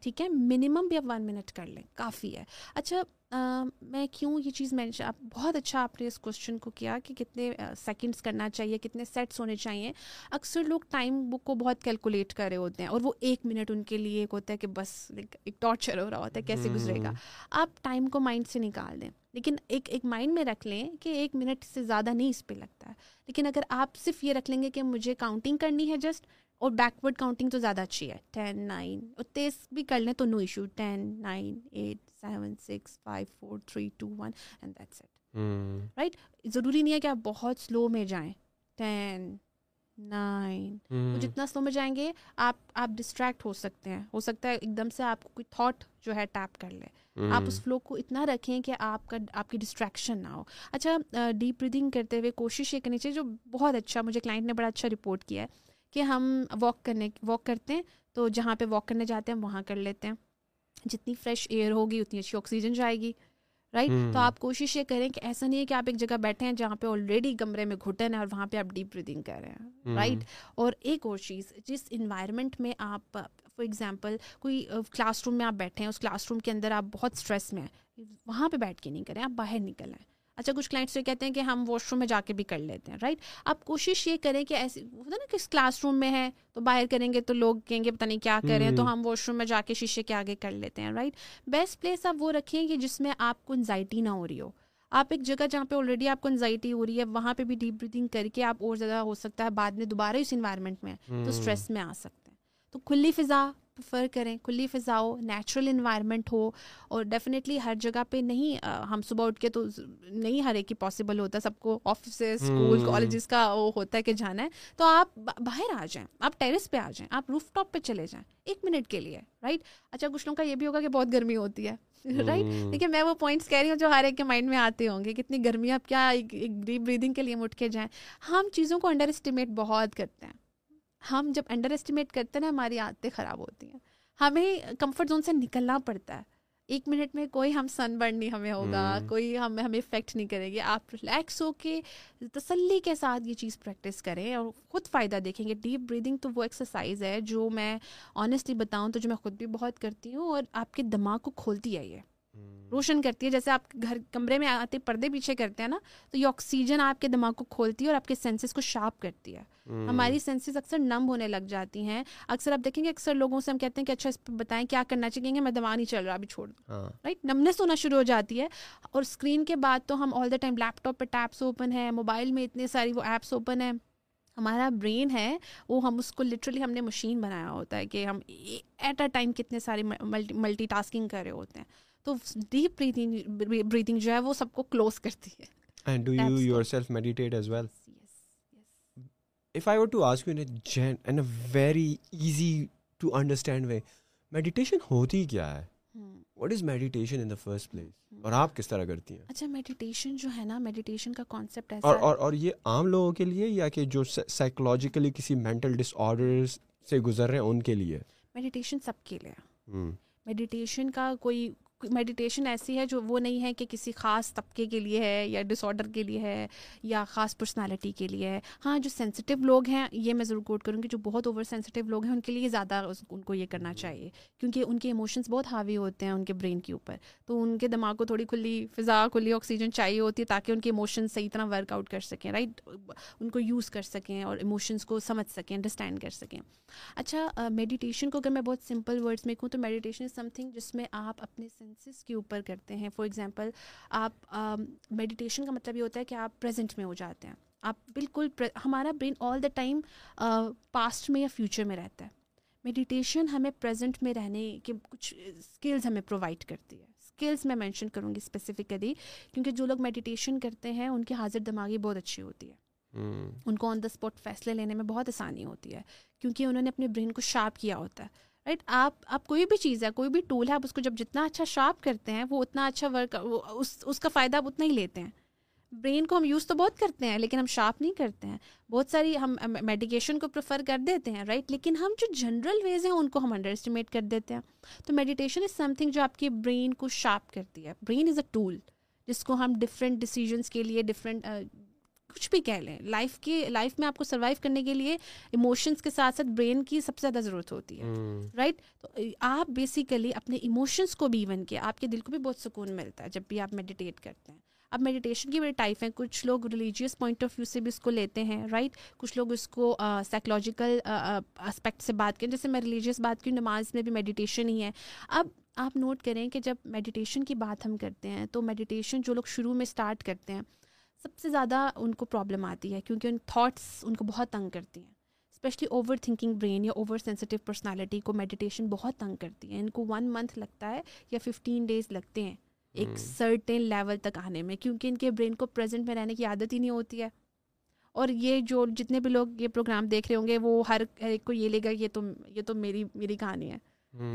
ٹھیک ہے؟ منیمم بھی آپ ون منٹ کر لیں. کافی ہے. اچھا میں کیوں یہ چیز مینشن آپ بہت اچھا آپ نے اس کوشچن کو کیا کہ کتنے سیکنڈس کرنا چاہیے کتنے سیٹس ہونے چاہیے۔ اکثر لوگ ٹائم بک کو بہت کیلکولیٹ کر رہے ہوتے ہیں اور وہ ایک منٹ ان کے لیے ایک ہوتا ہے کہ بس ایک ٹارچر ہو رہا ہوتا ہے کیسے گزرے گا؟ آپ ٹائم کو مائنڈ سے نکال دیں۔ لیکن ایک ایک مائنڈ میں رکھ لیں کہ ایک منٹ سے زیادہ نہیں اس پہ لگتا۔ ہے لیکن اگر آپ صرف یہ رکھ لیں گے کہ مجھے کاؤنٹنگ کرنی ہے جسٹ اور بیکورڈ کاؤنٹنگ تو زیادہ اچھی ہے۔ ٹین نائن اور تیز بھی کر لیں تو no issue ten nine eight seven six five four three two one and that's it right ضروری نہیں ہے کہ آپ بہت سلو میں جائیں ٹین نائن تو جتنا سلو میں جائیں گے آپ آپ ڈسٹریکٹ ہو سکتے ہیں ہو سکتا ہے ایک دم سے آپ کو کوئی تھاٹ جو ہے ٹیپ کر لے آپ اس فلو کو اتنا رکھیں کہ آپ کا آپ کی ڈسٹریکشن نہ ہو اچھا ڈیپ بریدنگ کرتے ہوئے کوشش یہ کرنی چاہیے جو بہت اچھا مجھے کلائنٹ نے بڑا اچھا رپورٹ کیا ہے کہ ہم واک کرنے واک کرتے ہیں تو جہاں پہ واک کرنے جاتے ہیں وہاں کر لیتے ہیں جتنی فریش ایئر ہوگی اتنی اچھی آکسیجن جائے گی رائٹ تو آپ کوشش یہ کریں کہ ایسا نہیں ہے کہ آپ ایک جگہ بیٹھے ہیں جہاں پہ آلریڈی کمرے میں گھٹن ہے اور وہاں پہ آپ ڈیپ بریدنگ کر رہے ہیں رائٹ اور ایک اور چیز جس انوائرمنٹ میں آپ فار ایگزامپل کوئی کلاس روم میں آپ بیٹھے ہیں اس کلاس روم کے اندر آپ بہت اسٹریس میں ہیں وہاں پہ بیٹھ کے نہیں کریں آپ باہر نکل آئیں۔ اچھا کچھ کلائنٹس یہ کہتے ہیں کہ ہم واش روم میں جا کے بھی کر لیتے ہیں رائٹ آپ کوشش یہ کریں کہ ایسی ہوتا ہے نا کہ کلاس روم میں ہے تو باہر کریں گے تو لوگ کہیں گے پتہ نہیں کیا کریں تو ہم واش روم میں جا کے شیشے کے آگے کر لیتے ہیں رائٹ بیسٹ پلیس آپ وہ رکھیں کہ جس میں آپ کو انزائٹی نہ ہو رہی ہو۔ آپ ایک جگہ جہاں پہ آلریڈی آپ کو انزائٹی ہو رہی ہے وہاں پہ بھی ڈیپ بریتنگ کر کے آپ اور زیادہ ہو سکتا ہے بعد میں دوبارہ اس انوائرمنٹ میں تو اسٹریس میں آ سکتے ہیں۔ تو کھلی فضا پریفر کریں کھلی فضا ہو نیچرل انوائرمنٹ ہو اور ڈیفینیٹلی ہر جگہ پہ نہیں ہم صبح اٹھ کے تو نہیں ہر ایک ہی پاسبل ہوتا سب کو آفیسز اسکول کالجز کا وہ ہوتا ہے کہ جانا ہے تو آپ باہر آ جائیں آپ ٹیرس پہ آ جائیں آپ روف ٹاپ پہ چلے جائیں ایک منٹ کے لیے رائٹ اچھا کچھ لوگوں کا یہ بھی ہوگا کہ بہت گرمی ہوتی ہے [laughs] رائٹ لیکن میں وہ پوائنٹس کہہ رہی ہوں جو ہر ایک کے مائنڈ میں آتے ہوں گے کتنی گرمی آپ کیا ڈیپ بریدنگ کے لیے اٹھ کے جائیں؟ ہم چیزوں کو انڈر اسٹیمیٹ بہت کرتے ہیں۔ ہم جب انڈر اسٹیمیٹ کرتے ہیں نا ہماری عادتیں خراب ہوتی ہیں۔ ہمیں کمفرٹ زون سے نکلنا پڑتا ہے۔ ایک منٹ میں کوئی ہم سن برن نہیں ہمیں ہوگا کوئی ہمیں ہمیں افیکٹ نہیں کرے گی آپ ریلیکس ہو کے تسلی کے ساتھ یہ چیز پریکٹس کریں اور خود فائدہ دیکھیں گے۔ ڈیپ بریدنگ تو وہ ایکسرسائز ہے جو میں آنیسٹلی بتاؤں تو جو میں خود بھی بہت کرتی ہوں اور آپ کے دماغ کو کھولتی ہے یہ۔ روشن کرتی ہے جیسے آپ گھر کمرے میں آتے پردے پیچھے کرتے ہیں نا تو یہ آکسیجن آپ کے دماغ کو کھولتی ہے اور آپ کے سینسز کو شارپ کرتی ہے۔ ہماری سینسز اکثر نم ہونے لگ جاتی ہیں۔ اکثر آپ دیکھیں گے اکثر لوگوں سے ہم کہتے ہیں کہ اچھا اس پہ بتائیں کیا کرنا چاہیے گے میں دماغ نہیں چل رہا ابھی چھوڑ دوں رائٹ نمنس ہونا شروع ہو جاتی ہے۔ اور اسکرین کے بعد تو ہم all the time laptop پہ ٹیپس اوپن ہے موبائل میں اتنے ساری وہ ایپس اوپن ہیں۔ ہمارا برین ہے وہ ہم اس کو لٹرلی ہم نے مشین بنایا ہوتا ہے کہ ہم ایٹ اے ٹائم کتنے سارے ملٹی ٹاسکنگ کر رہے ہوتے ہیں۔ تو ڈیپ بریتنگ جو ہے وہ سب کو کلوز کرتی ہے۔ And do you yourself meditate as well if I want to ask you in a very easy to understand way meditation ہوتی کیا ہے what is meditation in the first place اور آپ کس طرح کرتی ہیں اچھا میڈیٹیشن جو ہے نا میڈیٹیشن کا کانسیپٹ اور اور اور یہ عام لوگوں کے لیے یا کہ جو سائیکولوجیکلی کسی مینٹل ڈس آرڈر سے گزر رہے ہیں ان کے لیے میڈیٹیشن سب کے لیے میڈیٹیشن کا کوئی میڈیٹیشن ایسی ہے جو وہ نہیں ہے کہ کسی خاص طبقے کے لیے ہے یا ڈس آڈر کے لیے ہے یا خاص پرسنالٹی کے لیے ہے؟ ہاں جو سینسٹیو لوگ ہیں، یہ میں ضرور کوٹ کروں گی، جو بہت اوور سینسٹیو لوگ ہیں، ان کے لیے زیادہ ان کو یہ کرنا چاہیے۔ کیونکہ ان کے ایموشنس بہت ہاوی ہوتے ہیں ان کے برین کے اوپر۔ تو ان کے دماغ کو تھوڑی کھلی فضا، کھلی آکسیجن چاہیے ہوتی ہے تاکہ ان کے ایموشنس صحیح طرح ورک آؤٹ کر سکیں رائٹ ان کو یوز کر سکیں اور ایموشنس کو سمجھ سکیں انڈرسٹینڈ کر سکیں۔ اچھا میڈیٹیشن کو اگر میں بہت سمپل ورڈس میں کہوں تو میڈیٹیشن از سم تھنگ جس میں آپ اپنے سینسز کے اوپر کرتے ہیں۔ فار ایگزامپل آپ میڈیٹیشن کا مطلب یہ ہوتا ہے کہ آپ پریزنٹ میں ہو جاتے ہیں۔ آپ بالکل ہمارا brain all the time past میں یا فیوچر میں رہتا ہے۔ میڈیٹیشن ہمیں پریزنٹ میں رہنے کے کچھ اسکلز ہمیں پرووائڈ کرتی ہے۔ اسکلس میں مینشن کروں گی اسپیسیفکلی کیونکہ جو لوگ میڈیٹیشن کرتے ہیں ان کی حاضر دماغی بہت اچھی ہوتی ہے۔ ان کو آن دا اسپاٹ فیصلے لینے میں بہت آسانی ہوتی ہے۔ کیونکہ انہوں نے اپنے برین کو شارپ کیا ہوتا ہے۔ رائٹ آپ آپ کوئی بھی چیز ہے، کوئی بھی ٹول ہے، آپ اس کو جب جتنا اچھا شارپ کرتے ہیں، وہ اتنا اچھا ورک اس اس کا فائدہ آپ اتنا ہی لیتے ہیں۔ برین کو ہم یوز تو بہت کرتے ہیں، لیکن ہم شارپ نہیں کرتے ہیں۔ بہت ساری ہم میڈیکیشن کو پریفر کر دیتے ہیں رائٹ لیکن ہم جو جنرل ویز ہیں، ان کو ہم انڈر اسٹیمیٹ کر دیتے ہیں۔ تو میڈیٹیشن از سم تھنگ جو آپ کی برین کو شارپ کرتی ہے۔ برین از اے ٹول جس کو ہم ڈفرینٹ ڈیسیجنس کے لیے ڈفرینٹ کچھ بھی کہہ لیں۔ لائف کی لائف میں آپ کو سروائیو کرنے کے لیے ایموشنس کے ساتھ ساتھ برین کی سب سے زیادہ ضرورت ہوتی ہے۔ رائٹ تو آپ بیسیکلی اپنے ایموشنس کو بھی ایون کیا آپ کے دل کو بھی بہت سکون ملتا ہے جب بھی آپ میڈیٹیٹ کرتے ہیں۔ اب میڈیٹیشن کی بڑے ٹائپ ہیں۔ کچھ لوگ ریلیجیس پوائنٹ آف ویو سے بھی اس کو لیتے ہیں۔ رائٹ کچھ لوگ اس کو سائیکلوجیکل اسپیکٹ سے بات کریں جیسے میں ریلیجیس بات کی نماز میں بھی میڈیٹیشن ہی ہے۔ اب آپ نوٹ کریں کہ جب میڈیٹیشن کی بات ہم کرتے ہیں تو میڈیٹیشن جو لوگ شروع میں اسٹارٹ کرتے ہیں سب سے زیادہ ان کو پرابلم آتی ہے کیونکہ ان تھاٹس ان کو بہت تنگ کرتی ہیں۔ اسپیشلی اوور تھنکنگ برین یا اوور سینسٹیو پرسنالٹی کو میڈیٹیشن بہت تنگ کرتی ہے۔ ان کو ون منتھ لگتا ہے یا ففٹین ڈیز لگتے ہیں ایک سرٹن لیول تک آنے میں کیونکہ ان کے برین کو پریزنٹ میں رہنے کی عادت ہی نہیں ہوتی ہے۔ اور یہ جو جتنے بھی لوگ یہ پروگرام دیکھ رہے ہوں گے وہ ہر ایک کو یہ لے گا یہ تو یہ تو میری میری کہانی ہے۔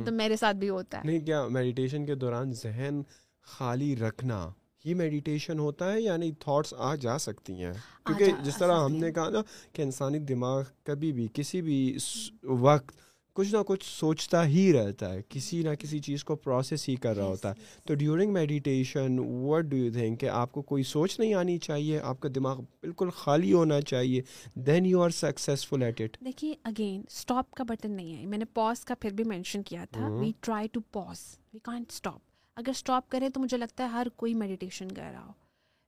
تو میرے ساتھ بھی ہوتا ہے۔ نہیں کیا میڈیٹیشن کے دوران ذہن خالی رکھنا ہی میڈیٹیشن ہوتا ہے یعنی تھاٹس آ جا سکتی ہیں۔ کیونکہ جس طرح ہم نے کہا نا کہ انسانی دماغ کبھی بھی کسی بھی وقت کچھ نہ کچھ سوچتا ہی رہتا ہے۔ کسی نہ کسی چیز کو پروسیس ہی کر رہا ہوتا ہے۔ تو during meditation what do you think کہ آپ کو کوئی سوچ نہیں آنی چاہیے؟ آپ کا دماغ بالکل خالی ہونا چاہیے۔ Then you are successful at it دیکھیے اگین اسٹاپ کا بٹن نہیں ہے۔ میں نے پاز کا پھر بھی مینشن کیا تھا۔ We try to pause we can't stop اگر اسٹاپ کریں تو مجھے لگتا ہے ہر کوئی میڈیٹیشن کر رہا ہو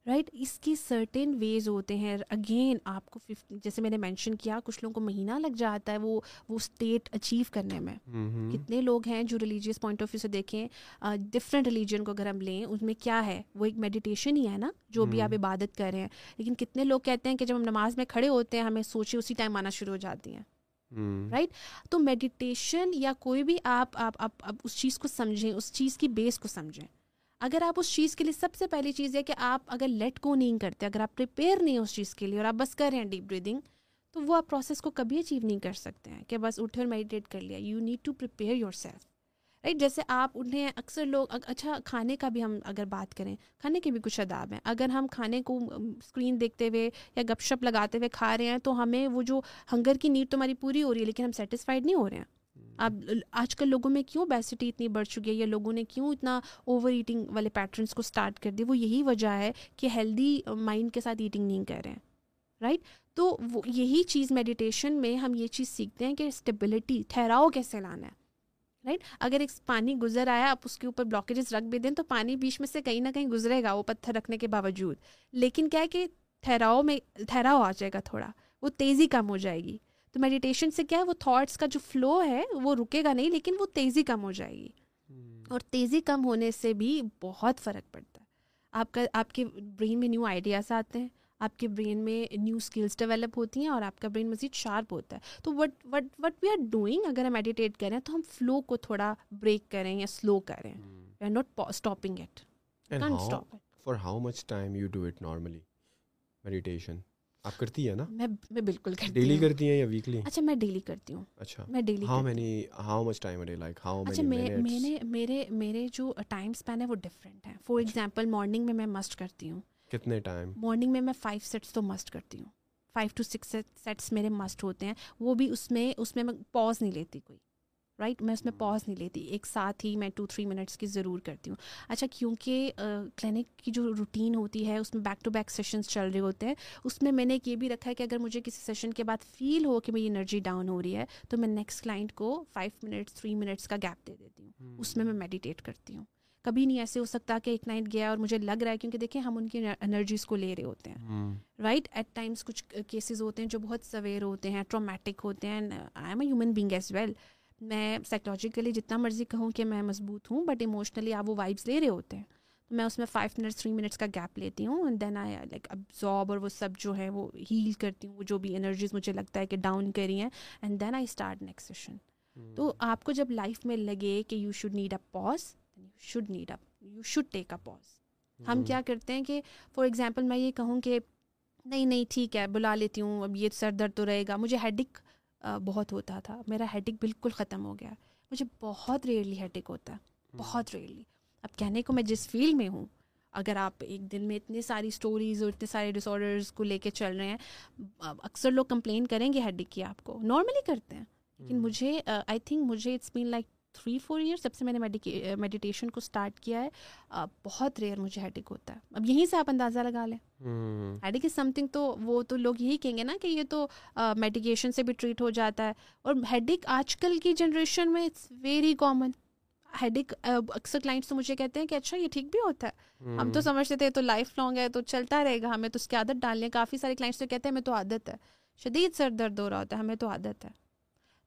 رائٹ اس کی سرٹن ویز ہوتے ہیں۔ اگین آپ کو جیسے میں نے مینشن کیا کچھ لوگوں کو مہینہ لگ جاتا ہے وہ وہ اسٹیٹ اچیو کرنے میں۔ کتنے لوگ ہیں جو ریلیجیس پوائنٹ آف ویو سے دیکھیں ڈفرینٹ ریلیجن کو اگر ہم لیں اس میں کیا ہے؟ وہ ایک میڈیٹیشن ہی ہے نا جو بھی آپ عبادت کر رہے ہیں۔ لیکن کتنے لوگ کہتے ہیں کہ جب ہم نماز میں کھڑے ہوتے ہیں ہمیں سوچے اسی ٹائم آنا شروع ہو جاتی ہیں۔ Hmm. رائٹ تو میڈیٹیشن یا کوئی بھی آپ آپ اس چیز کو سمجھیں، اس چیز کی بیس کو سمجھیں۔ اگر آپ اس چیز کے لیے سب سے پہلی چیز ہے کہ آپ اگر لیٹ کو نہیں کرتے، اگر آپ پریپیئر نہیں اس چیز کے لیے اور آپ بس کر رہے ہیں ڈیپ بریدنگ تو وہ آپ پروسیس کو کبھی اچیو نہیں کر سکتے ہیں کہ بس اٹھے اور میڈیٹیٹ کر لیا۔ You need to prepare yourself right جیسے آپ اٹھیں اکثر لوگ اچھا کھانے کا بھی ہم اگر بات کریں کھانے کے بھی کچھ اداب ہیں۔ اگر ہم کھانے کو اسکرین دیکھتے ہوئے یا گپ شپ لگاتے ہوئے کھا رہے ہیں تو ہمیں وہ جو ہنگر کی نیڈ تو ہماری پوری ہو رہی ہے لیکن ہم سیٹسفائڈ نہیں ہو رہے ہیں۔ اب آج کل لوگوں میں کیوں بیسٹی اتنی بڑھ چکی ہے یا لوگوں نے کیوں اتنا اوور ایٹنگ والے پیٹرنس کو اسٹارٹ کر دیا؟ وہ یہی وجہ ہے کہ ہیلدی مائنڈ کے ساتھ ایٹنگ نہیں کر رہے ہیں۔ رائٹ تو وہ یہی چیز میڈیٹیشن میں ہم یہ چیز سیکھتے ہیں کہ اسٹیبلٹی ٹھہراؤ کیسے لانا ہے؟ رائٹ اگر ایک پانی گزر آیا آپ اس کے اوپر بلاکیجز رکھ بھی دیں تو پانی بیچ میں سے کہیں نہ کہیں گزرے گا وہ پتھر رکھنے کے باوجود۔ لیکن کیا ہے کہ ٹھہراؤ میں ٹھہراؤ آ جائے گا تھوڑا وہ تیزی کم ہو جائے گی۔ تو میڈیٹیشن سے کیا ہے وہ تھاٹس کا جو فلو ہے وہ رکے گا نہیں لیکن وہ تیزی کم ہو جائے گی۔ اور تیزی کم ہونے سے بھی بہت فرق پڑتا ہے۔ آپ کا آپ کے برین میں نیو آئیڈیاز آتے ہیں۔ آپ کے برین میں نیو اسکلس ڈیولپ ہوتی ہیں اور آپ کا برین مزید شارپ ہوتا ہے۔ تو what what what we are doing اگر ہم میڈیٹیٹ کریں تو ہم فلو کو تھوڑا بریک کریں یا سلو کریں۔ We are not stopping it for how much time you do it normally meditation آپ کرتی ہیں نا? میں میں بالکل کرتی ڈیلی کرتی ہیں یا ویکلی اچھا میں ڈیلی کرتی ہوں۔ اچھا۔ میں daily how many how much time day like how اچھا میں نے میرے میرے جو ٹائم اسپین ہے وہ ڈفرینٹ ہے۔ فار ایگزامپل مارننگ میں میں مسٹ کرتی ہوں۔ کتنے ٹائم مارننگ میں میں فائیو سیٹس تو مسٹ کرتی ہوں. فائیو ٹو سکس سیٹس میرے مسٹ ہوتے ہیں. وہ بھی اس میں اس میں میں پاز نہیں لیتی کوئی. رائٹ میں اس میں پاز نہیں لیتی. ایک ساتھ ہی میں ٹو تھری منٹس کی ضرور کرتی ہوں. اچھا کیونکہ کلینک کی جو روٹین ہوتی ہے اس میں بیک ٹو بیک سیشنس چل رہے ہوتے ہیں اس میں میں نے ایک یہ بھی رکھا ہے کہ اگر مجھے کسی سیشن کے بعد فیل ہو کہ میری انرجی ڈاؤن ہو رہی ہے تو میں نیکسٹ کلائنٹ کو فائیو منٹس تھری منٹس کا گیپ دے دیتی ہوں. اس میں میں میڈیٹیٹ کرتی ہوں. کبھی نہیں ایسے ہو سکتا کہ ایک نائٹ گیا اور مجھے لگ رہا ہے کیونکہ دیکھیں ہم ان کی انرجیز کو لے رہے ہوتے ہیں۔ رائٹ ایٹ ٹائمس کچھ کیسز ہوتے ہیں جو بہت سویر ہوتے ہیں ٹرومیٹک ہوتے ہیں I am a human being as well میں سائیکلوجیکلی جتنا مرضی کہوں کہ میں مضبوط ہوں بٹ ایموشنلی آپ وہ وائبس لے رہے ہوتے ہیں۔ تو میں اس میں فائیو منٹس تھری منٹس کا گیپ لیتی ہوں and then I like absorb اور وہ سب جو ہے وہ ہیل کرتی ہوں وہ جو بھی انرجیز مجھے لگتا ہے کہ ڈاؤن کری ہیں and then I start next session تو آپ کو جب لائف میں لگے کہ you should need a pause you should need a you should take a pause ہم کیا کرتے ہیں کہ فار ایگزامپل میں یہ کہوں کہ نہیں نہیں ٹھیک ہے بلا لیتی ہوں اب یہ سر درد تو رہے گا۔ مجھے ہیڈک بہت ہوتا تھا۔ میرا ہیڈک بالکل ختم ہو گیا۔ مجھے بہت ریئرلی ہیڈک ہوتا ہے۔ بہت ریئرلی اب کہنے کو میں جس فیلڈ میں ہوں اگر آپ ایک دن میں اتنی ساری اسٹوریز اور اتنے سارے ڈس آڈرز کو لے کے چل رہے ہیں اکثر لوگ کمپلین کریں گے ہیڈک کی آپ کو۔ نارملی کرتے ہیں لیکن مجھے آئی تھنک مجھے it's been like three four years جب سے میں نے میڈیٹیشن کو اسٹارٹ کیا ہے بہت ریئر مجھے ہیڈک ہوتا ہے۔ اب یہیں سے آپ اندازہ لگا لیں۔ ہیڈک از سم تھنگ تو وہ تو لوگ یہی کہیں گے نا کہ یہ تو میڈیکیشن سے بھی ٹریٹ ہو جاتا ہے۔ اور ہیڈک آج کل کی جنریشن میں اٹس ویری کامن ہیڈک اکثر کلائنٹس تو مجھے کہتے ہیں کہ اچھا یہ ٹھیک بھی ہوتا ہے۔ ہم تو سمجھتے تھے تو لائف لانگ ہے تو چلتا رہے گا ہمیں تو اس کی عادت ڈالنے کافی سارے کلائنٹس تو کہتے ہیں ہمیں تو عادت ہے۔ شدید سر درد ہو رہا ہوتا ہے ہمیں تو عادت ہے۔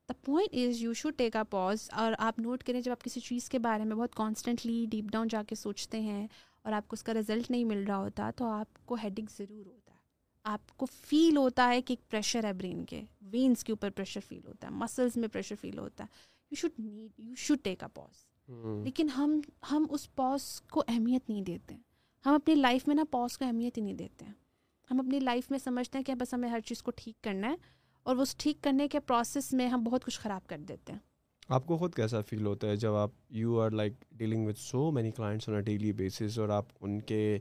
The point is you should take a pause اور آپ نوٹ کریں جب آپ کسی چیز کے بارے میں بہت کانسٹنٹلی ڈیپ ڈاؤن جا کے سوچتے ہیں اور آپ کو اس کا رزلٹ نہیں مل رہا ہوتا تو آپ کو ہیڈک ضرور ہوتا ہے۔ آپ کو فیل ہوتا ہے کہ ایک پریشر ہے برین کے وینس کے اوپر پریشر فیل ہوتا ہے مسلس میں پریشر فیل ہوتا ہے۔ You should need you should take a pause لیکن ہم ہم اس پاز کو اہمیت نہیں دیتے۔ ہم اپنی لائف میں نا پاز کو اہمیت ہی نہیں دیتے۔ ہیں ہم اپنی لائف میں سمجھتے ہیں کہ بس ہمیں ہر چیز کو ٹھیک کرنا ہے۔ اور وہ ٹھیک کرنے کے پروسیس میں ہم بہت کچھ خراب کر دیتے ہیں۔ آپ کو خود کیسا فیل ہوتا ہے جب آپ you are like dealing with so many clients on a daily basis اور آپ ان کے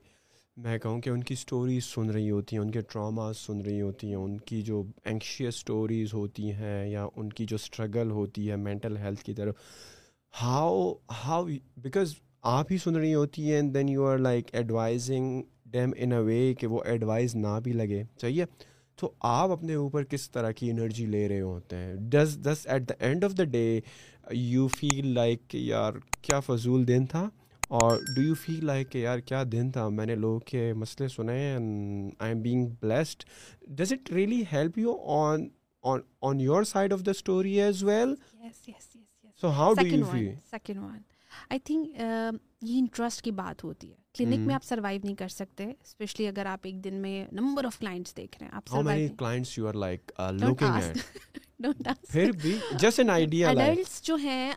میں کہوں کہ ان کی اسٹوریز سن رہی ہوتی ہیں، ان کے ٹراماز سن رہی ہوتی ہیں، ان کی جو اینکشیس اسٹوریز ہوتی ہیں یا ان کی جو اسٹرگل ہوتی ہے مینٹل ہیلتھ کی طرف ہاؤ ہاؤ بیکاز آپ ہی سن رہی ہوتی ہیں and then you are like advising them in a way کہ وہ ایڈوائز نہ بھی لگے۔ چاہیے تو آپ اپنے اوپر کس طرح کی انرجی لے رہے ہوتے ہیں؟ Does this at the end of the day you feel like کہ یار کیا فضول دن تھا؟ اور ڈو یو فیل لائک کہ یار کیا دن تھا؟ میں نے لوگوں کے مسئلے سنے and I am being blessed does it really help you on on your side of the story as well so how do you feel second one I think یہ انٹرسٹ کی بات ہوتی ہے کلینک میں آپ سروائیو نہیں کر سکتے اسپیشلی اگر آپ ایک دن میں نمبر آف کلائنٹس دیکھ رہے ہیں آپ clients you are like looking at پھر بھی جسٹ این آئیڈیا ایڈلٹس جو ہیں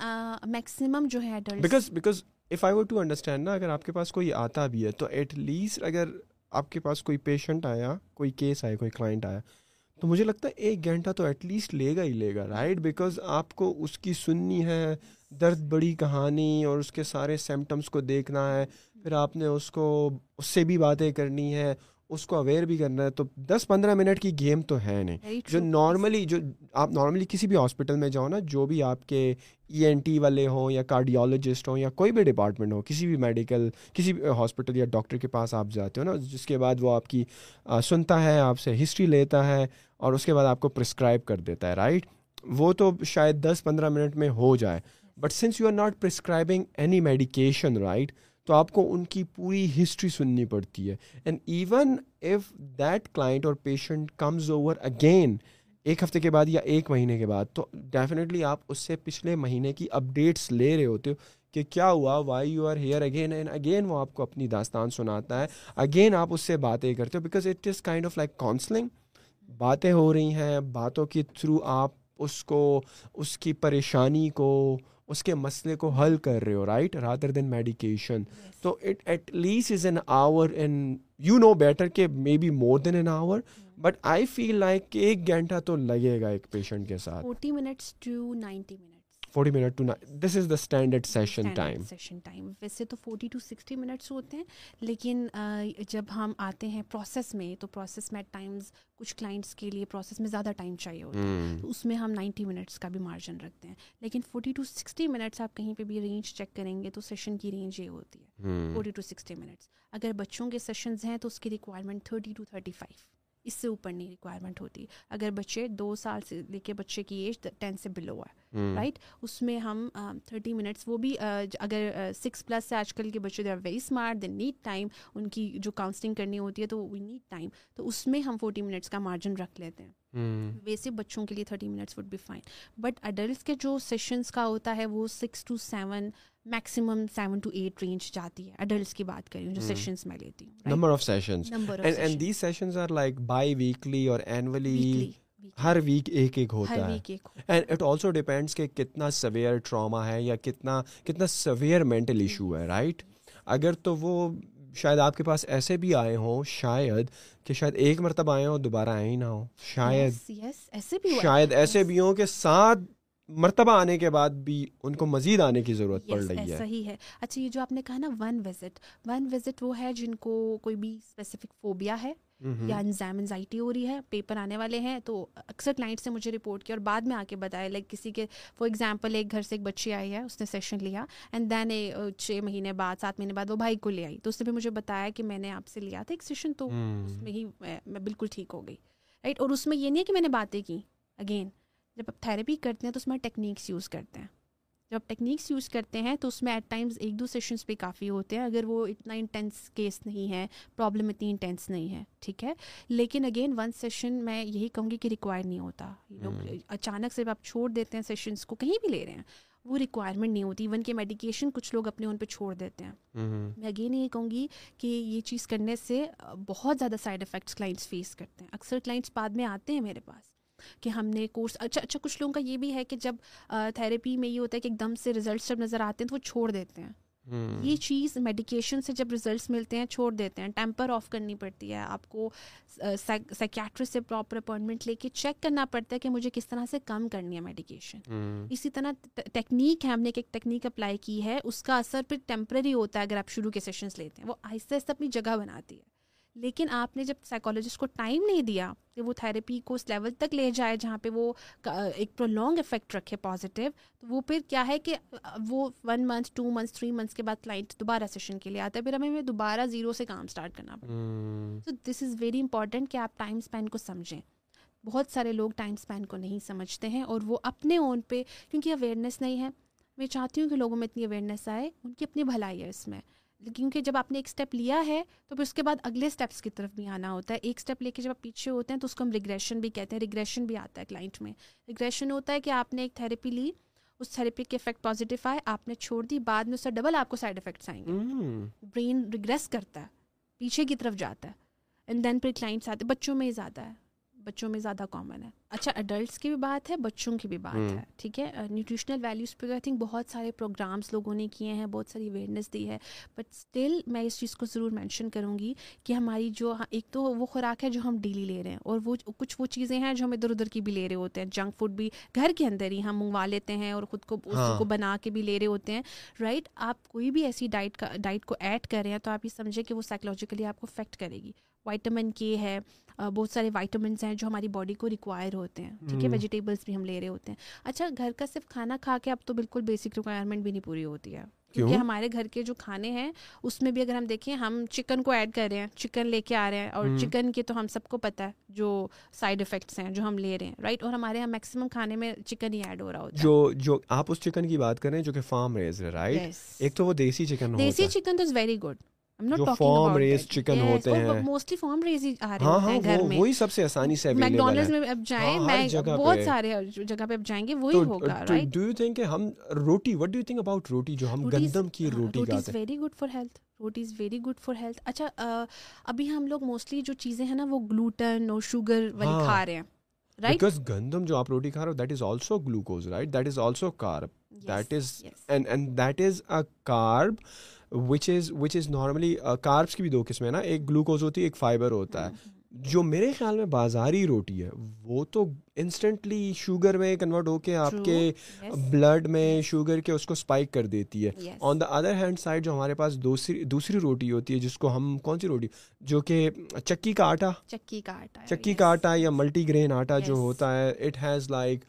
میکسیمم جو ہے adults because because of I وو ٹو انڈرسٹینڈ نا اگر آپ کے پاس کوئی آتا بھی ہے تو ایٹ لیسٹ اگر آپ کے پاس کوئی پیشنٹ آیا کوئی کیس آیا کوئی کلائنٹ آیا تو مجھے لگتا ہے ایک گھنٹہ تو ایٹ لیسٹ لے گا ہی لے گا رائٹ بیکاز آپ کو اس کی سننی ہے درد بڑی کہانی اور اس کے سارے سمٹمس کو دیکھنا ہے پھر آپ نے اس کو اس سے بھی باتیں کرنی ہے اس کو اویئر بھی کرنا ہے تو دس پندرہ منٹ کی گیم تو ہے نہیں۔ جو نارملی جو آپ نارملی کسی بھی ہاسپٹل میں جاؤ نا جو بھی آپ کے ای این ٹی والے ہوں یا کارڈیولوجسٹ ہوں یا کوئی بھی ڈپارٹمنٹ ہو کسی بھی میڈیکل کسی بھی ہاسپٹل یا ڈاکٹر کے پاس آپ جاتے ہو نا جس کے بعد وہ آپ کی سنتا ہے آپ سے ہسٹری لیتا ہے اور اس کے بعد آپ کو پرسکرائب کر دیتا ہے رائٹ وہ تو شاید دس پندرہ منٹ میں ہو جائے۔ But since you are not prescribing any medication right تو آپ کو ان کی پوری ہسٹری سننی پڑتی ہے۔ And even if that client اور پیشنٹ کمز اوور اگین ایک ہفتے کے بعد یا ایک مہینے کے بعد، تو ڈیفینیٹلی آپ اس سے پچھلے مہینے کی اپڈیٹس لے رہے ہوتے ہو کہ کیا ہوا why you are here again and again وہ آپ کو اپنی داستان سناتا ہے۔ اگین آپ اس سے باتیں کرتے ہو because it is kind of like counselling باتیں ہو رہی ہیں، باتوں کے تھرو آپ اس کو، اس کی پریشانی کو اس کے مسئلے کو حل کر رہے ہو رائٹ رادر دین میڈیکیشن تو it at least is an hour in you know better کہ may be more than an hour but I feel like کہ ایک گھنٹہ تو لگے گا ایک پیشنٹ کے ساتھ۔ Forty minutes to ninety minute forty minute to this is the standard session time session time ویسے تو فورٹی ٹو سکسٹی منٹس ہوتے ہیں لیکن جب ہم آتے ہیں پروسیس میں تو پروسیس میں ٹائمز کچھ کلائنٹس کے لیے پروسیس میں زیادہ ٹائم چاہیے ہوتا ہے۔ تو اس میں ہم نائنٹی منٹس کا بھی مارجن رکھتے ہیں۔ لیکن فورٹی ٹو سکسٹی منٹس آپ کہیں پہ بھی رینج چیک کریں گے تو سیشن کی رینج یہ ہوتی ہے۔ فورٹی ٹو سکسٹی منٹس اگر بچوں کے سیشنز ہیں تو اس کی requirement thirty to thirty five اس سے اوپر نہیں ریکوائرمنٹ ہوتی۔ اگر بچے دو سال سے لے کے بچے کی ایج ٹین سے بلو ہے رائٹ اس میں ہم تھرٹی منٹس وہ بھی اگر سکس پلس سے آج کل کے بچے they are very smart they need time ان کی جو کاؤنسلنگ کرنی ہوتی ہے تو وی نیڈ ٹائم تو اس میں ہم فورٹی منٹس کا مارجن رکھ لیتے ہیں۔ ویسے بچوں کے لیے thirty minutes would be fine but adults کے جو سیشنس کا ہوتا ہے وہ six to seven maximum seven to eight range جاتی ہے. اڈلٹس کی بات کریں جو سیشنس میں لیتی ہوں number of sessions and these sessions are like biweekly اور اینولی ہر ویک ایک ایک ہوتا ہے. اینڈ اٹ آلسو ڈپینڈس کہ کتنا سویئر ٹراما ہے یا کتنا کتنا سویئر مینٹل ایشو ہے رائٹ اگر تو وہ شاید آپ کے پاس ایسے بھی آئے ہوں شاید کہ شاید ایک مرتبہ آئے ہوں دوبارہ آئے ہی نہ ہو شاید شاید ایسے بھی ہوں کہ سات مرتبہ آنے کے بعد بھی ان کو مزید آنے کی ضرورت پڑ رہی ہے۔ صحیح ہے۔ اچھا یہ جو آپ نے کہا نا ون وزٹ ون وزٹ وہ ہے جن کو کوئی بھی اسپیسیفک فوبیا ہے؟ یا انزائم انزائٹی ہو رہی ہے پیپر آنے والے ہیں تو اکثر کلائنٹ سے مجھے رپورٹ کیا اور بعد میں آ کے بتایا لائک کسی کے فار ایگزامپل ایک گھر سے ایک بچی آئی ہے اس نے سیشن لیا اینڈ دین چھ مہینے بعد سات مہینے بعد وہ بھائی کو لے آئی تو اس نے بھی مجھے بتایا کہ میں نے آپ سے لیا تھا ایک سیشن تو اس میں ہی میں بالکل ٹھیک ہو گئی رائٹ اور اس میں یہ نہیں ہے کہ میں نے باتیں کی اگین جب آپ تھیراپی کرتے ہیں تو اس میں ٹیکنیکس یوز کرتے ہیں۔ جب ٹیکنیکس یوز کرتے ہیں تو اس میں ایٹ ٹائمز ایک دو سیشنس پہ کافی ہوتے ہیں اگر وہ اتنا انٹینس کیس نہیں ہے پرابلم اتنی انٹینس نہیں ہے ٹھیک ہے؟ لیکن اگین ون سیشن میں یہی کہوں گی کہ ریکوائر نہیں ہوتا۔ اچانک سے آپ چھوڑ دیتے ہیں سیشنس کو کہیں بھی لے رہے ہیں وہ ریکوائرمنٹ نہیں ہوتی۔ ایون کہ میڈیکیشن کچھ لوگ اپنے ان پہ چھوڑ دیتے ہیں۔ میں اگین یہ کہوں گی کہ یہ چیز کرنے سے بہت زیادہ سائڈ افیکٹس کلائنٹس فیس کرتے ہیں۔ اکثر کلائنٹس بعد میں آتے ہیں میرے پاس۔ کہ ہم نے کورس اچھا اچھا کچھ لوگوں کا یہ بھی ہے کہ جب تھیراپی میں یہ ہوتا ہے کہ ایک دم سے ریزلٹس جب نظر آتے ہیں تو وہ چھوڑ دیتے ہیں۔ یہ چیز میڈیکیشن سے جب ریزلٹس ملتے ہیں چھوڑ دیتے ہیں۔ ٹیمپر آف کرنی پڑتی ہے۔ آپ کو سائکیٹرسٹ سے پراپر اپوائنٹمنٹ لے کے چیک کرنا پڑتا ہے کہ مجھے کس طرح سے کم کرنی ہے میڈیکیشن اسی طرح ٹیکنیک ہے ہم نے ایک ٹیکنیک اپلائی کی ہے۔ اس کا اثر پھر ٹیمپرری ہوتا ہے اگر آپ شروع کے سیشنس لیتے ہیں۔ وہ آہستہ آہستہ اپنی جگہ بناتی ہے۔ لیکن آپ نے جب سائیکالوجسٹ کو ٹائم نہیں دیا کہ وہ تھیراپی کو اس لیول تک لے جائے جہاں پہ وہ ایک پرولونگ افیکٹ رکھے پازیٹیو تو وہ پھر کیا ہے کہ وہ one month to months three months کے بعد کلائنٹ دوبارہ سیشن کے لیے آتا ہے پھر ہمیں دوبارہ زیرو سے کام اسٹارٹ کرنا پڑتا تو دس از ویری امپورٹنٹ کہ آپ ٹائم اسپین کو سمجھیں۔ بہت سارے لوگ ٹائم اسپین کو نہیں سمجھتے ہیں اور وہ اپنے اون پہ کیونکہ اویئرنیس نہیں ہے۔ میں چاہتی ہوں کہ لوگوں میں اتنی اویئرنیس آئے ان کی اپنی بھلائی ہے اس میں۔ کیونکہ جب آپ نے ایک اسٹیپ لیا ہے تو پھر اس کے بعد اگلے اسٹیپس کی طرف بھی آنا ہوتا ہے۔ ایک اسٹیپ لے کے جب آپ پیچھے ہوتے ہیں تو اس کو ہم ریگریشن بھی کہتے ہیں۔ ریگریشن بھی آتا ہے کلائنٹ میں۔ ریگریشن ہوتا ہے کہ آپ نے ایک تھیراپی لی اس تھیراپی کے افیکٹ پازیٹیو آئے آپ نے چھوڑ دی بعد میں اس سے ڈبل آپ کو سائڈ افیکٹس آئیں گے۔ برین ریگریس کرتا ہے پیچھے کی طرف جاتا ہے۔ اینڈ دین پھر کلائنٹس آتے بچوں میں ہی زیادہ ہے۔ بچوں میں زیادہ کامن ہے۔ اچھا اڈلٹس کی بھی بات ہے بچوں کی بھی بات ہے ٹھیک ہے؟ نیوٹریشنل ویلیوز پہ آئی تھنک بہت سارے پروگرامس لوگوں نے کیے ہیں بہت ساری اویئرنیس دی ہے۔ بٹ اسٹل میں اس چیز کو ضرور مینشن کروں گی کہ ہماری جو ایک تو وہ خوراک ہے جو ہم ڈیلی لے رہے ہیں اور وہ کچھ وہ چیزیں ہیں جو ہم ادھر ادھر کی بھی لے رہے ہوتے ہیں۔ جنک فوڈ بھی گھر کے اندر ہی ہم منگوا لیتے ہیں اور خود کو اس ہاں۔ کو بنا کے بھی لے رہے ہوتے ہیں رائٹ آپ کوئی بھی ایسی ڈائٹ کا ڈائٹ کو ایڈ کر رہے ہیں تو آپ یہ سمجھیں کہ وہ سائیکلوجیکلی آپ کو افیکٹ کرے گی۔ وائٹامن کے ہے بہت سارے وائٹامنس ہیں جو ہماری باڈی کو ریکوائر ہوتے ہیں ٹھیک ہے؟ ویجیٹیبلس بھی ہم لے رہے ہوتے ہیں۔ اچھا گھر کا صرف کھانا کھا کے اب تو بالکل بیسک ریکوائرمنٹ بھی نہیں پوری ہوتی ہے۔ کیونکہ ہمارے گھر کے جو کھانے ہیں اس میں بھی اگر ہم دیکھیں ہم چکن کو ایڈ کر رہے ہیں چکن لے کے آ رہے ہیں اور چکن کے تو ہم سب کو پتہ ہے جو سائڈ افیکٹس ہیں جو ہم لے رہے ہیں رائٹ اور ہمارے یہاں میکسیمم کھانے میں چکن ہی ایڈ ہو رہا ہوتا ہے۔ جو جو آپ اس چکن کی بات کر رہے ہیں جو کہ فارم ریز ہے رائٹ ایک تو وہ دیسی چکن دیسی چکن تو is very good farm raised chicken ہوتے ہیں۔ موسٹلی فارم ریز ہی آ رہے ہاں ہاں گھر میں۔ وہی سب سے آسانی سے میکڈونلڈز میں اب جائیں میں بہت سارے جگہ پہ اب جائیں گے وہی ہوگا رائٹ ڈو یو تھنک کہ ہم روٹی what do you think about roti جو ہم گندم کی روٹی کھاتے ہیں؟ Very good for health roti is very good for health اچھا ابھی ہم لوگ موسٹلی جو چیزیں ہیں نا وہ گلوٹن اور شوگر والی ہاں۔ کھا رہے ہیں بیکاز گندم جو آپ روٹی کھا رہے ہو that is also glucose right that is also carb that is and that is a carb which is which is normally carbs کی بھی دو قسمیں نا ایک گلوکوز ہوتی ہے ایک فائبر ہوتا ہے۔ جو میرے خیال میں بازاری روٹی ہے وہ تو انسٹنٹلی شوگر میں کنورٹ ہو کے آپ کے بلڈ میں شوگر کے اس کو اسپائک کر دیتی ہے۔ On the other hand side جو ہمارے پاس دوسری دوسری روٹی ہوتی ہے جس کو ہم کون سی روٹی؟ جو کہ چکی کا آٹا۔ چکی کا آٹا چکی کا آٹا یا ملٹی گرین آٹا جو ہوتا ہے it has like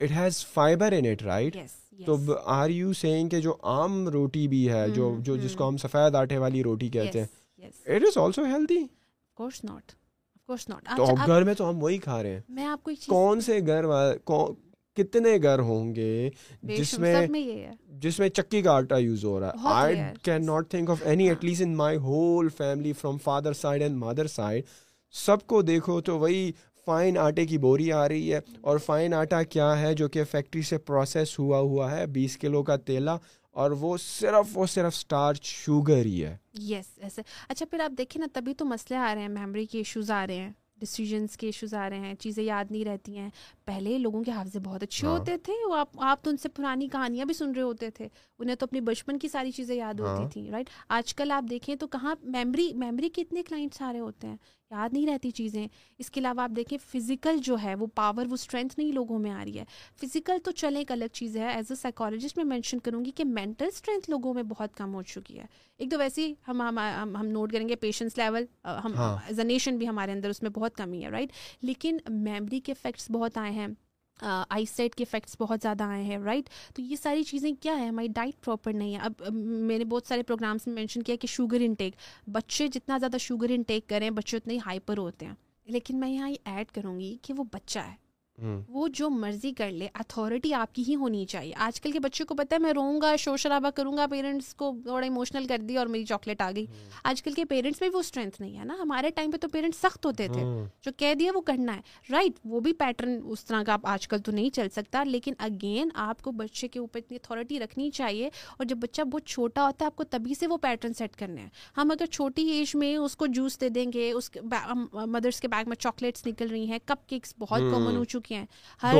it has fibre in it right تو آر یو سینگ کہ جو عام روٹی بھی ہے جو جو جس کو ہم سفید آٹے والی روٹی کہتے ہیں اٹ از آلسو ہیلدی تو گھر میں تو ہم وہی کھا رہے ہیں۔ میں آپ کو کون سے گھر کتنے گھر ہوں گے جس میں جس میں چکی کا آٹا یوز ہو رہا ہے۔ I can not think of any at least in my whole family from father side and mother side سب کو دیکھو تو وہی فائن آٹے کی بوری آ رہی ہے اور فائن آٹا کیا ہے جو کہ فیکٹری سے پروسیس ہوا ہوا ہے؟ بیس کلو کا تیلا اور وہ صرف وہ صرف اسٹارچ شوگر ہی ہے۔ یس ایسے اچھا پھر آپ دیکھیں نا تبھی تو مسئلے آ رہے ہیں میموری کے ایشوز آ رہے ہیں ڈسیزنس کے ایشوز آ رہے ہیں چیزیں یاد نہیں رہتی ہیں۔ پہلے لوگوں کے حافظے بہت اچھے ہاں۔ ہوتے تھے وہ آپ آپ تو ان سے پرانی کہانیاں بھی سن رہے ہوتے تھے۔ انہیں تو اپنی بچپن کی ساری چیزیں یاد ہوتی ہاں۔ تھیں رائٹ آج کل آپ دیکھیں تو کہاں میمری میمری کے اتنے کلائنٹس آ رہے ہوتے ہیں۔ یاد نہیں رہتی چیزیں۔ اس کے علاوہ آپ دیکھیں فزیکل جو ہے وہ پاور وہ اسٹرینتھ نہیں لوگوں میں آ رہی ہے۔ فزیکل تو چلیں ایک الگ چیز ہے۔ ایز اے سائیکالوجسٹ میں مینشن کروں گی کہ مینٹل اسٹرینتھ لوگوں میں بہت کم ہو چکی ہے۔ ایک تو ویسے ہی ہم ہم نوٹ کریں گے پیشنس لیول ہم ایز اے نیشن بھی ہمارے اندر اس میں بہت کمی ہے رائٹ لیکن میمری کے افیکٹس بہت آئے ہیں۔ آئی سیٹ کے افیکٹس بہت زیادہ آئے ہیں رائٹ تو یہ ساری چیزیں کیا ہے ہماری ڈائٹ پراپر نہیں ہے۔ اب میں نے بہت سارے پروگرامس میں مینشن کیا کہ شوگر انٹیک بچے جتنا زیادہ شوگر انٹیک کریں، بچے اتنے ہی ہائپر ہوتے ہیں۔ لیکن میں یہاں یہ ایڈ کروں گی کہ وہ بچہ ہے۔ وہ جو مرضی کر لے اتھارٹی آپ کی ہی ہونی چاہیے۔ آج کل کے بچے کو پتا ہے میں روؤں گا شور شرابہ کروں گا پیرنٹس کو تھوڑا ایموشنل کر دی اور میری چاکلیٹ آ گئی۔ آج کل کے پیرنٹس میں وہ اسٹرینتھ نہیں ہے نا۔ ہمارے ٹائم پہ تو پیرنٹس سخت ہوتے تھے۔ جو کہہ دیا وہ کرنا ہے۔ رائٹ وہ بھی پیٹرن اس طرح کا آج کل تو نہیں چل سکتا۔ لیکن اگین آپ کو بچے کے اوپر اتنی اتھارٹی رکھنی چاہیے۔ اور جب بچہ بہت چھوٹا ہوتا ہے آپ کو تبھی سے وہ پیٹرن سیٹ کرنے ہیں۔ ہم اگر چھوٹی ایج میں اس کو جوس دے دیں گے اس مدرس کے بیگ میں چاکلیٹس نکل رہی ہیں کپ کیکس بہت کامن ہو چکے ہیں۔ ہر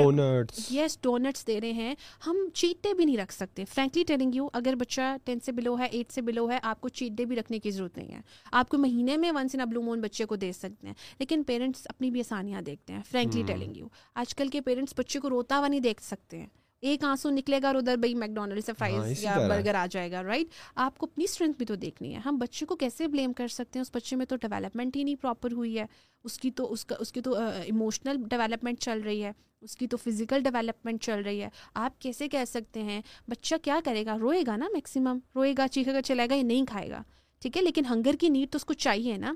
یس ڈونٹس دے رہے ہیں۔ ہم چیٹ ڈے بھی نہیں رکھ سکتے۔ فرینکلی ٹیلنگ یو اگر بچہ ٹین سے بلو ہے ایٹ سے بلو ہے آپ کو چیٹ ڈے بھی رکھنے کی ضرورت نہیں ہے۔ آپ کو مہینے میں ونس ان بلو مون بچے کو دے سکتے ہیں۔ لیکن پیرنٹس اپنی بھی آسانیاں دیکھتے ہیں فرینکلی ٹیلنگ یو آج کل کے پیرنٹس بچے کو روتا ہوا نہیں دیکھ سکتے ہیں۔ ایک آنسو نکلے گا اور ادھر بھائی میکڈونلڈ سے فرائز ہاں، یا برگر آ جائے گا رائٹ آپ کو اپنی اسٹرینتھ بھی تو دیکھنی ہے۔ ہم بچے کو کیسے بلیم کر سکتے ہیں؟ اس بچے میں تو ڈیولپمنٹ ہی نہیں پراپر ہوئی ہے۔ اس کی تو اس کا اس کی تو ایموشنل ڈیولپمنٹ چل رہی ہے۔ اس کی تو فزیکل ڈیولپمنٹ چل رہی ہے۔ آپ کیسے کہہ سکتے ہیں؟ بچہ کیا کرے گا؟ روئے گا نا میکسیمم روئے گا چیخے گا چلائے گا یا نہیں کھائے گا؟ ٹھیک ہے لیکن ہنگر کی نیڈ تو اس کو چاہیے نا۔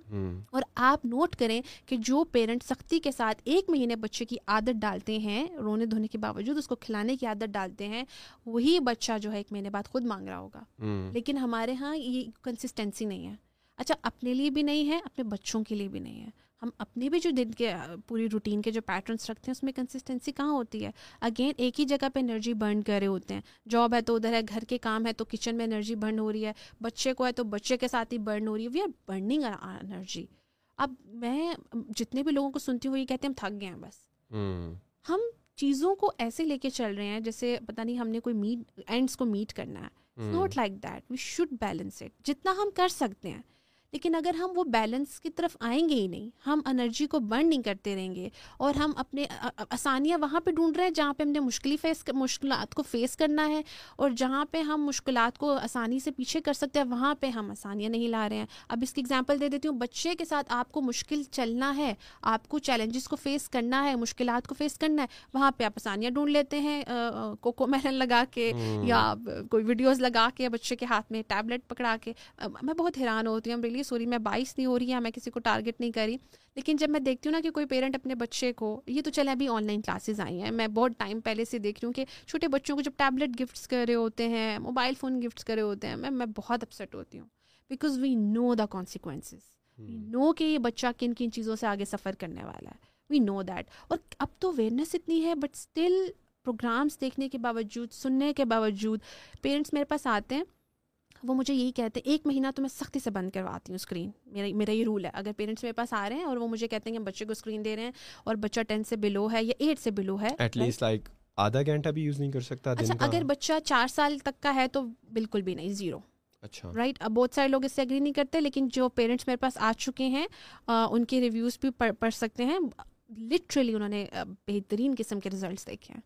اور آپ نوٹ کریں کہ جو پیرنٹ سختی کے ساتھ ایک مہینے بچے کی عادت ڈالتے ہیں رونے دھونے کے باوجود اس کو کھلانے کی عادت ڈالتے ہیں وہی بچہ جو ہے ایک مہینے بعد خود مانگ رہا ہوگا۔ لیکن ہمارے ہاں یہ کنسسٹینسی نہیں ہے۔ اچھا اپنے لیے بھی نہیں ہے اپنے بچوں کے لیے بھی نہیں ہے۔ ہم اپنے بھی جو دن کے پوری روٹین کے جو پیٹرنس رکھتے ہیں اس میں کنسسٹنسی کہاں ہوتی ہے؟ اگین ایک ہی جگہ پہ انرجی برن کر رہے ہوتے ہیں۔ جاب ہے تو ادھر ہے گھر کے کام ہے تو کچن میں انرجی برن ہو رہی ہے۔ بچے کو ہے تو بچے کے ساتھ ہی برن ہو رہی ہے۔ وی آر برننگ انرجی اب میں جتنے بھی لوگوں کو سنتی ہوں یہ کہتے ہیں ہم تھک گئے ہیں بس۔ ہم چیزوں کو ایسے لے کے چل رہے ہیں جیسے پتہ نہیں ہم نے کوئی میٹ اینڈس کو میٹ کرنا ہے۔ Not like that we should balance it جتنا ہم کر سکتے ہیں۔ لیکن اگر ہم وہ بیلنس کی طرف آئیں گے ہی نہیں ہم انرجی کو برن نہیں کرتے رہیں گے اور ہم اپنے آسانیاں وہاں پہ ڈھونڈ رہے ہیں جہاں پہ ہم نے مشکل فیس مشکلات کو فیس کرنا ہے اور جہاں پہ ہم مشکلات کو آسانی سے پیچھے کر سکتے ہیں وہاں پہ ہم آسانیاں نہیں لا رہے ہیں۔ اب اس کی اگزامپل دے دیتی ہوں بچے کے ساتھ آپ کو مشکل چلنا ہے آپ کو چیلنجز کو فیس کرنا ہے مشکلات کو فیس کرنا ہے وہاں پہ آپ آسانیاں ڈھونڈ لیتے ہیں کوکو میلن لگا کے یا کوئی ویڈیوز لگا کے بچے کے ہاتھ میں ٹیبلٹ پکڑا کے۔ میں بہت حیران ہوتی ہوں ریلی سوری میں باعث نہیں ہو رہی ہے میں کسی کو ٹارگیٹ نہیں کری لیکن جب میں دیکھتی ہوں نا کہ کوئی پیرنٹ اپنے بچے کو یہ تو چلے ابھی آن لائن کلاسز آئی ہیں میں بہت ٹائم پہلے سے دیکھ رہی ہوں کہ چھوٹے بچوں کو جب ٹیبلٹ گفٹس کر رہے ہوتے ہیں موبائل فون گفٹس کر رہے ہوتے ہیں میں میں بہت اپسٹ ہوتی ہوں because we know the consequences وی نو کہ یہ بچہ کن کن چیزوں سے آگے سفر کرنے والا ہے وی نو دیٹ اور اب تو اویئرنیس اتنی ہے بٹ اسٹل پروگرامس دیکھنے کے باوجود سننے کے باوجود پیرنٹس میرے پاس آتے ہیں وہ مجھے یہی کہتے ہیں ایک مہینہ تو میں سختی سے بند کرواتی ہوں اسکرین میرا میرا یہ رول ہے۔ اگر پیرنٹس میرے پاس آ رہے ہیں اور وہ مجھے کہتے ہیں کہ بچے کو اسکرین دے رہے ہیں اور بچہ ٹین سے بلو ہے یا ایٹ سے بلو ہے ایٹ لیسٹ لائک آدھا گھنٹہ بھی یوز نہیں کر سکتا اچھا اگر بچہ چار سال تک کا ہے تو بالکل بھی نہیں زیرو اچھا۔ رائٹ اب بہت سارے لوگ اس سے اگری نہیں کرتے لیکن جو پیرنٹس میرے پاس آ چکے ہیں ان کے ریویوز بھی پڑھ سکتے ہیں۔ لٹرلی انہوں نے بہترین قسم کے ریزلٹس دیکھے ہیں۔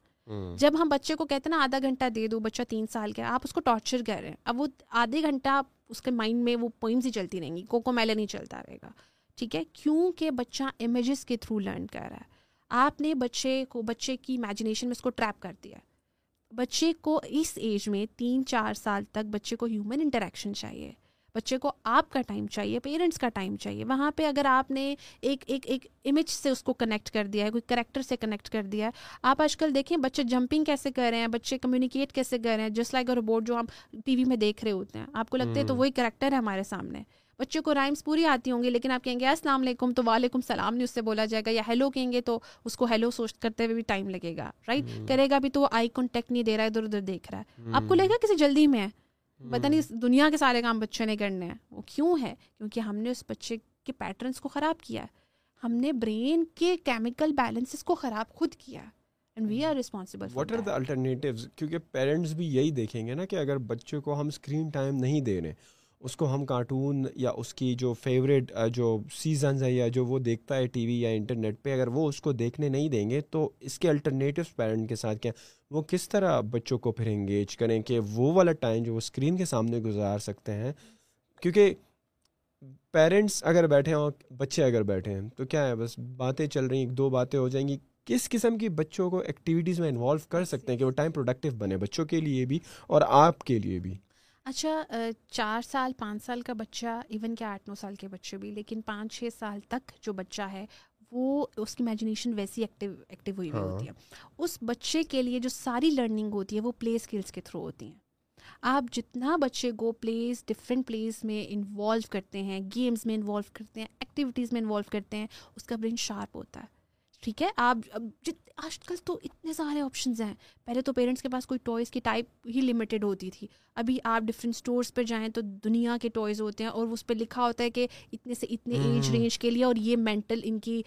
جب ہم بچے کو کہتے ہیں نا آدھا گھنٹہ دے دو، بچہ تین سال کا آپ اس کو ٹارچر کر رہے ہیں۔ اب وہ آدھے گھنٹہ اس کے مائنڈ میں وہ پوئمس ہی چلتی رہیں گی، کوکو میلے نہیں چلتا رہے گا۔ ٹھیک ہے؟ کیونکہ بچہ امیجز کے تھرو لرن کر رہا ہے۔ آپ نے بچے کو، بچے کی امیجنیشن میں اس کو ٹریپ کر دیا بچے کو اس ایج میں تین چار سال تک بچے کو ہیومن انٹریکشن چاہیے۔ بچے کو آپ کا ٹائم چاہیے پیرنٹس کا ٹائم چاہیے۔ وہاں پہ اگر آپ نے ایک ایک ایک امیج سے اس کو کنیکٹ کر دیا ہے کوئی کریکٹر سے کنیکٹ کر دیا ہے آپ آج کل دیکھیں بچے جمپنگ کیسے کر رہے ہیں بچے کمیونیکیٹ کیسے کر رہے ہیں جسٹ لائک روبوٹ جو ہم ٹی وی میں دیکھ رہے ہوتے ہیں۔ آپ کو لگتا ہے تو وہی کریکٹر ہے ہمارے سامنے۔ بچے کو رائمس پوری آتی ہوں گی لیکن آپ کہیں گے السلام علیکم تو وعلیکم السلام نہیں اس سے بولا جائے گا یا ہیلو کہیں گے تو اس کو ہیلو سوچ کرتے ہوئے بھی ٹائم لگے گا۔ رائٹ کرے گا بھی تو وہ آئی کانٹیکٹ نہیں دے رہا ہے ادھر ادھر دیکھ رہا ہے۔ آپ کو لگے گا کسی جلدی میں ہے؟ پتہ نہیں دنیا کے سارے کام بچے نے کرنے ہیں۔ وہ کیوں ہے؟ کیونکہ ہم نے اس بچے کے پیٹرنس کو خراب کیا ہے۔ ہم نے برین کے کیمیکل بیلنسز کو خراب خود کیا and we are responsible what are the alternatives کیونکہ پیرنٹس بھی یہی دیکھیں گے نا کہ اگر بچے کو ہم اسکرین ٹائم نہیں دے رہے اس کو ہم کارٹون یا اس کی جو فیوریٹ جو سیزنز ہے یا جو وہ دیکھتا ہے ٹی وی یا انٹرنیٹ پہ، اگر وہ اس کو دیکھنے نہیں دیں گے تو اس کے الٹرنیٹیوس پیرنٹ کے ساتھ کیا، وہ کس طرح بچوں کو پھر انگیج کریں کہ وہ والا ٹائم جو وہ اسکرین کے سامنے گزار سکتے ہیں؟ کیونکہ پیرنٹس اگر بیٹھے ہوں، بچے اگر بیٹھے ہیں، تو کیا ہے، بس باتیں چل رہی ہیں دو باتیں ہو جائیں گی۔ کس قسم کی بچوں کو ایکٹیویٹیز میں انوالو کر سکتے ہیں کہ وہ ٹائم پروڈکٹیو بنے، بچوں کے لیے بھی اور آپ کے لیے بھی؟ اچھا چار سال پانچ سال کا بچہ ایون کہ آٹھ نو سال کے بچے بھی لیکن پانچ چھ سال تک جو بچہ ہے وہ اس کی امیجنیشن ویسی ایکٹیو ایکٹیو ہوئی ہوئی ہوتی ہے۔ اس بچے کے لیے جو ساری لرننگ ہوتی ہے وہ پلے اسکلس کے تھرو ہوتی ہیں۔ آپ جتنا بچے کو پلیز ڈفرینٹ پلیز میں انوالو کرتے ہیں گیمز میں انوالو کرتے ہیں ایکٹیویٹیز میں انوالو کرتے ہیں اس کا برین شارپ ہوتا ہے۔ ٹھیک ہے؟ آپ جت آج کل تو اتنے سارے آپشنز ہیں۔ پہلے تو پیرنٹس کے پاس کوئی ٹوائز کی ٹائپ ہی لمیٹیڈ ہوتی تھی۔ ابھی آپ ڈفرینٹ اسٹورس پہ جائیں تو دنیا کے ٹوائز ہوتے ہیں اور اس پہ لکھا ہوتا ہے کہ اتنے سے اتنے ایج رینج کے لیے اور یہ مینٹل ان کی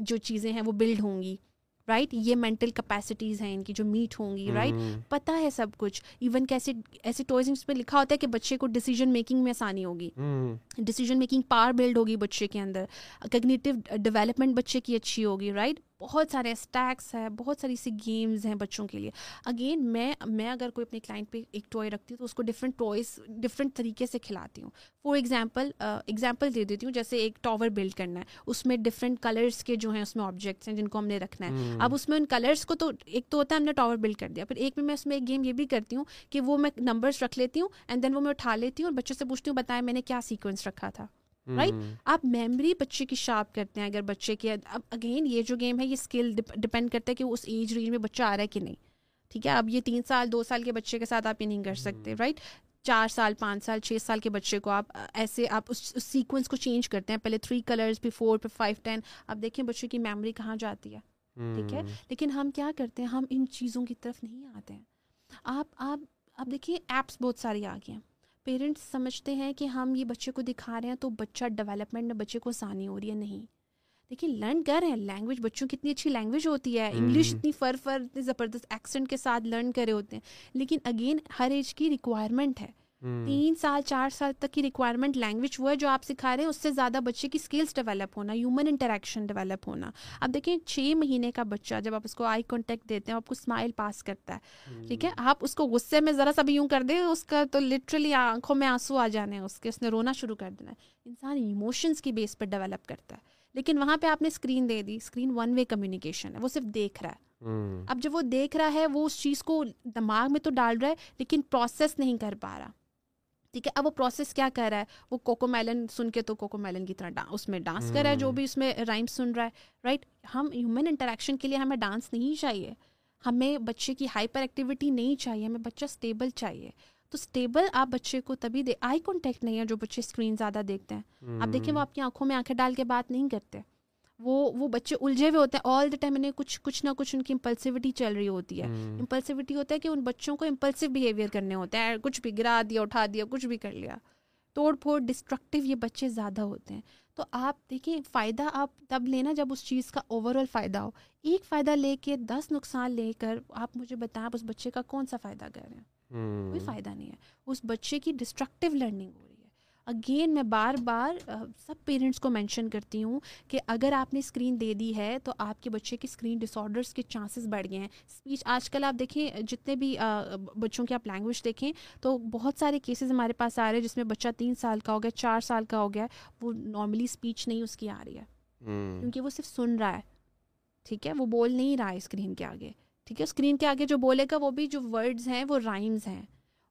جو چیزیں ہیں وہ بلڈ ہوں گی۔ رائٹ یہ مینٹل کیپیسٹیز ہیں ان کی جو میٹ ہوں گی۔ رائٹ پتہ ہے سب کچھ۔ ایون کیسے ایسے ٹوائز پہ لکھا ہوتا ہے کہ بچے کو ڈیسیجن میکنگ میں آسانی ہوگی۔ ڈیسیجن میکنگ پاور بلڈ ہوگی بچے کے اندر۔ کگنیٹیو ڈیولپمنٹ بچے کی اچھی ہوگی۔ رائٹ بہت سارے اسٹیکس ہے بہت ساری سی گیمز ہیں بچوں کے لیے۔ اگین میں میں اگر کوئی اپنے کلائنٹ پہ ایک ٹوائے رکھتی ہوں تو اس کو ڈفرینٹ ٹوائز ڈفرینٹ طریقے سے کھلاتی ہوں۔ فار ایگزامپل ایگزامپل دے دیتی ہوں جیسے ایک ٹاور بلڈ کرنا ہے۔ اس میں ڈفرینٹ کلرس کے جو ہیں اس میں آبجیکٹس ہیں جن کو ہم نے رکھنا ہے۔ اب اس میں ان کلرس کو تو ایک تو ہوتا ہے ہم نے ٹاور بلڈ کر دیا۔ پھر ایک میں میں اس میں ایک گیم یہ بھی کرتی ہوں کہ وہ میں نمبرس رکھ لیتی ہوں اینڈ دین وہ میں اٹھا لیتی ہوں اور بچوں سے پوچھتی ہوں بتائیں میں نے کیا سیکوینس رکھا تھا۔ رائٹ آپ میموری بچے کی شارپ کرتے ہیں اگر بچے کی اب اگین یہ جو گیم ہے یہ اسکل ڈپینڈ کرتا ہے کہ اس ایج رینج میں بچہ آ رہا ہے کہ نہیں۔ ٹھیک ہے؟ اب یہ تین سال دو سال کے بچے کے ساتھ آپ یہ نہیں کر سکتے رائٹ چار سال پانچ سال چھ سال کے بچے کو آپ ایسے آپ اس سیکوینس کو چینج کرتے ہیں۔ پہلے تھری کلرز پھر فور پھر فائیو ٹین اب دیکھیں بچوں کی میموری کہاں جاتی ہے۔ ٹھیک ہے؟ لیکن ہم کیا کرتے ہیں؟ ہم ان چیزوں کی طرف نہیں آتے ہیں۔ آپ آپ آپ دیکھیے ایپس بہت ساری آ گئی ہیں۔ پیرنٹس سمجھتے ہیں کہ ہم یہ بچے کو دکھا رہے ہیں تو بچہ ڈیولپمنٹ میں بچے کو آسانی ہو رہی ہے نہیں۔ دیکھیے لرن کر رہے ہیں۔ لینگویج بچوں کی اتنی اچھی لینگویج ہوتی ہے۔ انگلش اتنی فر فر اتنی زبردست ایکسنٹ کے ساتھ لرن کرے ہوتے ہیں۔ لیکن اگین ہر ایج کی ریکوائرمنٹ ہے۔ تین سال چار سال تک کی ریکوائرمنٹ لینگویج وہ ہے جو آپ سکھا رہے ہیں اس سے زیادہ بچے کی اسکلس ڈیولپ ہونا ہیومن انٹریکشن ڈیولپ ہونا۔ اب دیکھیں چھ مہینے کا بچہ جب آپ اس کو آئی کانٹیکٹ دیتے ہیں آپ کو اسمائل پاس کرتا ہے۔ ٹھیک ہے؟ آپ اس کو غصے میں ذرا سا بھی یوں کر دیں اس کا تو لٹرلی آنکھوں میں آنسو آ جانے ہیں اس کے اس نے رونا شروع کر دینا ہے۔ انسان ایموشنس کی بیس پہ ڈیولپ کرتا ہے۔ لیکن وہاں پہ آپ نے اسکرین دے دی اسکرین ون وے کمیونیکیشن ہے وہ صرف دیکھ رہا ہے۔ اب جب وہ دیکھ رہا ہے وہ اس چیز کو دماغ میں تو ڈال رہا ہے لیکن پروسیس نہیں کر پا رہا۔ ٹھیک ہے اب وہ پروسیس کیا کر رہا ہے؟ وہ کوکو میلن سن کے تو کوکو میلن کی طرح اس میں ڈانس کر رہا ہے جو بھی اس میں رائم سن رہا ہے رائٹ ہم ہیومن انٹریکشن کے لیے ہمیں ڈانس نہیں چاہیے۔ ہمیں بچے کی ہائپر ایکٹیویٹی نہیں چاہیے ہمیں بچہ اسٹیبل چاہیے۔ تو اسٹیبل آپ بچے کو تبھی دے آئی کانٹیکٹ نہیں ہے جو بچے اسکرین زیادہ دیکھتے ہیں۔ آپ دیکھیں وہ آپ کی آنکھوں میں آنکھیں ڈال کے بات نہیں کرتے۔ وہ وہ بچے الجھے ہوئے ہوتے ہیں. آل دا ٹائم انہیں کچھ کچھ نہ کچھ ان کی امپلسیوٹی چل رہی ہوتی ہے. امپلسیوٹی ہوتا ہے کہ ان بچوں کو امپلسو بیہیویئر کرنے ہوتے ہیں. کچھ بھی گرا دیا اٹھا دیا کچھ بھی کر لیا. توڑ پھوڑ ڈسٹرکٹیو یہ بچے زیادہ ہوتے ہیں. تو آپ دیکھیں فائدہ آپ تب لینا جب اس چیز کا اوور آل فائدہ ہو. ایک فائدہ لے کے دس نقصان لے کر آپ مجھے بتائیں آپ اس بچے کا کون سا فائدہ کر رہے ہیں؟ کوئی فائدہ نہیں ہے. اس بچے کی ڈسٹرکٹیو لرننگ ہو رہی ہے. اگین میں بار بار سب پیرنٹس کو مینشن کرتی ہوں کہ اگر آپ نے اسکرین دے دی ہے تو آپ کے بچے کی اسکرین ڈس آڈرس کے چانسز بڑھ گئے ہیں۔ اسپیچ آج کل آپ دیکھیں جتنے بھی بچوں کی آپ لینگویج دیکھیں تو بہت سارے کیسز ہمارے پاس آ رہے ہیں جس میں بچہ تین سال کا ہو گیا چار سال کا ہو گیا وہ نارملی اسپیچ نہیں اس کی آ رہی ہے۔ کیونکہ وہ صرف سن رہا ہے ٹھیک ہے؟ وہ بول نہیں رہا ہے اسکرین کے آگے۔ ٹھیک ہے؟ اسکرین کے آگے جو بولے گا وہ بھی جو ورڈز ہیں وہ رائمز ہیں۔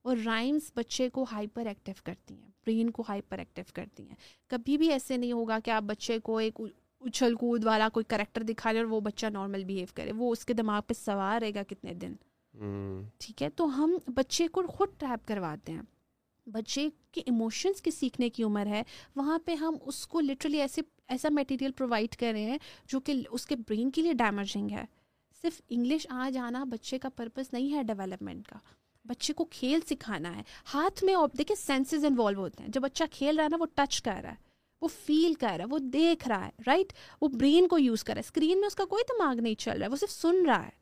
اور رائمس بچے کو ہائپر ایکٹیو کرتی ہیں برین کو ہائپر ایکٹیو کرتی ہیں۔ کبھی بھی ایسے نہیں ہوگا کہ آپ بچے کو ایک اچھل کود والا کوئی کریکٹر دکھا لے اور وہ بچہ نارمل بیہیو کرے۔ وہ اس کے دماغ پہ سوار رہے گا کتنے دن۔ ٹھیک ہے تو ہم بچے کو خود ٹریپ کرواتے ہیں۔ بچے کے ایموشنس کی سیکھنے کی عمر ہے۔ وہاں پہ ہم اس کو لٹرلی ایسے ایسا میٹیریل پرووائڈ کر رہے ہیں جو کہ اس کے برین کے لیے ڈیمیجنگ ہے۔ صرف انگلش آ جانا بچے کا پرپز نہیں ہے ڈیولپمنٹ کا۔ بچے کو کھیل سکھانا ہے۔ ہاتھ میں دیکھیں سینسز انوالو ہوتے ہیں۔ جب بچہ کھیل رہا ہے نا وہ ٹچ کر رہا ہے۔ وہ فیل کر رہا ہے وہ دیکھ رہا ہے رائٹ وہ برین کو یوز کر رہا ہے۔ اسکرین میں اس کا کوئی دماغ نہیں چل رہا ہے وہ صرف سن رہا ہے۔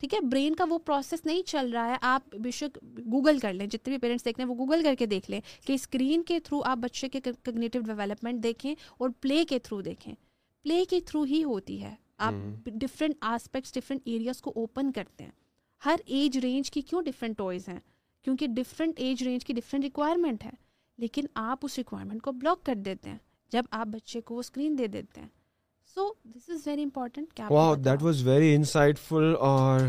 ٹھیک ہے؟ برین کا وہ پروسیس نہیں چل رہا ہے۔ آپ بے شک گوگل کر لیں جتنے بھی پیرنٹس دیکھ لیں وہ گوگل کر کے دیکھ لیں کہ اسکرین کے تھرو آپ بچے کے کگنیٹو ڈیولپمنٹ دیکھیں اور پلے کے تھرو دیکھیں۔ پلے کے تھرو ہی ہوتی ہے۔ آپ ڈفرینٹ آسپیکٹس ڈفرینٹ ایریاز کو اوپن کرتے ہیں۔ ہر ایج رینج کی کیوں ڈفرینٹ ٹوائز ہیں؟ کیونکہ ڈفرینٹ ایج رینج کی ڈفرینٹ ریکوائرمنٹ ہے۔ لیکن آپ اس ریکوائرمنٹ کو بلاک کر دیتے ہیں جب آپ بچے کو وہ اسکرین دے دیتے ہیں۔ So this is very important that was very insightful اور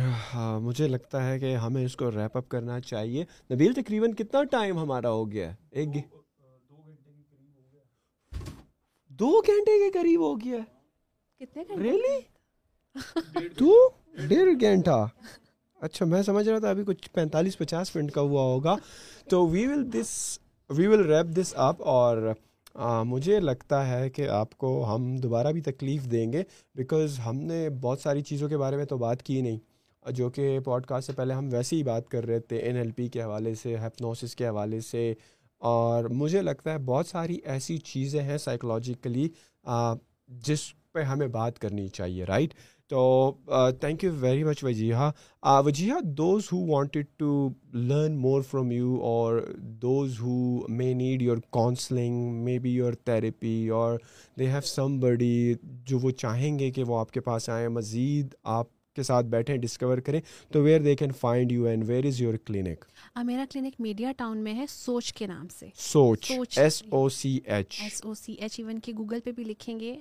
مجھے لگتا ہے کہ ہمیں اس کو ریپ اپ کرنا چاہیے۔ نبیل تقریباً کتنا ٹائم ہمارا ہو گیا ہے؟ ایک دو گھنٹے کے قریب ہو گیا کتنے ریلی دو؟ ڈیڑھ گھنٹہ۔ اچھا میں سمجھ رہا تھا ابھی کچھ پینتالیس، پچاس منٹ کا ہوا ہوگا۔ تو وی ول دس وی ول ریپ دس اپ اور مجھے لگتا ہے کہ آپ کو ہم دوبارہ بھی تکلیف دیں گے بیکاز ہم نے بہت ساری چیزوں کے بارے میں تو بات کی نہیں۔ جو کہ پوڈ کاسٹ سے پہلے ہم ویسے ہی بات کر رہے تھے این ایل پی کے حوالے سے ہیپنوسس کے حوالے سے۔ اور مجھے لگتا ہے بہت ساری ایسی چیزیں ہیں سائیکلوجیکلی جس پہ ہمیں بات کرنی چاہیے رائٹ تو thank you very much Wajiha Wajiha. Those who wanted to learn more from you اور those who may need your counselling maybe your therapy اور دے ہیو سم بڈی جو وہ چاہیں گے کہ وہ آپ کے پاس آئیں. مزید آپ کے ساتھ بیٹھیں ڈسکور کریں تو where they can find you and where is your clinic میرا کلینک میڈیا ٹاؤن میں ہے سوچ کے نام سے۔ Soch S O C H S O C H even کہ گوگل پہ بھی لکھیں گے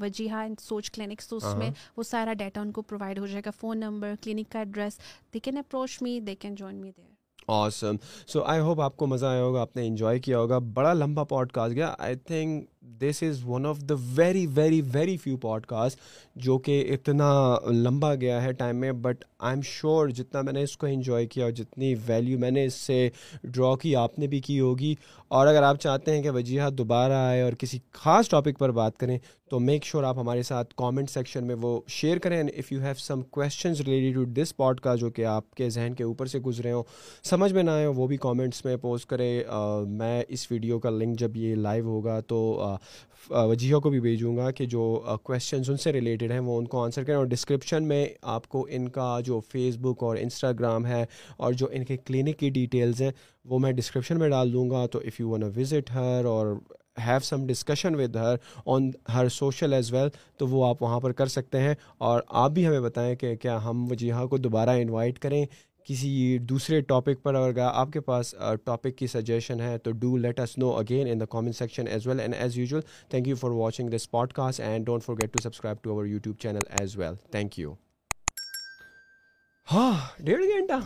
وجیحا اینڈ سوچ کلینکس تو اس میں وہ سارا ڈیٹا ان کو پرووائڈ ہو جائے گا۔ فون نمبر کلینک کا address they can approach me they can join me there awesome so I hope آپ کو مزہ آیا ہوگا آپ نے انجوائے کیا ہوگا۔ بڑا لمبا پوڈ کاسٹ گیا۔ I think this is one of the very very very few podcast جو کہ اتنا لمبا گیا ہے ٹائم میں بٹ آئی ایم شیور جتنا میں نے اس کو انجوائے کیا اور جتنی ویلیو میں نے اس سے ڈرا کی، آپ نے بھی کی ہوگی۔ اور اگر آپ چاہتے ہیں کہ وجیحہ دوبارہ آئے اور کسی خاص ٹاپک پر بات کریں، تو میک شیور آپ ہمارے ساتھ کامنٹ سیکشن میں وہ شیئر کریں۔ If you have some questions related to this pod کا جو کہ آپ کے ذہن کے اوپر سے گزرے ہوں، سمجھ میں نہ آئے وہ بھی کامنٹس میں پوسٹ کریں۔ میں اس ویڈیو کا لنک جب یہ لائیو ہوگا تو وجیحوں کو بھی بھیجوں گا کہ جو کویشچنز ان سے ریلیٹڈ ہیں، وہ ان کو آنسر کریں اور ڈسکرپشن میں آپ کو ان کا جو فیس بک اور انسٹاگرام ہے اور جو ان کے کلینک کی ڈیٹیلز ہیں، وہ میں ڈسکرپشن میں ڈال دوں گا۔ تو if you want visit her اور have some discussion with her on her social as well تو وہ آپ وہاں پر کر سکتے ہیں۔ اور آپ بھی ہمیں بتائیں کہ کیا ہم وجیحہ کو دوبارہ انوائٹ کریں کسی دوسرے ٹاپک پر اگر آپ کے پاس ٹاپک کی سجیشن ہے تو do let us know again in the comment section as well and as usual thank you for watching this podcast and don't forget to subscribe to our YouTube channel as well thank you ہاں ڈیڑھ گھنٹہ